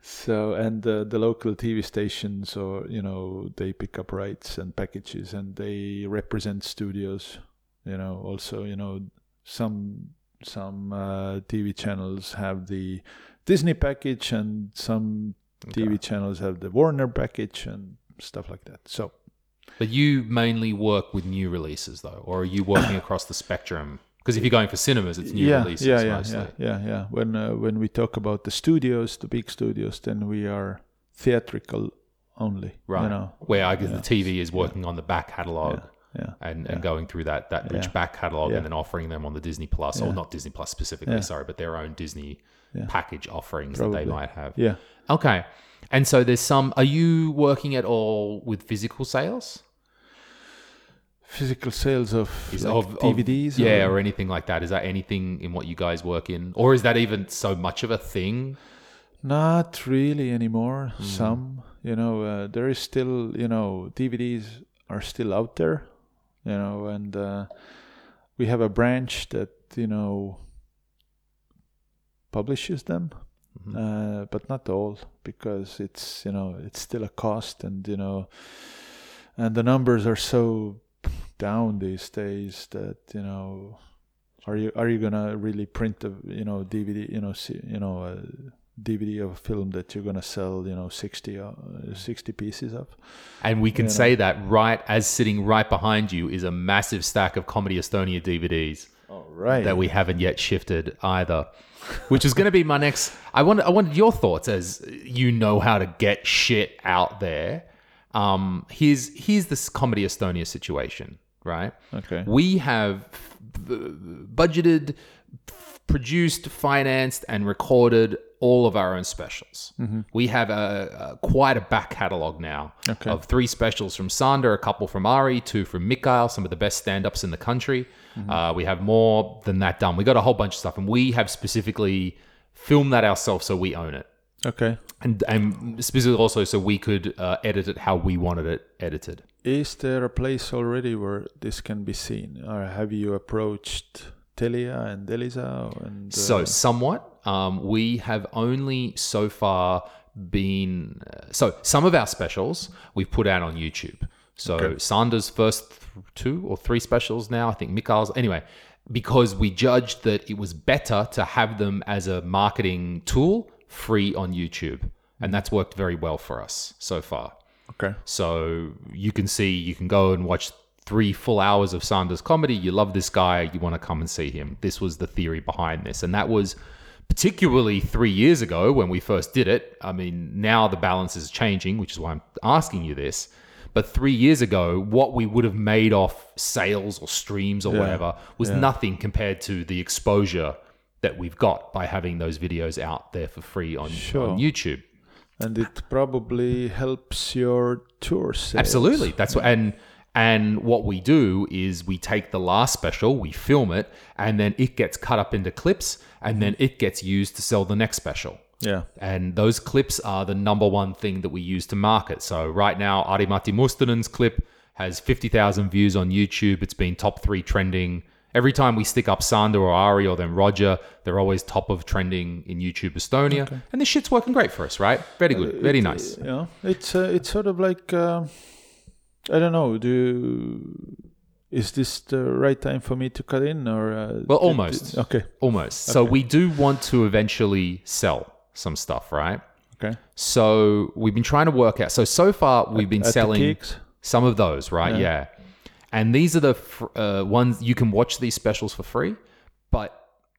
so and uh, the local tv stations or you know they pick up rights and packages and they represent studios you know also you know some some uh, tv channels have the disney package and some tv channels have the warner package and stuff like that so But you mainly work with new releases, though, or are you working across the spectrum? Because if you're going for cinemas, it's new yeah, releases yeah, yeah, mostly. yeah, yeah, yeah. When uh, when we talk about the studios, the big studios, then we are theatrical only. Right. You know. Where I guess Yeah. the TV is working on the back catalog Yeah. And, and going through that, that rich back catalog and then offering them on the Disney Plus, or not Disney Plus specifically, sorry, but their own Disney package offerings that they might have. Yeah. Okay. And so there's some, are you working at all with physical sales? Physical sales of, Is like of, of- DVDs. yeah, or- or anything like that. Is that anything in what you guys work in? Or is that even so much of a thing? Not really anymore. Hmm. Some, you know, uh, there is still, you know, DVDs are still out there, you know, and uh, we have a branch that, you know, publishes them, Mm-hmm. uh, but not all because it's, you know, it's still a cost and, you know, and the numbers are so down these days that, you know, are you are you gonna really print the you know DVD you know see, you know a DVD of a film that you're gonna sell you know 60 uh, 60 pieces of And we can You know. say that right as sitting right behind you is a massive stack of Comedy Estonia DVDs all right that we haven't yet shifted either. Which is going to be my next. I wanted, I wanted your thoughts as you know how to get shit out there. Um, here's here's this Comedy Estonia situation, right? okay We have budgeted, produced, financed, and recorded all of our own specials. We have a, a quite a back catalog now Okay. of three specials from Sander, a couple from Ari, two from Mikhail, some of the best stand-ups in the country. Uh, we have more than that done. We got a whole bunch of stuff, and we have specifically filmed that ourselves, so we own it okay and and specifically also so we could uh, edit it how we wanted it edited. is there a place already where this can be seen or have you approached Telia and Elisa and uh, So somewhat, um, we have only so far been uh, so some of our specials we've put out on YouTube. So Okay. Sander's first th- two or three specials now, I think Mikhail's anyway, because we judged that it was better to have them as a marketing tool free on YouTube, and that's worked very well for us so far. okay So you can see, you can go and watch three full hours of Sanders comedy. You love this guy, you want to come and see him. This was the theory behind this. And that was particularly three years ago when we first did it. I mean, now the balance is changing, which is why I'm asking you this. But three years ago, what we would have made off sales or streams or Yeah. whatever was Yeah. nothing compared to the exposure that we've got by having those videos out there for free on, Sure. on YouTube. and it probably helps your tour sales. Absolutely. That's what and and what we do is we take the last special, we film it, and then it gets cut up into clips, and then it gets used to sell the next special. yeah And those clips are the number one thing that we use to market. So right now, Ari Matti Mustonen's clip has 50,000 views on YouTube. It's been top three trending. Every time we stick up Sander or Ari or then Roger, they're always top of trending in YouTube Estonia. And this shit's working great for us, right? Very good. Very nice. Yeah. it's uh, it's sort of like uh, I don't know. Do you, is this the right time for me to cut in or? Uh, Well, almost. okay. Almost. So Okay. we do want to eventually sell some stuff, right? Okay. So we've been trying to work out. So so far we've been At selling some of those, right? Yeah. Yeah. And these are the fr- uh, ones you can watch these specials for free. But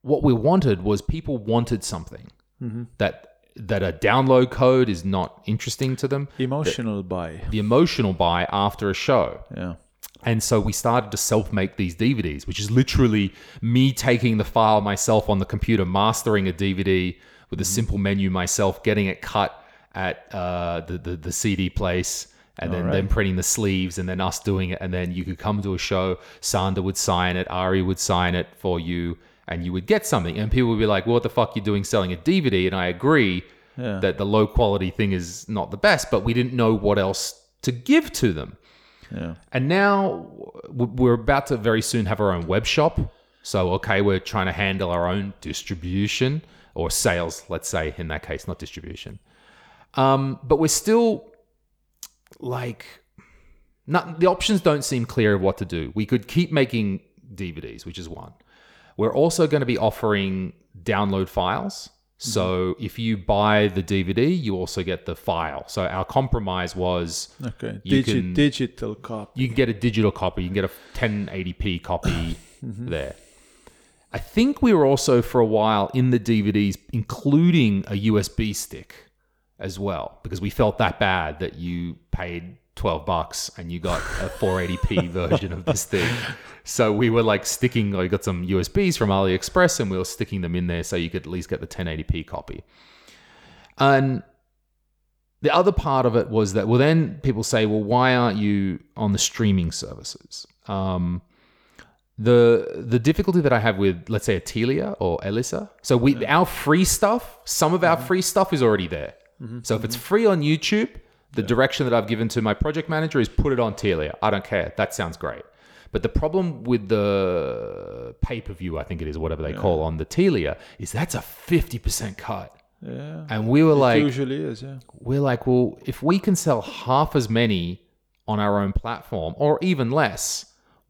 what we wanted was people wanted something Mm-hmm. that that a download code is not interesting to them. Emotional buy. The emotional buy after a show. Yeah. And so we started to self make these DVDs, which is literally me taking the file myself on the computer, mastering a DVD with a simple menu myself, getting it cut at uh, the, the, the CD place, and then, then printing the sleeves, and then us doing it. And then you could come to a show, Sander would sign it, Ari would sign it for you, and you would get something. And people would be like, well, what the fuck are you doing selling a DVD? And I agree Yeah. that the low quality thing is not the best, but we didn't know what else to give to them. Yeah. And now we're about to very soon have our own web shop. So, okay, we're trying to handle our own distribution or sales, let's say, in that case, not distribution. Um, but we're still like, not, the options don't seem clear of what to do. We could keep making DVDs, which is one. We're also going to be offering download files. Mm-hmm. So if you buy the DVD, you also get the file. So our compromise was Okay. You Digi- can- digital copy. you can get a digital copy. You can get a 1080p copy there. Mm-hmm. I think we were also for a while in the DVDs including a USB stick as well because we felt that bad that you paid 12 bucks and you got a 480p version of this thing. So we were like sticking, I got some USBs from AliExpress and we were sticking them in there so you could at least get the 1080p copy. And the other part of it was that well then people say well why aren't you on the streaming services? Um, the the difficulty that i have with let's say a Telia or elisa so we our free stuff some of our mm-hmm. free stuff is already there. Mm-hmm. So if it's mm-hmm. free on youtube the direction that i've given to my project manager is put it on Telia. i don't care that sounds great but the problem with the pay-per-view i think it is whatever they call on the Telia is that's a 50% cut Yeah. and we were like Usually is, yeah. we're like, well, if we can sell half as many on our own platform or even less,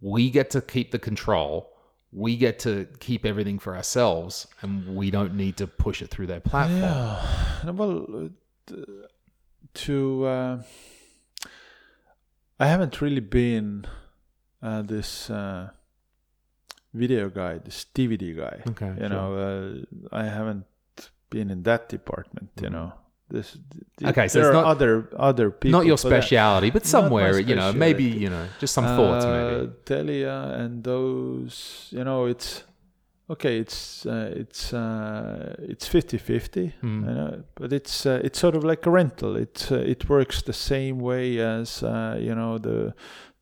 we get to keep the control. We get to keep everything for ourselves and we don't need to push it through their platform. Yeah. Well, uh, to uh, I haven't really been uh, this uh, video guy, this DVD guy. Okay, You sure. know, uh, I haven't been in that department. You know, this. th- Okay, so there are other other people. Not your speciality, but somewhere, you know, maybe, you know, just some thoughts Uh, maybe. Telia and those, you know, it's okay. It's uh, it's uh, it's 50-50, Hmm. you know, but it's uh, it's sort of like a rental. It uh, it works the same way as uh, you know the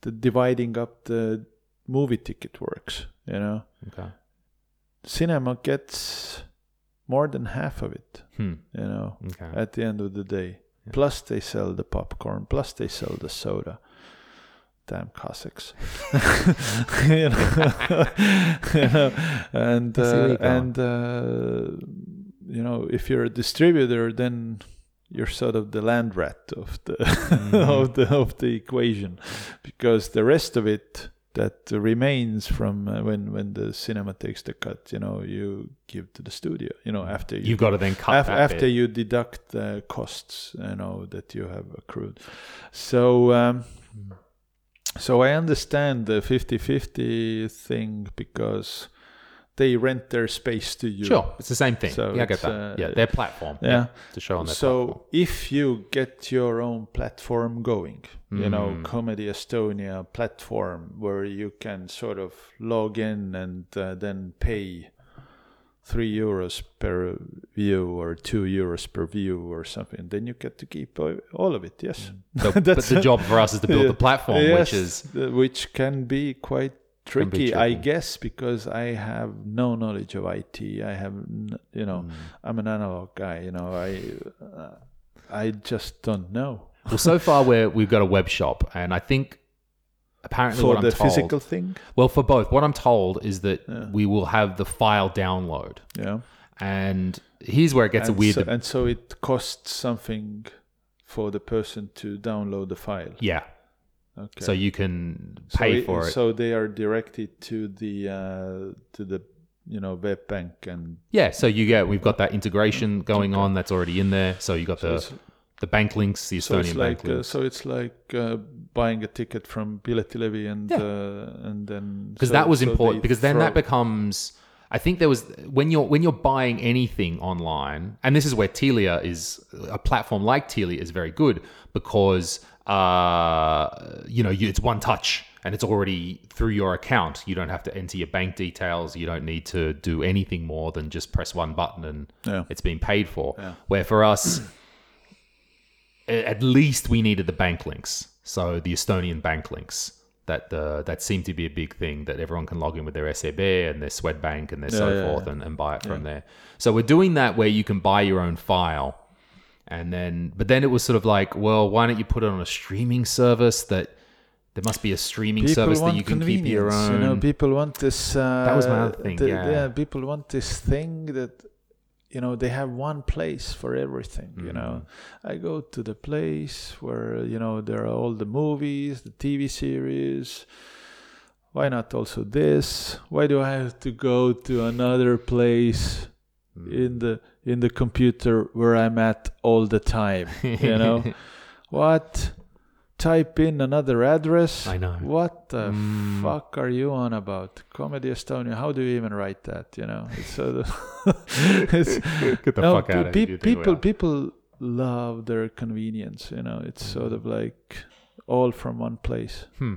the dividing up the movie ticket works. You know, Okay. cinema gets more than half of it. Hmm. You know, Okay. at the end of the day. Plus, they sell the popcorn. Plus, they sell the soda. Damn Cossacks. you, know, you know, and I see where uh, and uh, you know, if you're a distributor, then you're sort of the land rat of the Mm-hmm. of the of the equation, because the rest of it that remains from uh, when when the cinema takes the cut, you know, you give to the studio. You know, after you You've got to then cut Af- after bit. you deduct the costs you know that you have accrued so um, so i understand the 50-50 thing because they rent their space to you Sure, it's the same thing. So yeah, I get that. uh, yeah, their platform. yeah. to show on their so platform. if you get your own platform going you know Mm. comedy estonia platform where you can sort of log in and uh, then pay three euros per view or two euros per view or something then you get to keep all of it yes So, but That's- the job for us is to build Yeah. the platform, which is which can be quite Can be tricky, I guess, because I have no knowledge of IT. I have, you know, Mm. I'm an analog guy. You know, I, uh, I just don't know well. So far, we're we've got a web shop, and I think apparently for the told. physical thing. Well, for both, what I'm told is that Yeah. we will have the file download, Yeah, and here's where it gets and a weird. So, and so it costs something for the person to download the file. yeah, Okay. so you can So pay it- for it. So they are directed to the uh, to the you know web bank and Yeah, so you get we've got that integration going on that's already in there. So you got the the bank links, the so Estonian it's bank like uh, links. so it's like uh, buying a ticket from Piletilevi and Yeah. uh, and then because so- that was so important because then that becomes I think there was when you're when you're buying anything online, and this is where Telia is a platform like Telia is very good because uh, you know you, it's one touch and it's already through your account. You don't have to enter your bank details. You don't need to do anything more than just press one button and Yeah. it's being paid for. Yeah. Where for us, at least we needed the bank links. So the Estonian bank links that uh, that seem to be a big thing that everyone can log in with their SEB and their Swedbank and their so yeah, forth yeah. And, and buy it from there. So we're doing that where you can buy your own file. And then, but then it was sort of like, well, why don't you put it on a streaming service that there must be a streaming people service that you can keep your own. You know, people want this. Uh, That was my other thing, the- yeah. people want this thing that you know they have one place for everything. You know, Mm. I go to the place where you know there are all the movies, the TV series. Why not also this? Why do I have to go to another place Mm. in the in the computer where I'm at all the time? You know, what? Type in another address. I know. What the Mm. fuck are you on about? Comedy Estonia. How do you even write that? You know, it's so. it's, Get the no, fuck out of pe- here. you people people love their convenience. You know, it's sort of like all from one place. Hmm.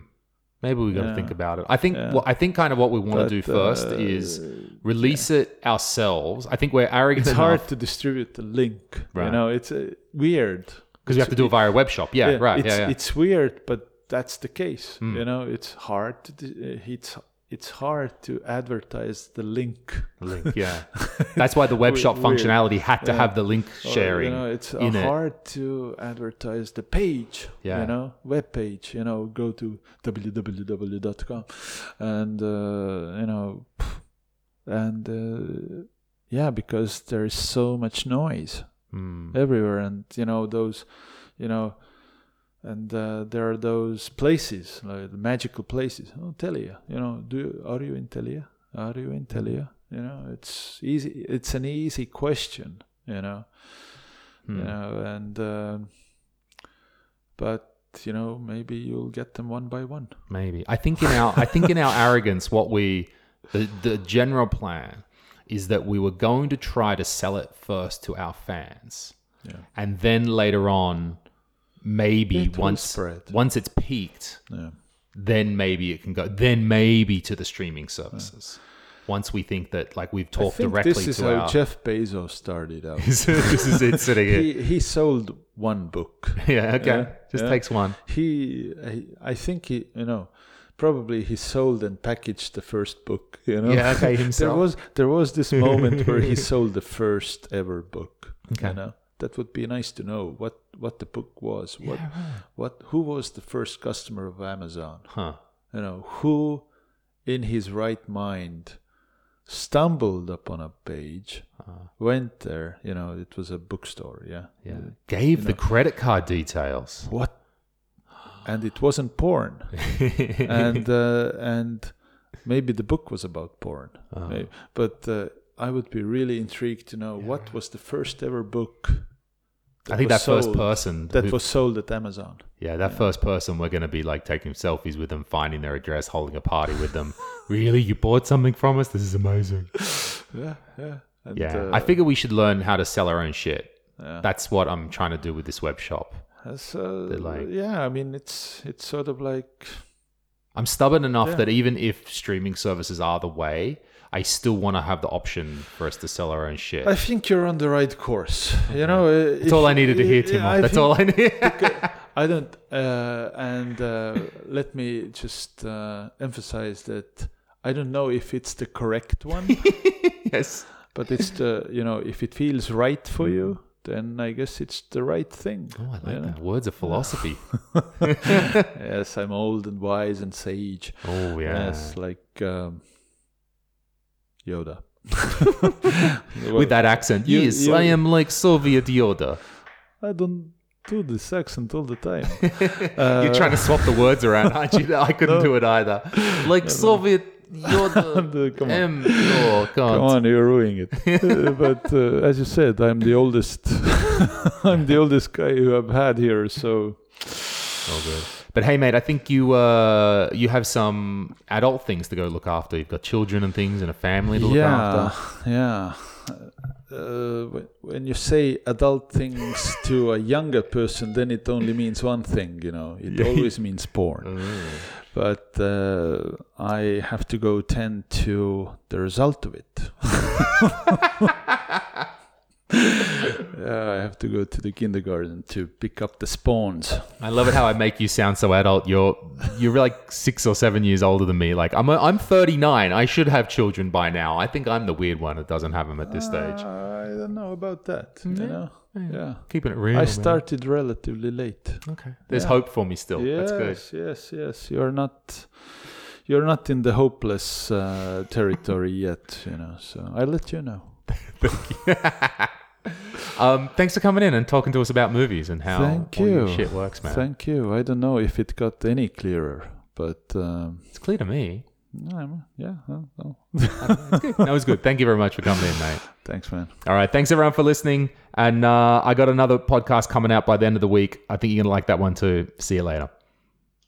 Maybe we got to Yeah. think about it. I think. Yeah. Well, I think kind of what we want to do first uh, is release it ourselves. I think we're arrogant It's enough hard to distribute the link. Right. You know, it's uh, weird because we have to do it via a web shop. Yeah, right. It's, yeah, yeah. it's weird, but that's the case. Mm. You know, it's hard to uh, it's it's hard to advertise the link. link. Yeah, that's why the web shop functionality had to Yeah. have the link Or, sharing. you know, it's in it. hard to advertise the page. Yeah. You know, web page. You know, go to www.com, and uh, you know, and uh, yeah, because there is so much noise Hmm. everywhere and you know those you know and uh, there are those places like the magical places oh telia you you know do you, are you in telia are you in telia you know it's easy it's an easy question you know Hmm. you know and um but you know maybe you'll get them one by one Maybe. I think in our I think in our arrogance, what we the the general plan is that we were going to try to sell it first to our fans, yeah and then later on, maybe It once once it's peaked, yeah then maybe it can go. Then maybe to the streaming services. Once we think that like we've talked directly this is to how our. Jeff Bezos started out. this is it sitting here. he he sold one book. yeah. Okay. Yeah, Just yeah. takes one. he I, I think he you know probably he sold and packaged the first book you know Yeah, okay, there was there was this moment where he sold the first ever book Okay. you know that would be nice to know what what the book was what what who was the first customer of amazon Huh. you know who in his right mind stumbled upon a page went there you know it was a bookstore yeah. Yeah. Gave the credit card details. what and it wasn't porn and uh, and maybe the book was about porn Uh-huh. Maybe. but uh, i would be really intrigued to know what was the first ever book I think that first person that who- was sold at amazon Yeah, that first person we're going to be like taking selfies with them, finding their address, holding a party with them. really, you bought something from us? This is amazing. yeah yeah and, Yeah, uh, I figure we should learn how to sell our own shit. Yeah. That's what I'm trying to do with this web shop. That's, uh, like- yeah i mean it's it's sort of like I'm stubborn enough Yeah. that even if streaming services are the way, I still want to have the option for us to sell our own shit. i think you're on the right course you know uh, That's all I needed to hear, Timo. That's all I need. I don't, uh, and uh, let me just uh, emphasize that I don't know if it's the correct one, yes. but it's the, you know, if it feels right for you, then I guess it's the right thing. Oh, I like that. Words of philosophy. Yes, I'm old and wise and sage. Oh, yeah. Yes, like um, Yoda. With that accent. You- yes, you- I am like Soviet Yoda. I don't do this accent all the time. You're trying to swap the words around, aren't you? I couldn't do it either. Like Soviet, you're the come on. M. Oh. Come on, you're ruining it. Uh, but uh, as you said, I'm the oldest. I'm the oldest guy who I've had here. So All good. But hey, mate, I think you uh, you have some adult things to go look after. You've got children and things, and a family to look yeah, after. yeah. Uh, when you say adult things to a younger person, then it only means one thing. You know, it always means porn. But uh, I have to go tend to the result of it. yeah, I have to go to the kindergarten to pick up the spawns. I love it how I make you sound so adult. You're you're like six or seven years older than me. Like I'm a, I'm 39. I should have children by now. I think I'm the weird one that doesn't have them at this stage. I don't know about that. You know, yeah. Keeping it real. I man. started relatively late. Okay. There's Yeah. hope for me still. yes, That's good. yes, yes. You're not, you're not in the hopeless uh, territory yet. You know, so I'll let you know. Um, thanks for coming in and talking to us about movies and how Thank all you. shit works, man. Thank you. I don't know if it got any clearer, but um, it's clear to me. um, yeah. well, well. That was good. Thank you very much for coming in, mate. Thanks, man. All right. Thanks everyone for listening. And uh, I got another podcast coming out by the end of the week. I think you're going to like that one too. See you later.